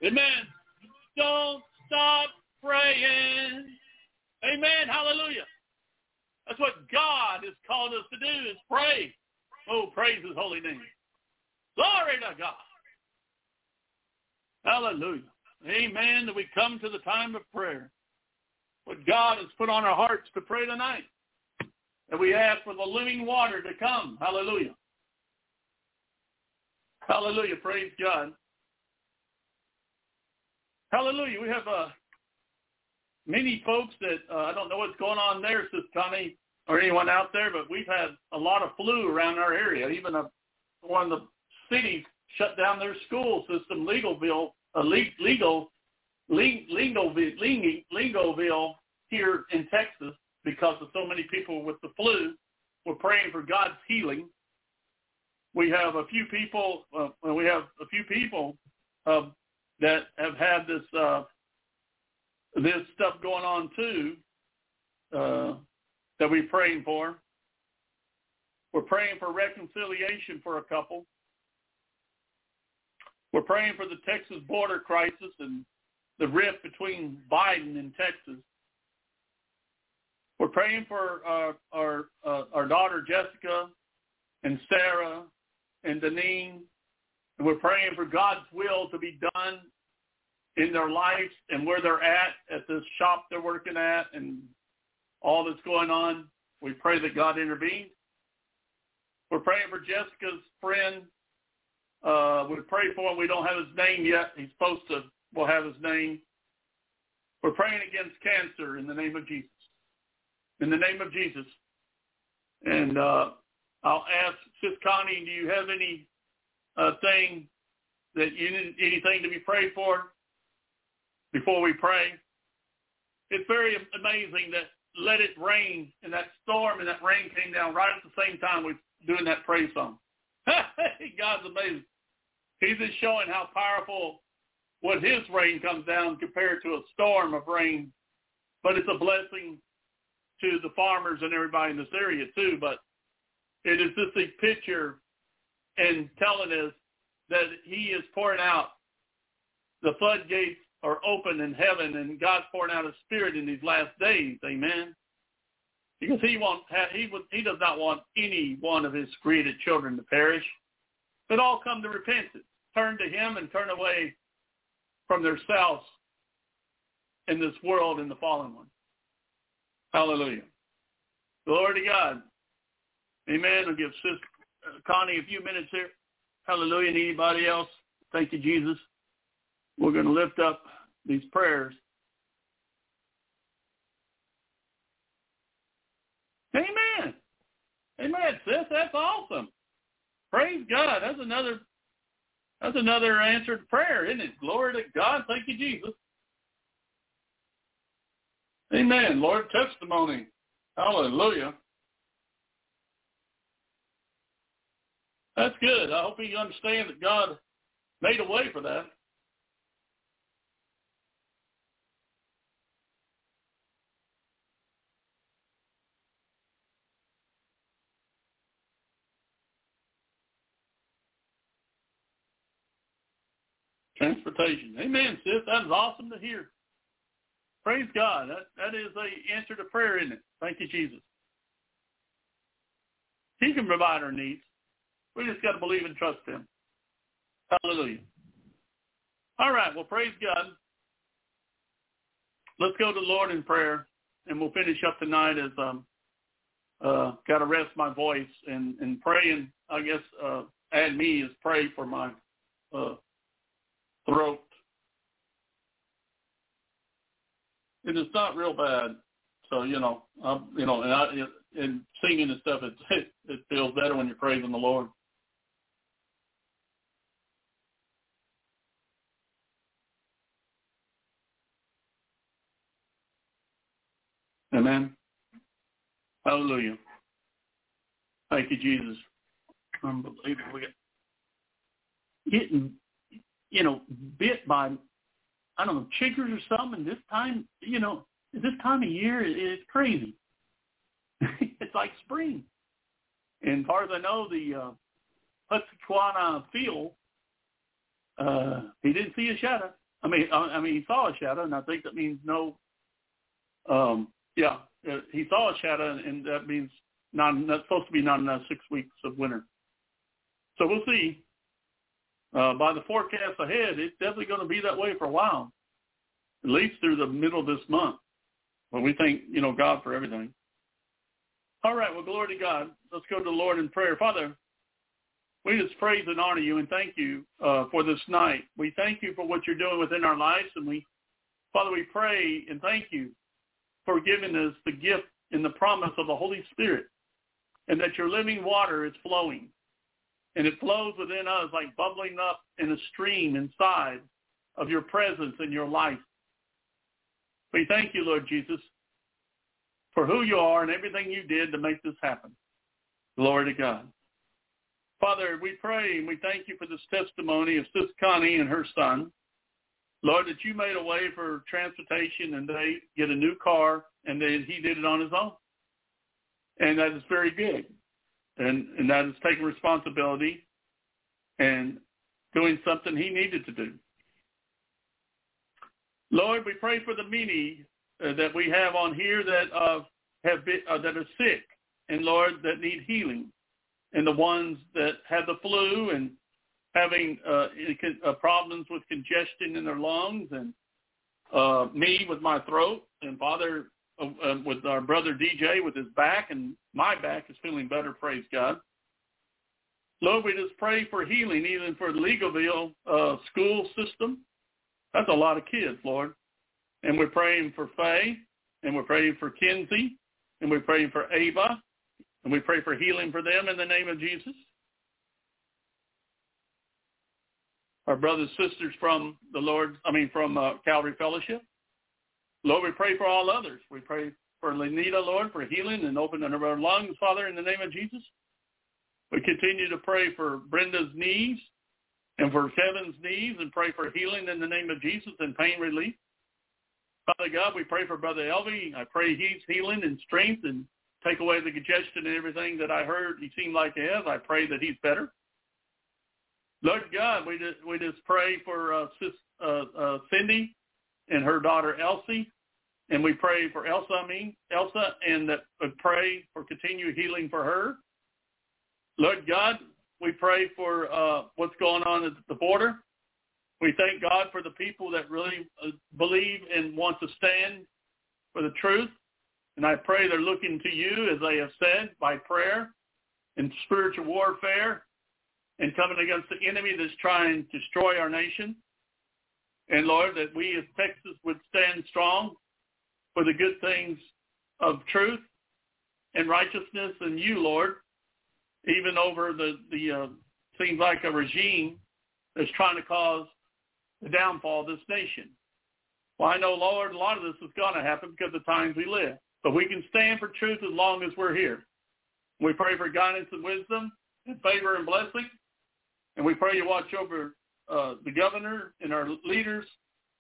Amen. Don't stop praying. Amen. Hallelujah. That's what God has called us to do is pray. Oh, praise his holy name. Glory to God. Hallelujah. Amen. That we come to the time of prayer. What God has put on our hearts to pray tonight. And we ask for the living water to come. Hallelujah. Hallelujah. Praise God. Hallelujah. We have uh, many folks that, uh, I don't know what's going on there, Sis Connie, or anyone out there, but we've had a lot of flu around our area. Even a, one of the cities shut down their school system, Legalville, uh, legal, legal, legal, Legalville here in Texas because of so many people with the flu. We're praying for God's healing. We have a few people. Uh, we have a few people uh, that have had this uh, this stuff going on too uh, that we're praying for. We're praying for reconciliation for a couple. We're praying for the Texas border crisis and the rift between Biden and Texas. We're praying for uh, our uh, our daughter Jessica and Sarah and Deneen. We're praying for God's will to be done in their lives and where they're at at this shop they're working at and all that's going on. We pray that God intervenes. We're praying for Jessica's friend. Uh, we pray for him. We don't have his name yet. He's supposed to. We'll have his name. We're praying against cancer in the name of Jesus. In the name of Jesus. And uh, I'll ask Sis Connie, do you have any uh, thing that you need anything to be prayed for? before we pray. It's very amazing that let it rain and that storm and that rain came down right at the same time we're doing that praise song. God's amazing. He's just showing how powerful what his rain comes down compared to a storm of rain. But it's a blessing to the farmers and everybody in this area too. But it is just a picture and telling us that he is pouring out the floodgates are open in heaven and God's pouring out his spirit in these last days. Amen. Because he wants he would he does not want any one of his created children to perish, but all come to repentance, turn to him and turn away from themselves in this world in the fallen one. Hallelujah. Glory to God. Amen. I'll give Sister Uh, Connie a few minutes here. Hallelujah. And anybody else? Thank you, Jesus. We're going to lift up these prayers. Amen. Amen, sis. That's awesome. Praise God. That's another that's another answered prayer, isn't it? Glory to God. Thank you, Jesus. Amen. Lord, testimony. Hallelujah. That's good. I hope you understand that God made a way for that. Transportation. Amen, sis. That is awesome to hear. Praise God. That that is a answer to prayer, isn't it? Thank you, Jesus. He can provide our needs. We just got to believe and trust him. Hallelujah. All right. Well, praise God. Let's go to the Lord in prayer, and we'll finish up tonight as um uh got to rest my voice and and praying. I guess uh add me is pray for my uh throat. And It is not real bad. So you know, um, you know, and, I, and singing and stuff, it, it it feels better when you're praising the Lord. Amen. Hallelujah. Thank you, Jesus. Unbelievable. Getting, you know, bit by, I don't know, chiggers or something. This time, you know, this time of year is crazy. it's like spring. And as far as I know, the uh, Punxsutawney Phil, uh, he didn't see a shadow. I mean, I, I mean, he saw a shadow, and I think that means no. Um, yeah, uh, he saw a shadow, and that means not that's supposed to be not enough six weeks of winter. So we'll see. Uh, by the forecast ahead, it's definitely going to be that way for a while, at least through the middle of this month. But we thank you know God for everything. All right, well, glory to God. Let's go to the Lord in prayer. Father, we just praise and honor you and thank you uh, for this night. We thank you for what you're doing within our lives, and we, Father, we pray and thank you for giving us the gift and the promise of the Holy Spirit, and that your living water is flowing, and it flows within us like bubbling up in a stream inside of your presence and your life. We thank you, Lord Jesus, for who you are and everything you did to make this happen. Glory to God. Father, we pray and we thank you for this testimony of Sis Connie and her son. Lord, that you made a way for transportation and they get a new car and then he did it on his own. And that is very good. And, and that is taking responsibility and doing something he needed to do. Lord, we pray for the many uh, that we have on here that uh, have been, uh, that are sick and Lord that need healing and the ones that have the flu and having uh, uh, problems with congestion in their lungs, and uh, me with my throat, and Father uh, uh with our brother DJ with his back, and my back is feeling better. Praise God. Lord, we just pray for healing, even for the Legalville uh, school system. That's a lot of kids, Lord. And we're praying for Faye, and we're praying for Kinsey, and we're praying for Ava, and we pray for healing for them in the name of Jesus. Our brothers and sisters from the Lord, I mean from uh, Calvary Fellowship. Lord, we pray for all others. We pray for Lenita, Lord, for healing and opening of our lungs, Father, in the name of Jesus. We continue to pray for Brenda's knees and for Kevin's knees and pray for healing in the name of Jesus and pain relief. Father God, we pray for Brother Elvi. I pray he's healing and strength and take away the congestion and everything that I heard he seemed like he has. I pray that he's better. Lord God, we just we just pray for uh, sis, uh, uh, Cindy and her daughter Elsie, and we pray for Elsa. I mean Elsa, and that we pray for continued healing for her. Lord God, we pray for uh, what's going on at the border. We thank God for the people that really uh, believe and want to stand for the truth. And I pray they're looking to you, as they have said, by prayer and spiritual warfare and coming against the enemy that's trying to destroy our nation. And Lord, that we as Texas would stand strong for the good things of truth and righteousness and you, Lord, even over the, the uh, seems like a regime that's trying to cause the downfall of this nation. Well, I know, Lord, a lot of this is going to happen because of the times we live. But we can stand for truth as long as we're here. We pray for guidance and wisdom and favor and blessing. And we pray you watch over uh, the governor and our leaders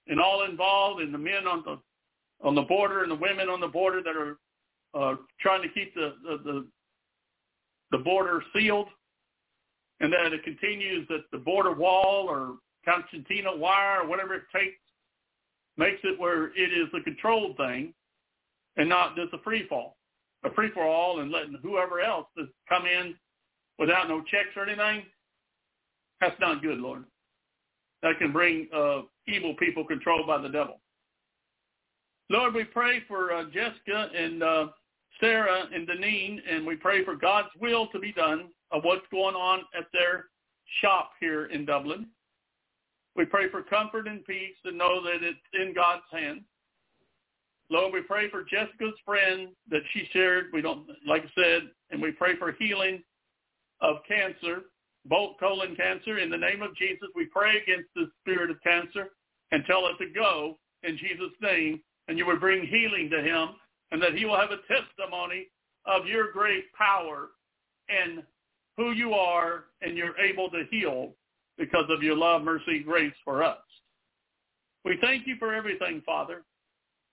and all involved and the men on the on the border and the women on the border that are uh, trying to keep the, the, the the border sealed and that it continues that the border wall or concertina wire or whatever it takes makes it where it is a controlled thing and not just a free fall, a free for all, and letting whoever else just come in without no checks or anything. That's not good, Lord. That can bring uh, evil people controlled by the devil. Lord, we pray for uh, Jessica and uh, Sarah and Deneen, and we pray for God's will to be done of what's going on at their shop here in Dublin. We pray for comfort and peace and know that it's in God's hands. Lord, we pray for Jessica's friend that she shared. We don't, like I said, and we pray for healing of cancer, both colon cancer. In the name of Jesus, we pray against the spirit of cancer and tell it to go in Jesus' name. And you would bring healing to him and that he will have a testimony of your great power and who you are and you're able to heal because of your love, mercy, grace for us. We thank you for everything, Father.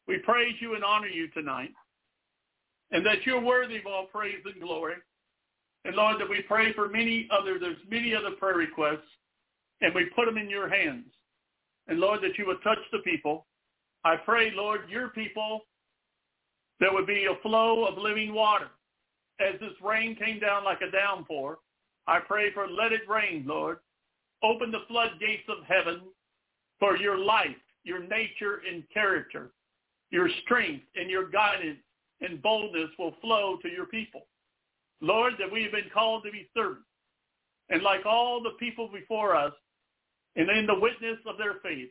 We praise you and honor you tonight and that you're worthy of all praise and glory. And Lord, that we pray for many other, there's many other prayer requests, and we put them in your hands. And Lord, that you would touch the people. I pray, Lord, your people, there would be a flow of living water. As this rain came down like a downpour, I pray for let it rain, Lord. Open the floodgates of heaven for your life, your nature and character, your strength and your guidance and boldness will flow to your people. Lord, that we have been called to be servants. And like all the people before us, and in the witness of their faith,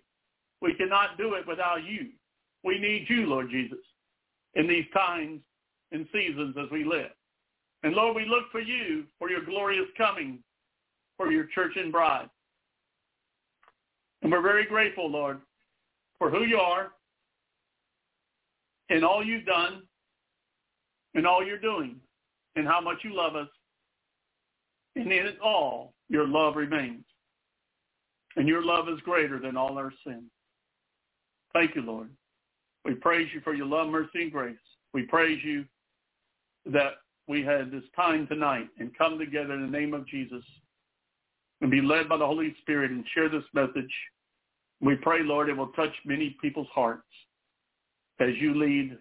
we cannot do it without you. We need you, Lord Jesus, in these times and seasons as we live. And Lord, we look for you for your glorious coming for your church and bride. And we're very grateful, Lord, for who you are and all you've done and all you're doing and how much you love us. And in it all, your love remains. And your love is greater than all our sin. Thank you, Lord. We praise you for your love, mercy, and grace. We praise you that we had this time tonight and come together in the name of Jesus and be led by the Holy Spirit and share this message. We pray, Lord, it will touch many people's hearts as you lead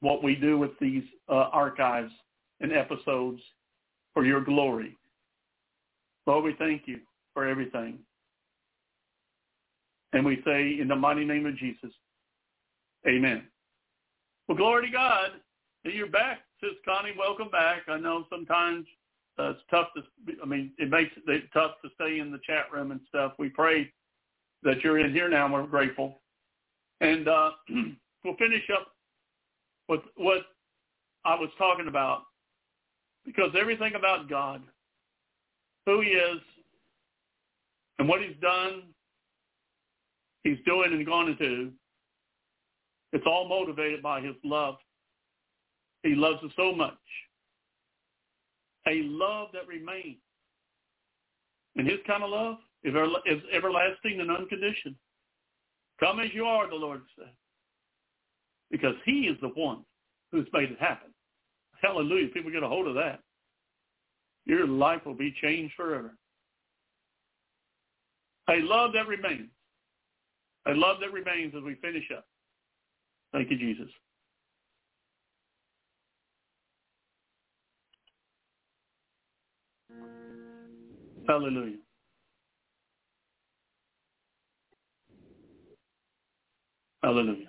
what we do with these uh, archives and episodes for your glory. Lord, we thank you for everything. And we say in the mighty name of Jesus, amen. Well, glory to God that you're back, Sis Connie. Welcome back. I know sometimes uh, it's tough to, I mean, it makes it tough to stay in the chat room and stuff. We pray that you're in here now. We're grateful. And uh, we'll finish up with what I was talking about because everything about God, who he is, and what he's done, he's doing and going to do, it's all motivated by his love. He loves us so much. A love that remains. And his kind of love is everlasting and unconditional. Come as you are, the Lord said because he is the one who's made it happen. Hallelujah. People get a hold of that. Your life will be changed forever. A love that remains. A love that remains as we finish up. Thank you, Jesus. Hallelujah. Hallelujah.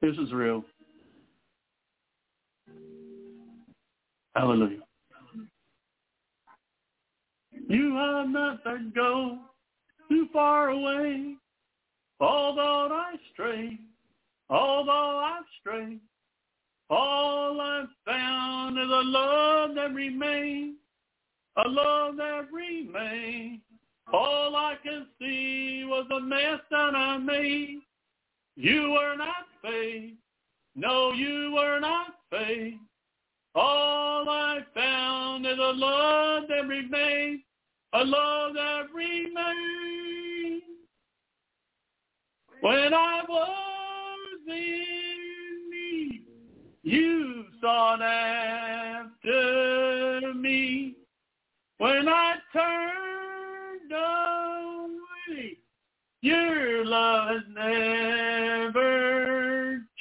This is real. Hallelujah. You have not let go too far away. Although I stray, although I've strayed, all I've found is a love that remains, a love that remains. All I can see was a mess that I made. You were not faith. No, you were not faith. All I found is a love that remains, a love that remains. When I was in need, you sought after me. When I turned your love has never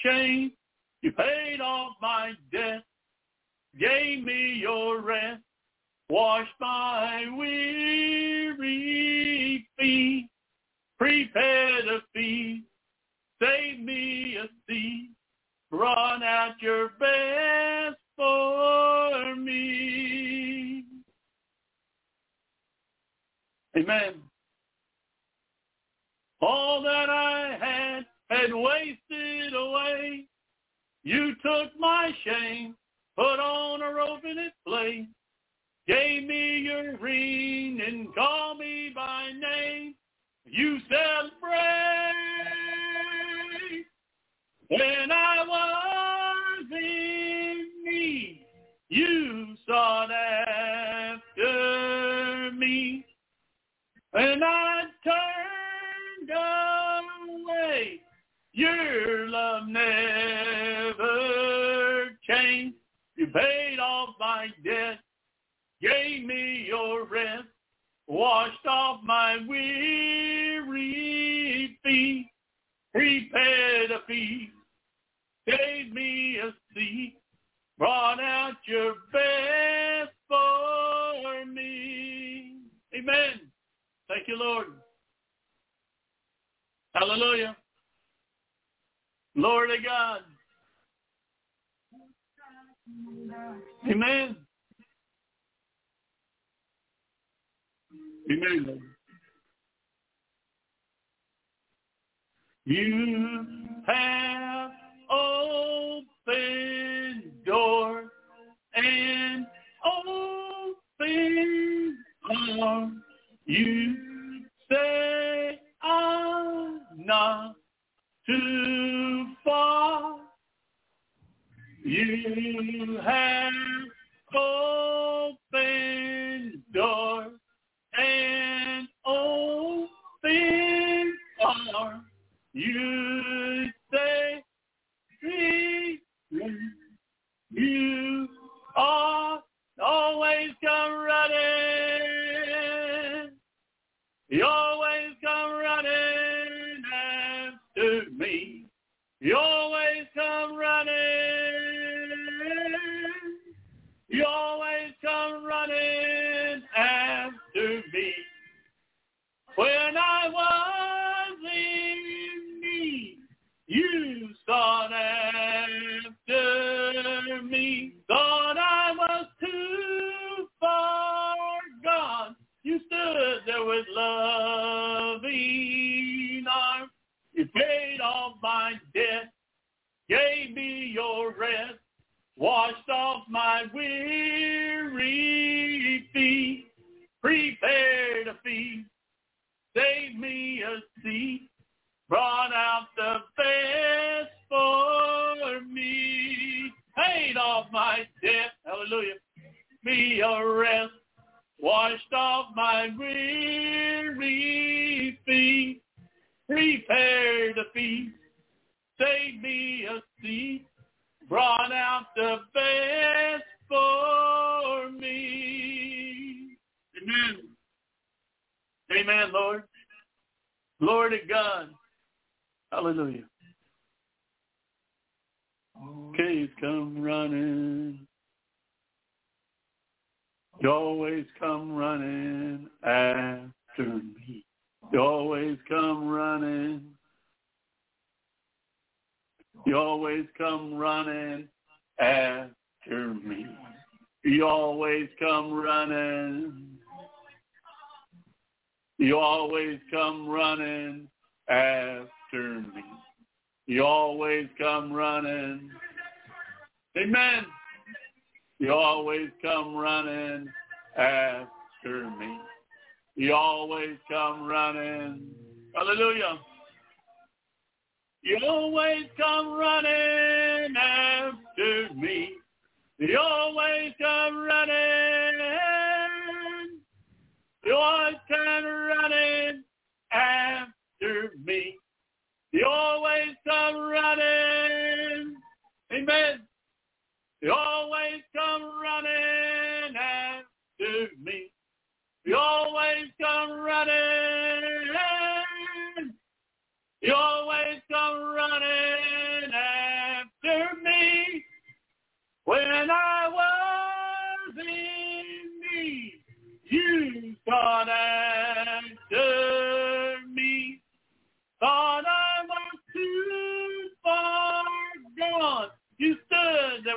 changed. You paid off my debt, gave me your rest, washed my weary feet, prepared a feast, saved me a seat, brought out your best for me. Amen. All that I had had wasted away. You took my shame, put on a rope in its place, gave me your ring and called me by name. You celebrate When I was in need, you sought after me. And I turned away, your love never changed. You paid off my debt, gave me your rest, washed off my weary feet, prepared a feast, gave me a seat, brought out your best for me. Amen. Thank you, Lord. Hallelujah. Lord of God. Amen. Amen. You have opened doors and open arms. You say not too far. You have opened doors and open arms. You say you are there with loving arms. You paid off my debt, gave me your rest, washed off my weary feet, prepared a feast, saved me a seat, brought out the best for me, paid off my debt, hallelujah, me a rest, washed off my weary feet, prepared a feast, saved me a seat, brought out the best for me. Amen. Amen, Lord. Glory to God. Hallelujah. Okay, come running. You always come running after me. You always come running. You always come running after me. You always come running. You always come running after me. You always come running. Amen. You always come running after me. You always come running. Hallelujah. You always come running after me. You always come running. You always come running after me. You always come running. Amen. You always come running after me. You always come running. You always come running after me. When I was in need, you sought after me. Thought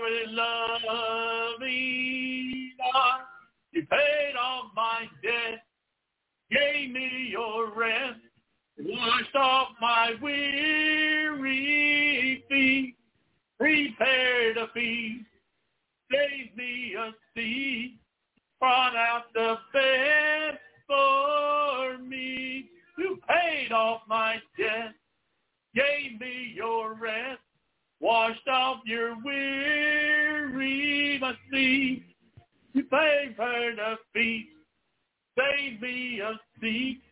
with loving arms. You paid off my debt, gave me your rest, washed off my weary feet, prepared a feast, gave me a seat, brought out the best for me. You paid off my debt, gave me your rest, washed off your weary my feet. You for the feet, saved me a seat,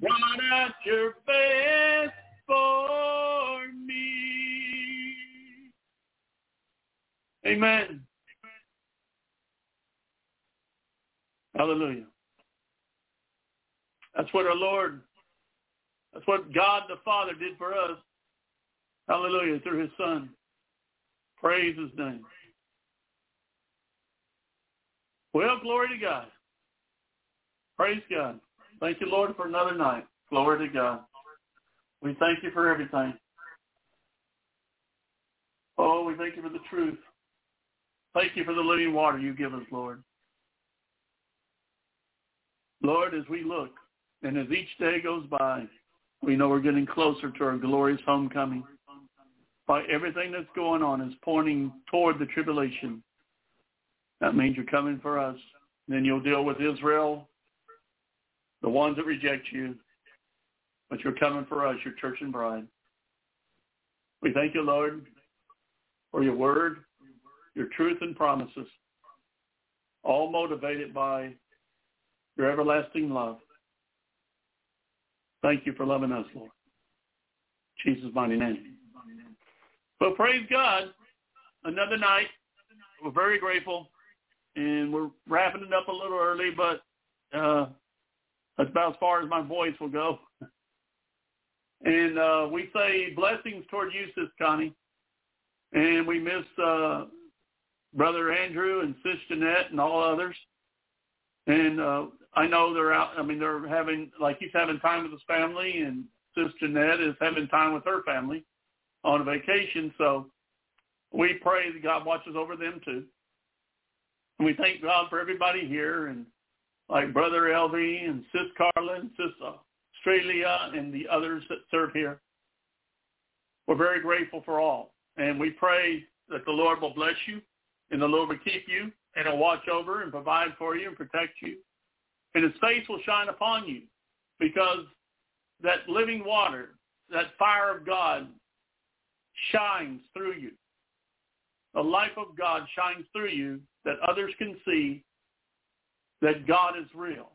brought out your best for me. Amen. Hallelujah. That's what our Lord, that's what God the Father did for us. Hallelujah, through his Son. Praise his name. Well, glory to God. Praise God. Thank you, Lord, for another night. Glory to God. We thank you for everything. Oh, we thank you for the truth. Thank you for the living water you give us, Lord. Lord, as we look and as each day goes by, we know we're getting closer to our glorious homecoming. By everything that's going on is pointing toward the tribulation. That means you're coming for us. Then you'll deal with Israel, the ones that reject you. But you're coming for us, your church and bride. We thank you, Lord, for your word, your truth and promises, all motivated by your everlasting love. Thank you for loving us, Lord. Jesus' mighty name. But praise God, another night. We're very grateful, and we're wrapping it up a little early, but uh, that's about as far as my voice will go. And uh, we say blessings toward you, Sis Connie. And we miss uh, Brother Andrew and Sis Jeanette and all others. And uh, I know they're out. I mean, they're having, like he's having time with his family, and Sis Jeanette is having time with her family on a vacation. So we pray that God watches over them too. And we thank God for everybody here and like Brother Elvi and Sis Carla and Sis Australia and the others that serve here. We're very grateful for all. And we pray that the Lord will bless you and the Lord will keep you and will watch over and provide for you and protect you. And his face will shine upon you because that living water, that fire of God shines through you. The life of God shines through you that others can see that God is real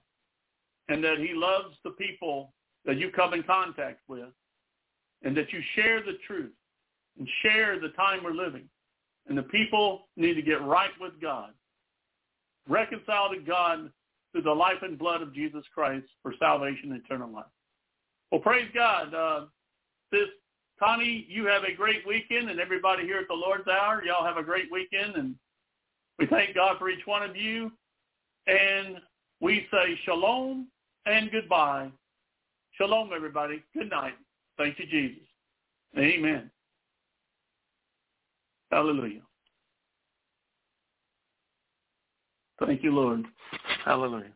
and that he loves the people that you come in contact with and that you share the truth and share the time we're living. And the people need to get right with God, reconcile to God through the life and blood of Jesus Christ for salvation and eternal life. Well, praise God. Uh, this Connie, you have a great weekend, and everybody here at the Lord's Hour, y'all have a great weekend, and we thank God for each one of you. And we say shalom and goodbye. Shalom, everybody. Good night. Thank you, Jesus. Amen. Hallelujah. Thank you, Lord. Hallelujah.